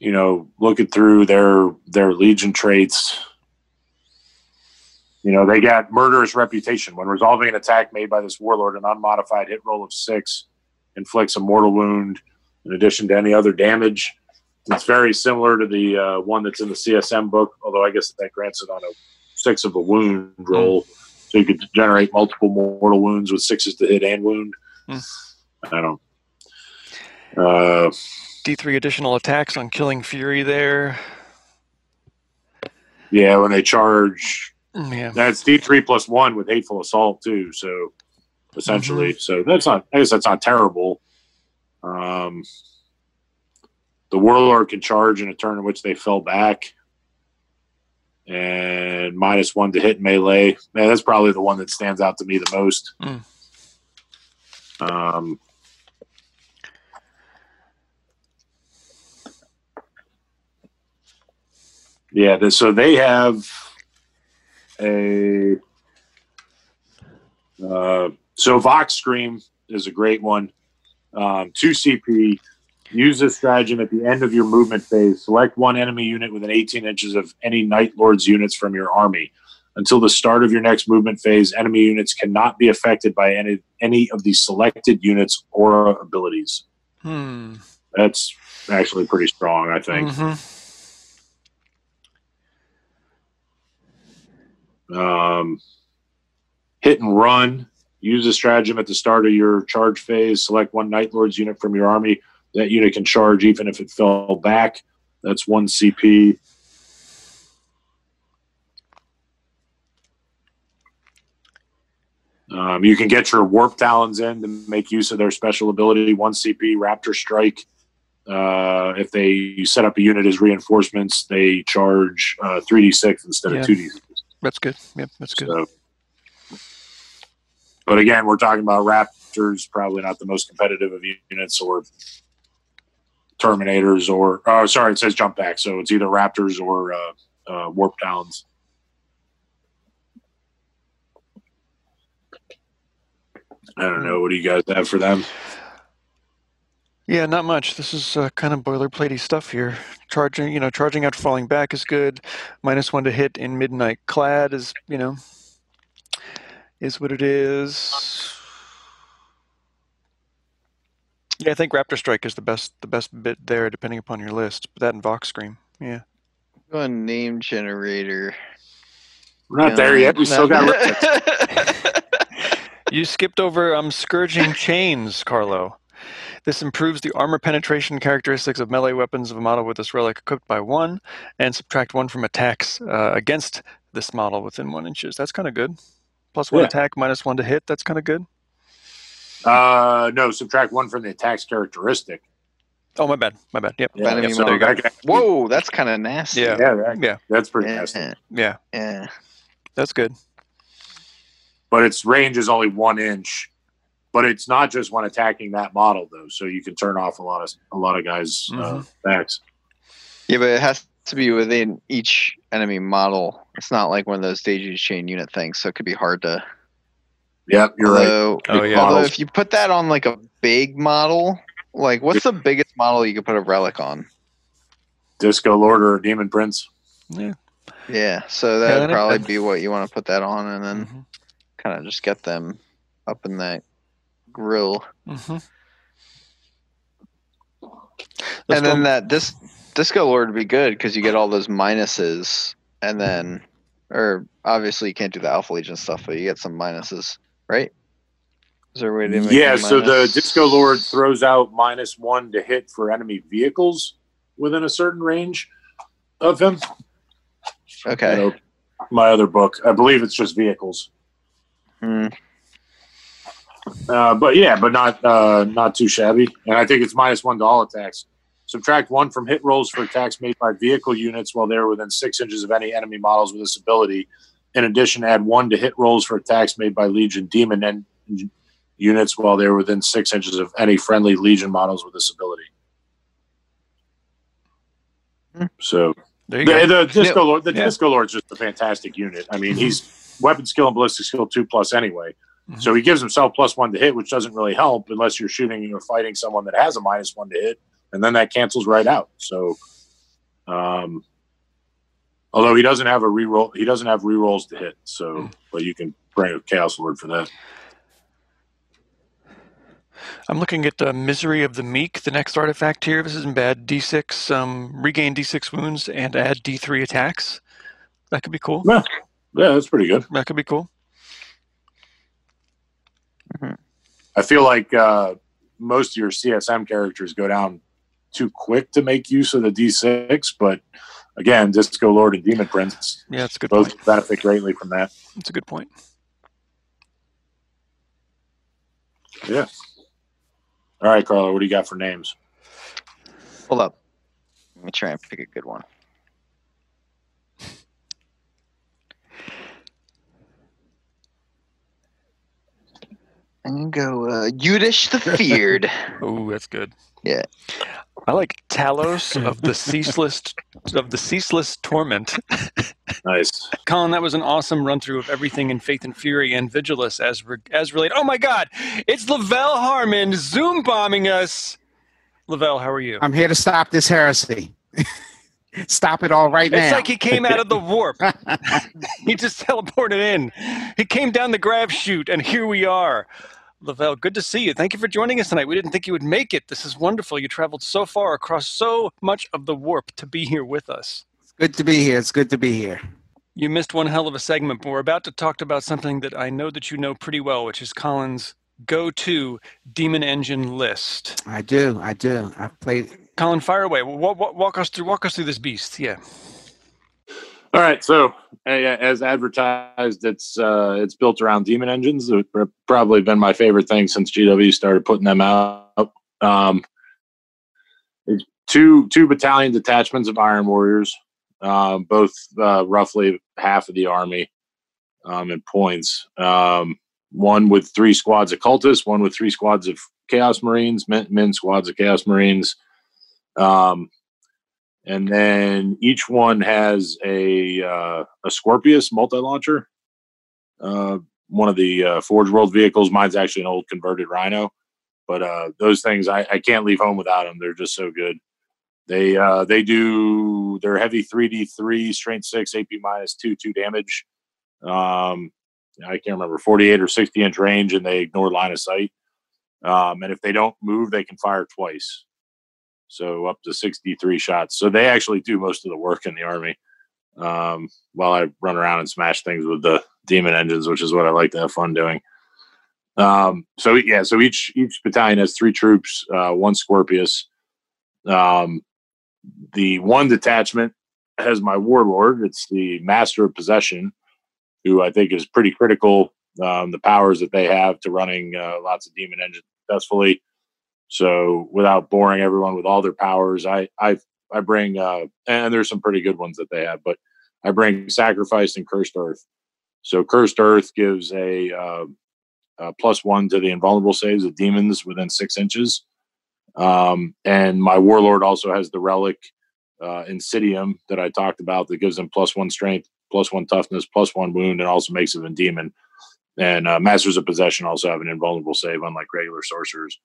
you know, looking through their their Legion traits, you know, they got murderous reputation. When resolving an attack made by this warlord, an unmodified hit roll of six inflicts a mortal wound in addition to any other damage. It's very similar to the uh, one that's in the CSM book, although I guess that grants it on a six of a wound roll, so you could generate multiple mortal wounds with sixes to hit and wound. Hmm. I don't. Uh, D3 additional attacks on Killing Fury there. yeah, when they charge, Mm, Yeah. that's D three plus one with hateful assault too. So essentially, so that's not. I guess that's not terrible. Um, the warlord can charge in a turn in which they fell back, and minus one to hit melee. Man, that's probably the one that stands out to me the most. Mm. Um, yeah, so they have a uh, so Vox Scream is a great one. Um, two CP. Use this stratagem at the end of your movement phase. Select one enemy unit within 18 inches of any Night Lord's units from your army. Until the start of your next movement phase, enemy units cannot be affected by any any of the selected units or abilities. Hmm. That's actually pretty strong, I think. Mhm. Um, hit and run. Use a stratagem at the start of your charge phase. Select one Night Lord's unit from your army. That unit can charge even if it fell back. That's one CP. Um, you can get your Warp Talons in to make use of their special ability. One CP, Raptor Strike. Uh, if they set up a unit as reinforcements, they charge uh, 3d6 instead Yeah. of 2d6. That's good. Yep, that's good. So, but again, we're talking about Raptors, probably not the most competitive of units, or Terminators, or oh, sorry, it says jump back, so it's either Raptors or uh, uh, Warp Talons. I don't know. What do you guys have for them? Yeah, not much. This is uh, kind of boilerplatey stuff here. Charging, you know, charging after falling back is good. Minus one to hit in midnight clad is, you know, is what it is. Yeah, I think Raptor Strike is the best, the best bit there, depending upon your list. But that and Vox Scream, yeah. Go on name generator. We're not there yet. We still got. You skipped over um, Scourging Chains, Carlo. This improves the armor penetration characteristics of melee weapons of a model with this relic equipped by one, and subtract one from attacks uh, against this model within one inches. That's kind of good. Plus one Yeah. attack, minus one to hit. That's kind of good. uh, no, subtract one from the attack's characteristic. Oh, my bad. My bad. Yep. Yeah, Enemy so model. that can- Whoa, that's kind of nasty. Yeah. yeah, that- Yeah. that's pretty Yeah, nasty. Yeah. yeah. That's good. but its range is only one inch. But it's not just when attacking that model though, so you can turn off a lot of a lot of guys' uh, Mhm. backs. Yeah, but it has to be within each enemy model. It's not like one of those daisy chain unit things, so it could be hard to. Yep, you're right. although, Oh, yeah. Although Models. if you put that on like a big model, like what's the biggest model you could put a relic on? Disco Lord or Demon Prince. Yeah. Yeah, so that'd that probably bad. be what you want to put that on, and then Mhm. kind of just get them up in that grill. Mhm. And go- then that dis- disco lord would be good because you get all those minuses, and then, or obviously you can't do the alpha legion stuff, but you get some minuses, right? Is there a way to make Yeah, so the? Disco Lord throws out minus one to hit for enemy vehicles within a certain range of him. Okay. You know, my other book, I believe it's just vehicles. Hmm. Uh, but yeah, but not uh, not too shabby. And I think it's minus one to all attacks. Subtract one from hit rolls for attacks made by vehicle units while they're within six inches of any enemy models with this ability. In addition, add one to hit rolls for attacks made by Legion Demon and units while they're within six inches of any friendly Legion models with this ability. Hmm. So there you the, go. the Disco Lord, the Yeah. Disco Lord's just a fantastic unit. I mean, he's weapon skill and ballistic skill two plus anyway. Mhm. So he gives himself plus one to hit, which doesn't really help unless you're shooting or fighting someone that has a minus one to hit, and then that cancels right out. So, um, although he doesn't have a reroll, he doesn't have rerolls to hit. So, Hmm. but you can bring a Chaos Lord for that. I'm looking at the Misery of the Meek, the next artifact here. This isn't bad. D6, um, regain D6 wounds and add D3 attacks. That could be cool. Yeah, yeah that's pretty good. That could be cool. I feel like uh, most of your CSM characters go down too quick to make use of the D6, but again, Disco Lord and Demon Prince Yeah, that's a good both point. benefit greatly from that. That's a good point. Yeah. All right, Carlo, what do you got for names? Hold up. Let me try and pick a good one. I'm gonna go uh, Yudish the Feared. Oh, that's good. Yeah. I like Talos of the ceaseless of the ceaseless torment. Nice. Colin, that was an awesome run through of everything in Faith and Fury and Vigilus as re- as related. Oh my God, it's Lavelle Harmon zoom bombing us. Lavelle, how are you? I'm here to stop this heresy. stop it all right now. It's like he came out of the warp. he just teleported in. He came down the grav chute, and here we are. Lavelle, good to see you. Thank you for joining us tonight. We didn't think you would make it. This is wonderful. You traveled so far across so much of the warp to be here with us. It's good to be here. It's good to be here. You missed one hell of a segment, but we're about to talk about something that I know that you know pretty well, which is Colin's go-to demon engine list. I do. I do. I've played. Colin, fire away. Walk, walk, walk us through. Walk us through this beast. Yeah. All right, so uh, as advertised, it's uh, it's built around demon engines. It's probably been my favorite thing since GW started putting them out. Um, two two battalion detachments of Iron Warriors, um, both uh, roughly half of the army um, in points. Um, one with three squads of cultists, one with three squads of Chaos Marines, men, men squads of Chaos Marines. Um, and then each one has a uh, a Scorpius multi launcher. Uh, one of the uh, Forge World vehicles. Mine's actually an old converted Rhino, but uh, those things I, I can't leave home without them. They're just so good. They uh, they do they're heavy three D three strength six AP minus two two damage. Um, I can't remember forty eight or sixty inch range, and they ignore line of sight. Um, and if they don't move, they can fire twice so up to 63 shots. So they actually do most of the work in the army. Um, while I run around and smash things with the demon engines, which is what I like to have fun doing. Um, so yeah, so each each battalion has three troops, uh, one Scorpius. Um, the one detachment has my warlord. It's the master of possession, who I think is pretty critical. Um, the powers that they have to running uh, lots of demon engines successfully. So without boring everyone with all their powers, I I I bring uh and there's some pretty good ones that they have, but I bring sacrifice and cursed earth. So cursed earth gives a, uh, a plus one to the invulnerable saves of demons within six inches. Um, and my warlord also has the relic uh, Insidium that I talked about that gives them plus one strength, plus one toughness, plus one wound, and also makes them a demon. And uh, masters of possession also have an invulnerable save, unlike regular sorcerers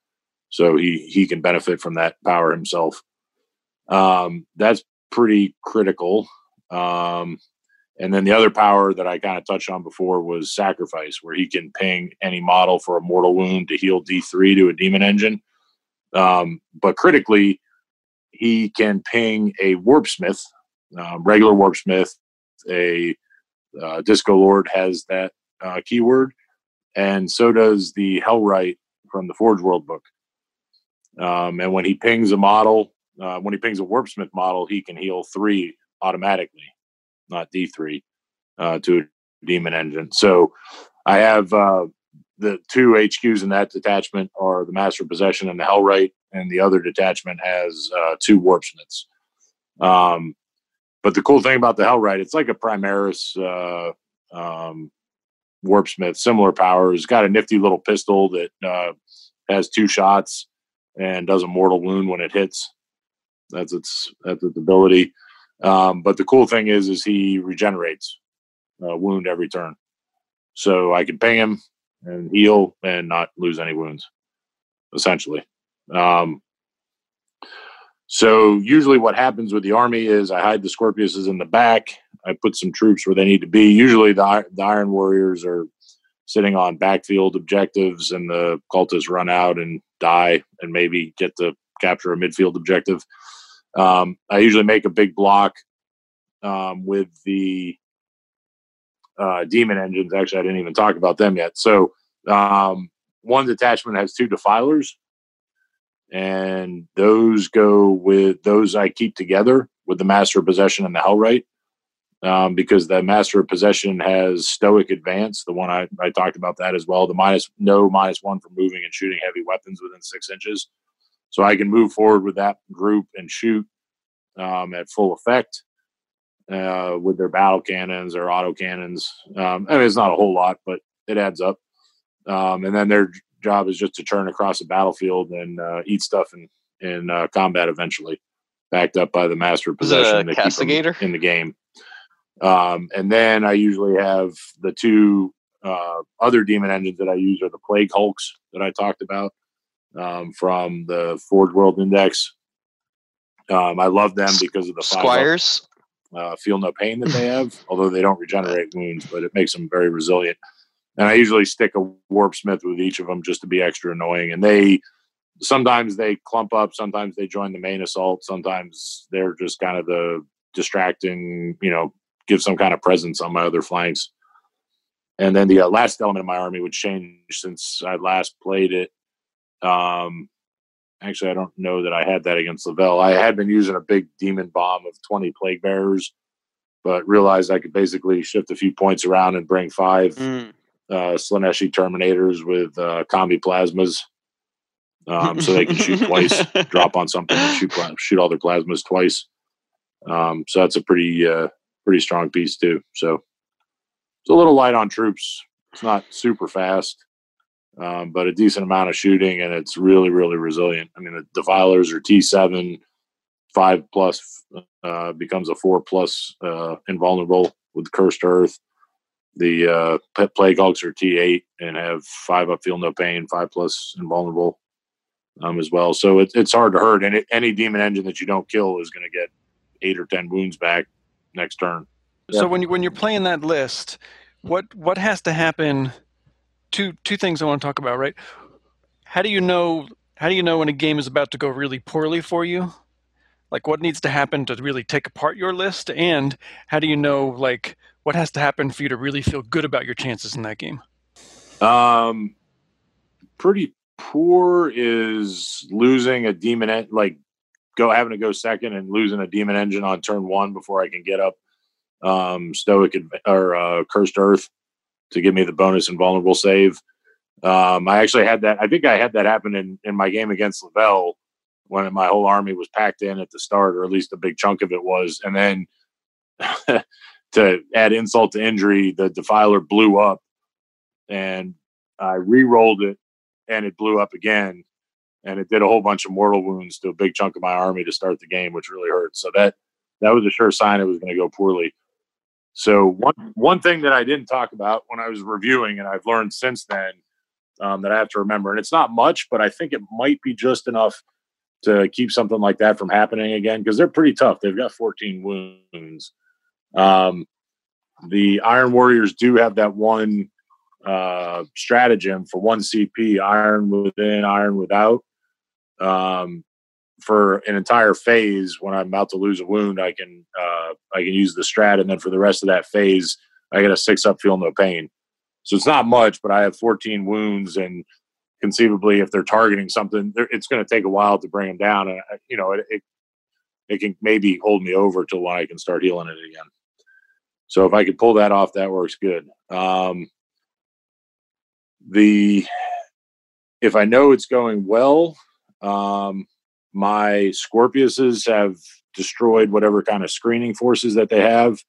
so he he can benefit from that power himself. Um, that's pretty critical. Um, and then the other power that I kind of touched on before was sacrifice, where he can ping any model for a mortal wound to heal D3 to a demon engine. Um, but critically, he can ping a warpsmith, uh, regular warp smith. a uh, disco lord has that uh, keyword, and so does the Hellwright from the Forge World book. Um, and when he pings a model, uh, when he pings a Warpsmith model, he can heal three automatically, not D3, uh, to a demon engine. So I have uh, the two HQs in that detachment are the Master Possession and the Hellwright, and the other detachment has uh, two Warpsmiths. Um, but the cool thing about the Hellwright, it's like a Primaris uh, um, Warpsmith, similar powers. Got a nifty little pistol that uh, has two shots and does a mortal wound when it hits. That's its that's its ability. Um, but the cool thing is, is he regenerates a wound every turn, so I can ping him and heal and not lose any wounds, essentially. Um, so usually, what happens with the army is I hide the Scorpiuses in the back. I put some troops where they need to be. Usually, the the Iron Warriors are sitting on backfield objectives and the cultists run out and die and maybe get to capture a midfield objective. Um, I usually make a big block um, with the uh, demon engines. Actually, I didn't even talk about them yet. So um, one detachment has two defilers, and those go with those I keep together with the master possession and the hellwright. Um, because the master of possession has stoic advance. The one I, I talked about that as well. The minus no minus one for moving and shooting heavy weapons within six inches. So I can move forward with that group and shoot um, at full effect uh, with their battle cannons or auto cannons. Um, I mean, it's not a whole lot, but it adds up. Um, and then their job is just to turn across the battlefield and uh, eat stuff in in uh, combat eventually, backed up by the master of possession to castigator in the game. Um, and then I usually have the two uh, other demon engines that I use are the plague hulks that I talked about um, from the Forge World Index. Um, I love them because of the squires. Uh, feel no pain that they have, although they don't regenerate wounds, but it makes them very resilient. And I usually stick a warp smith with each of them just to be extra annoying. And they sometimes they clump up, sometimes they join the main assault, sometimes they're just kind of the distracting, you know, give some kind of presence on my other flanks. And then the uh, last element of my army, would change since I last played it, um, actually, I don't know that I had that against Lavelle. I had been using a big demon bomb of 20 plague bearers, but realized I could basically shift a few points around and bring five mm. uh, Slaaneshi Terminators with uh, combi plasmas. Um, so they can shoot twice, drop on something, and shoot shoot all their plasmas twice. Um, so that's a pretty uh, pretty strong piece too. So it's a little light on troops. It's not super fast um, but a decent amount of shooting, and it's really, really resilient. I mean, the defilers are T7, five plus uh, becomes a four plus uh, invulnerable with cursed earth. The uh, plague hulks are T8 and have five up feel no pain, five plus invulnerable um, as well. So it, it's hard to hurt, and it, any demon engine that you don't kill is going to get eight or ten wounds back next turn. So yeah. when you when you're playing that list, what what has to happen? two two things I want to talk about. Right? How do you know? How do you know when a game is about to go really poorly for you? Like what needs to happen to really take apart your list, and how do you know like what has to happen for you to really feel good about your chances in that game? Um, pretty poor is losing a demon like go having to go second and losing a demon engine on turn one before I can get up um stoic or uh, cursed earth to give me the bonus and vulnerable save. Um, I actually had that. I think I had that happen in, in my game against Lavelle when my whole army was packed in at the start, or at least a big chunk of it was. And then to add insult to injury, the defiler blew up and I re rolled it and it blew up again. And it did a whole bunch of mortal wounds to a big chunk of my army to start the game, which really hurt. So that that was a sure sign it was going to go poorly. So one one thing that I didn't talk about when I was reviewing, and I've learned since then um, that I have to remember, and it's not much, but I think it might be just enough to keep something like that from happening again because they're pretty tough. They've got 14 wounds. Um, the Iron Warriors do have that one uh, stratagem for one CP: iron within, iron without. Um, for an entire phase when I'm about to lose a wound, I can uh, I can use the strat, and then for the rest of that phase, I get a six up, feel no pain. So it's not much, but I have 14 wounds, and conceivably, if they're targeting something, it's going to take a while to bring them down, and you know it, it, it can maybe hold me over till I can start healing it again. So if I could pull that off, that works good. Um, the if I know it's going well, um, my Scorpiuses have destroyed whatever kind of screening forces that they have,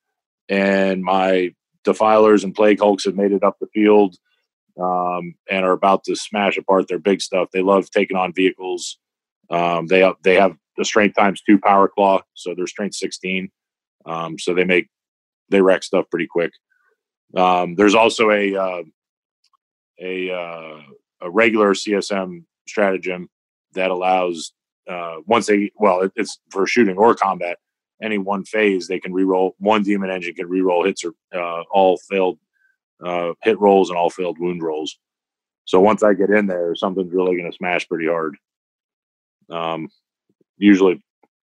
and my Defilers and Plague Hulks have made it up the field um, and are about to smash apart their big stuff. They love taking on vehicles. Um, they they have the strength times two power claw, so they're strength sixteen. Um, so they make they wreck stuff pretty quick. Um, there's also a uh, a uh, a regular CSM stratagem that allows uh, once they well, it's for shooting or combat. Any one phase, they can reroll one demon engine can reroll hits or uh, all failed uh, hit rolls and all failed wound rolls. So once I get in there, something's really going to smash pretty hard. Um, usually,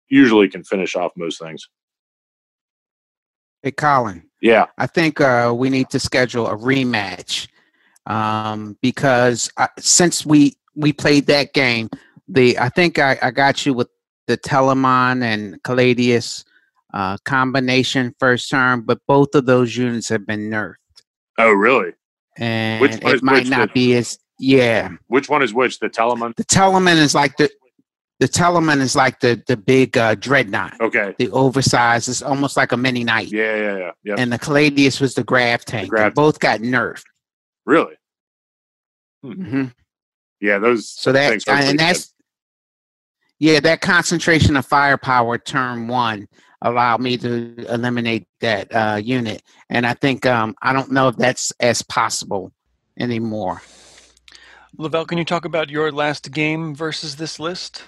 usually can finish off most things. Hey, Colin. Yeah. I think uh, we need to schedule a rematch um, because uh, since we we played that game, the I think I, I got you with the Telemon and Caladius uh, combination first term, but both of those units have been nerfed, Oh, really? and Which one it is might which not be as yeah. Which one is which? The Telemon? The Telemon is like the the Telemon is like the the big uh, dreadnought, Okay. the oversized. It's almost like a mini knight. Yeah, yeah, yeah. Yep. And the Caladius was the grav tank. They grav- both got nerfed. really? hmm Yeah, those So that and that's yeah, that concentration of firepower term one allowed me to eliminate that uh, unit, and I think um, I don't know if that's as possible anymore. Lavelle, can you talk about your last game versus this list?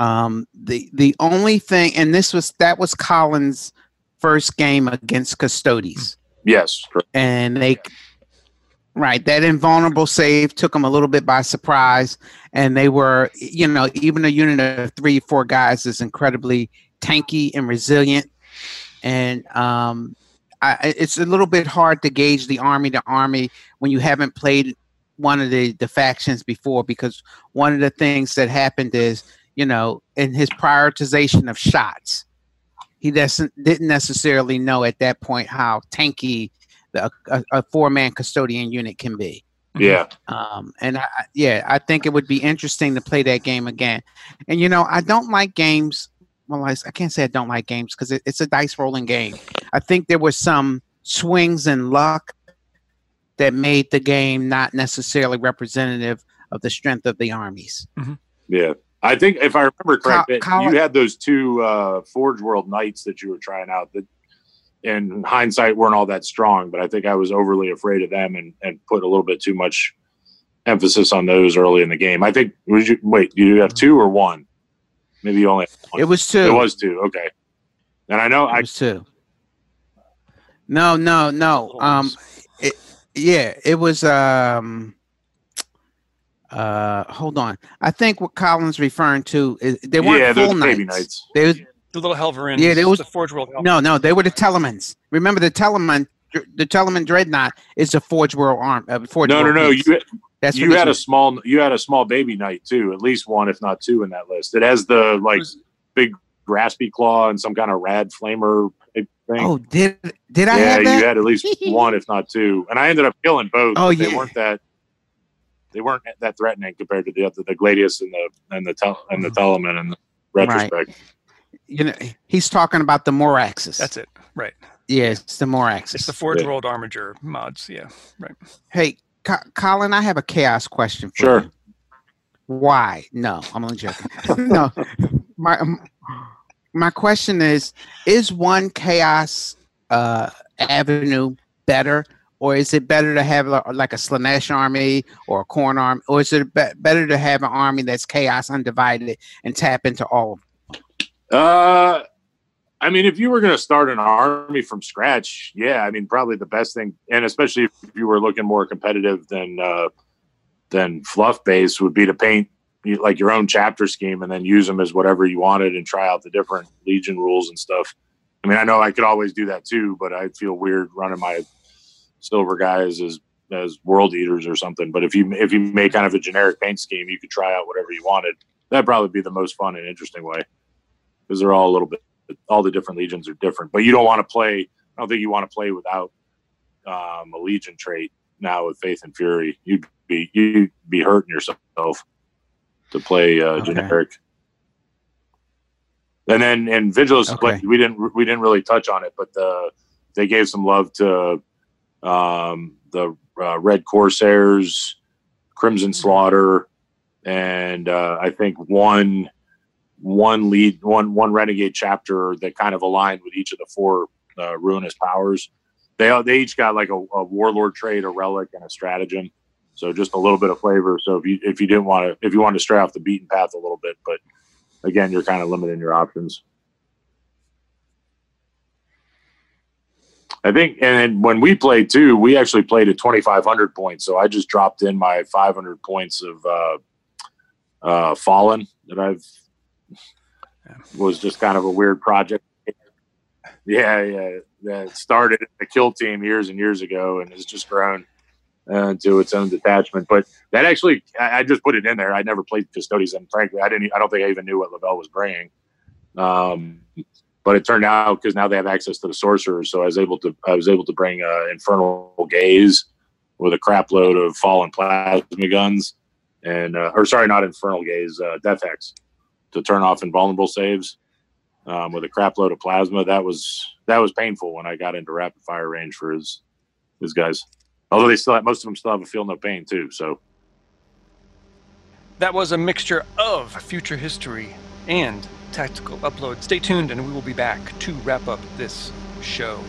Um, the the only thing, and this was that was Collins' first game against Custodes. Yes. correct. and they right that invulnerable save took them a little bit by surprise and they were you know even a unit of three four guys is incredibly tanky and resilient and um I, it's a little bit hard to gauge the army to army when you haven't played one of the, the factions before because one of the things that happened is you know in his prioritization of shots he doesn't didn't necessarily know at that point how tanky a, a four man custodian unit can be. Yeah. Um, and I, I- yeah, I think it would be interesting to play that game again. And you know, I don't like games. Well, I, I can't say I don't like games because it, it's a dice rolling game. I think there were some swings and luck that made the game not necessarily representative of the strength of the armies. Yeah. I think if I remember correctly, Col- that you had those two uh, Forge World Knights that you were trying out that in hindsight weren't all that strong, but I think I was overly afraid of them and, and put a little bit too much emphasis on those early in the game. I think was you wait, do you have two or one? Maybe you only have one. It was two. It was two, okay. And I know It I was two. No, no, no. Um, it, yeah, it was. Um, uh, hold on. I think what Colin's referring to is they weren't yeah, full baby knights. They The little Helverins. Yeah, there was- the Forge World. Helver. no, no, they were the Telemons. Remember the Telemon. The Telemon Dreadnought is a Forge World arm. Uh, Forge No, no, World no. You That's you what had a small you had a small baby knight too, at least one, if not two, in that list. It has the like Was- big graspy claw and some kind of rad flamer thing. Oh, did did I yeah, you had at least one, if not two, and I ended up killing both. Oh, but they weren't that they weren't that threatening compared to the other the Gladius and the and the tel- and the Telemon in the retrospect. You know, he's talking about the Moiraxes. That's it. Right. Yes, the Moraxes. It's the Forge Yeah. World Armature mods. Yeah. Right. Hey, Co- Colin, I have a chaos question for Sure. you. Why? No, I'm only joking. no, my um, my question is: Is one chaos uh, avenue better, or is it better to have a, like a Slaanesh army or a Khorne army, or is it be- better to have an army that's chaos undivided and tap into all of them? Uh, I mean, if you were going to start an army from scratch, yeah, I mean, probably the best thing, and especially if you were looking more competitive than uh, than fluff base, would be to paint like your own chapter scheme and then use them as whatever you wanted and try out the different legion rules and stuff. I mean, I know I could always do that too, but I'd feel weird running my silver guys as as world eaters or something. But if you if you make kind of a generic paint scheme, you could try out whatever you wanted. That'd probably be the most fun and interesting way because they're all a little bit all the different legions are different but you don't want to play i don't think you want to play without um, a legion trait now with faith and fury you'd be you'd be hurting yourself to play uh, Okay. generic and then in Vigilus Okay. we didn't we didn't really touch on it but the they gave some love to um, the uh, red corsairs crimson slaughter and uh, i think one one lead one one renegade chapter that kind of aligned with each of the four uh, ruinous powers. They they each got like a, a warlord trait a relic and a stratagem. So just a little bit of flavor. So if you if you didn't want to if you wanted to stray off the beaten path a little bit but again you're kind of limiting your options. I think, and when we played too, we actually played at 2,500 points. So I just dropped in my 500 points of uh, uh, Fallen that I've was just kind of a weird project. Yeah, yeah, that started the kill team years and years ago, and has just grown uh, into its own detachment. But that actually, I, I, just put it in there. I never played Custodes, and frankly, I didn't. I don't think I even knew what Lavelle was bringing. Um, but it turned out because now they have access to the sorcerers, so I was able to I was able to bring uh, Infernal Gaze with a crap load of fallen plasma guns, and uh, or sorry, not Infernal Gaze, uh, Death Hex to turn off invulnerable saves um, with a crap load of plasma. That was that was painful when I got into rapid fire range for his his guys. Although they still have, most of them still have a feel no pain too. So that was a mixture of future history and tactical upload. Stay tuned, and we will be back to wrap up this show.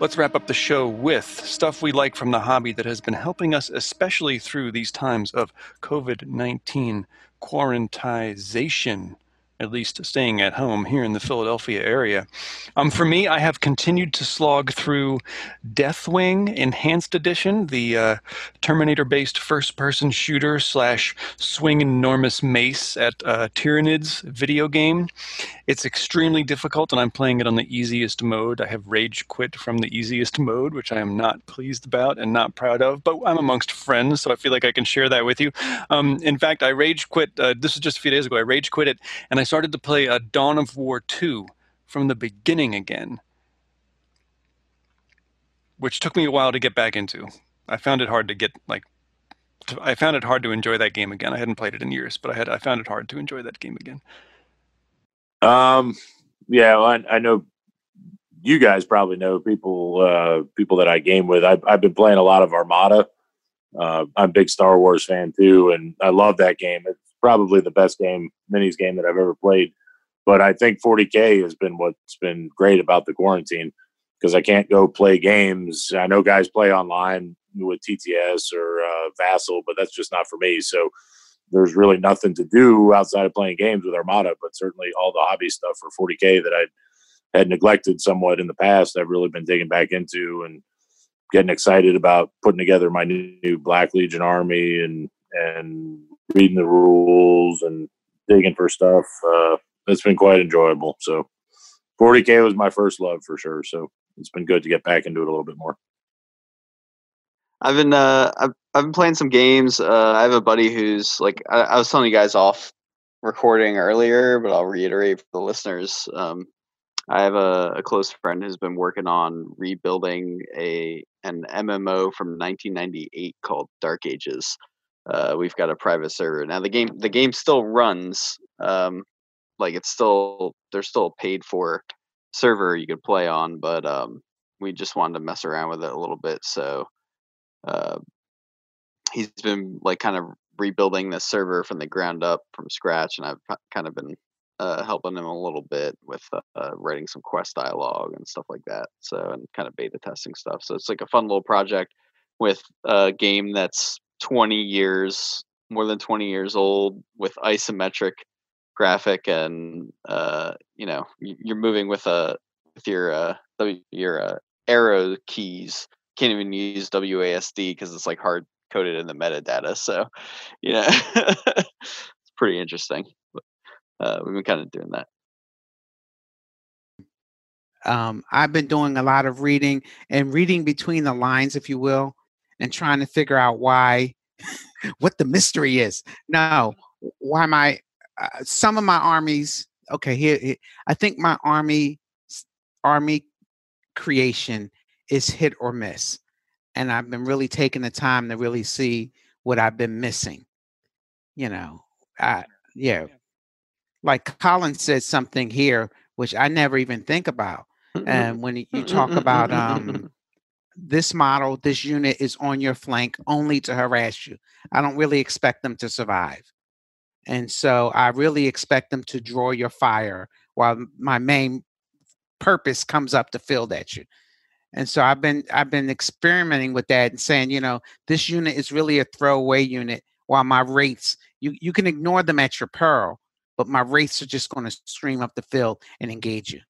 Let's wrap up the show with stuff we like from the hobby that has been helping us, especially through these times of COVID 19 quarantization at least staying at home here in the Philadelphia area. Um, for me, I have continued to slog through Deathwing Enhanced Edition, the uh, Terminator-based first-person shooter slash swing enormous mace at uh, Tyranids video game. It's extremely difficult, and I'm playing it on the easiest mode. I have rage quit from the easiest mode, which I am not pleased about and not proud of, but I'm amongst friends, so I feel like I can share that with you. Um, in fact, I rage quit, uh, this was just a few days ago, I rage quit it, and I started to play a Dawn of War 2 from the beginning again, which took me a while to get back into. I found it hard to get like I found it hard to enjoy that game again. I hadn't played it in years, but I had I found it hard to enjoy that game again. Um yeah, well, I, I know you guys probably know people uh, people that I game with. I've, I've been playing a lot of Armada. Uh, I'm a big Star Wars fan too, and I love that game. It's probably the best game minis game that I've ever played. But I think 40k has been what's been great about the quarantine because I can't go play games. I know guys play online with TTS or uh, Vassal, but that's just not for me. So there's really nothing to do outside of playing games with Armada. But certainly all the hobby stuff for 40k that I had neglected somewhat in the past, I've really been digging back into and getting excited about putting together my new Black Legion army and and reading the rules and digging for stuff. Uh, it's been quite enjoyable. So 40k was my first love for sure. So it's been good to get back into it a little bit more. I've been uh, I've, I've been playing some games. Uh, I have a buddy who's like I, I, was telling you guys off recording earlier, but I'll reiterate for the listeners. Um, I have a, a, close friend who's been working on rebuilding a an MMO from 1998 called Dark Ages. Uh, we've got a private server now. The game the game still runs. Um, like it's still there's still a paid for server you could play on, but um, we just wanted to mess around with it a little bit. So uh, he's been like kind of rebuilding the server from the ground up from scratch, and I've kind of been uh, helping him a little bit with uh, writing some quest dialogue and stuff like that. So and kind of beta testing stuff. So it's like a fun little project with a game that's 20 years, more than 20 years old, with isometric graphic, and uh, you know you're moving with a with your uh, your uh, arrow keys. Can't even use WASD because it's like hard coded in the metadata. So, you know, it's pretty interesting. Uh, we've been kind of doing that. Um, I've been doing a lot of reading and reading between the lines, if you will, and trying to figure out why, what the mystery is. No, why my uh, some of my armies. Okay, here, here I think my army army creation is hit or miss, and I've been really taking the time to really see what I've been missing. You know, I yeah, like Colin said something here which I never even think about. And when you talk about um this model, this unit is on your flank only to harass you. I don't really expect them to survive. And so I really expect them to draw your fire while my main purpose comes up to field at you. And so I've been I've been experimenting with that and saying, you know, this unit is really a throwaway unit while my Wraiths you you can ignore them at your peril, but my Wraiths are just going to stream up the field and engage you.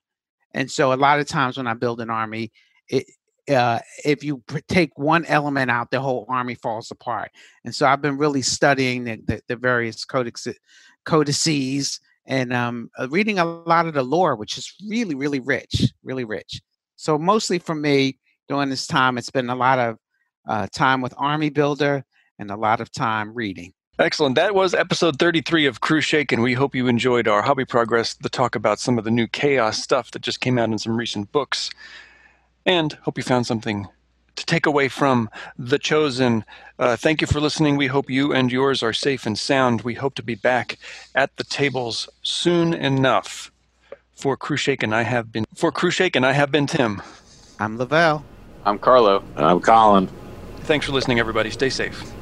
And so a lot of times when I build an army, it uh, if you take one element out, the whole army falls apart. And so I've been really studying the, the, the various codices, codices and um, uh, reading a lot of the lore, which is really, really rich, really rich. So mostly for me during this time, it's been a lot of uh, time with Army Builder and a lot of time reading. Excellent. That was episode 33 of Crew Shake, and we hope you enjoyed our hobby progress, the talk about some of the new chaos stuff that just came out in some recent books. And hope you found something to take away from The Chosen. Uh, thank you for listening. We hope you and yours are safe and sound. We hope to be back at the tables soon enough. For Crew Shake and I have been for Crew Shake and I have been Tim. I'm Lavelle. I'm Carlo. And I'm Colin. Thanks for listening, everybody. Stay safe.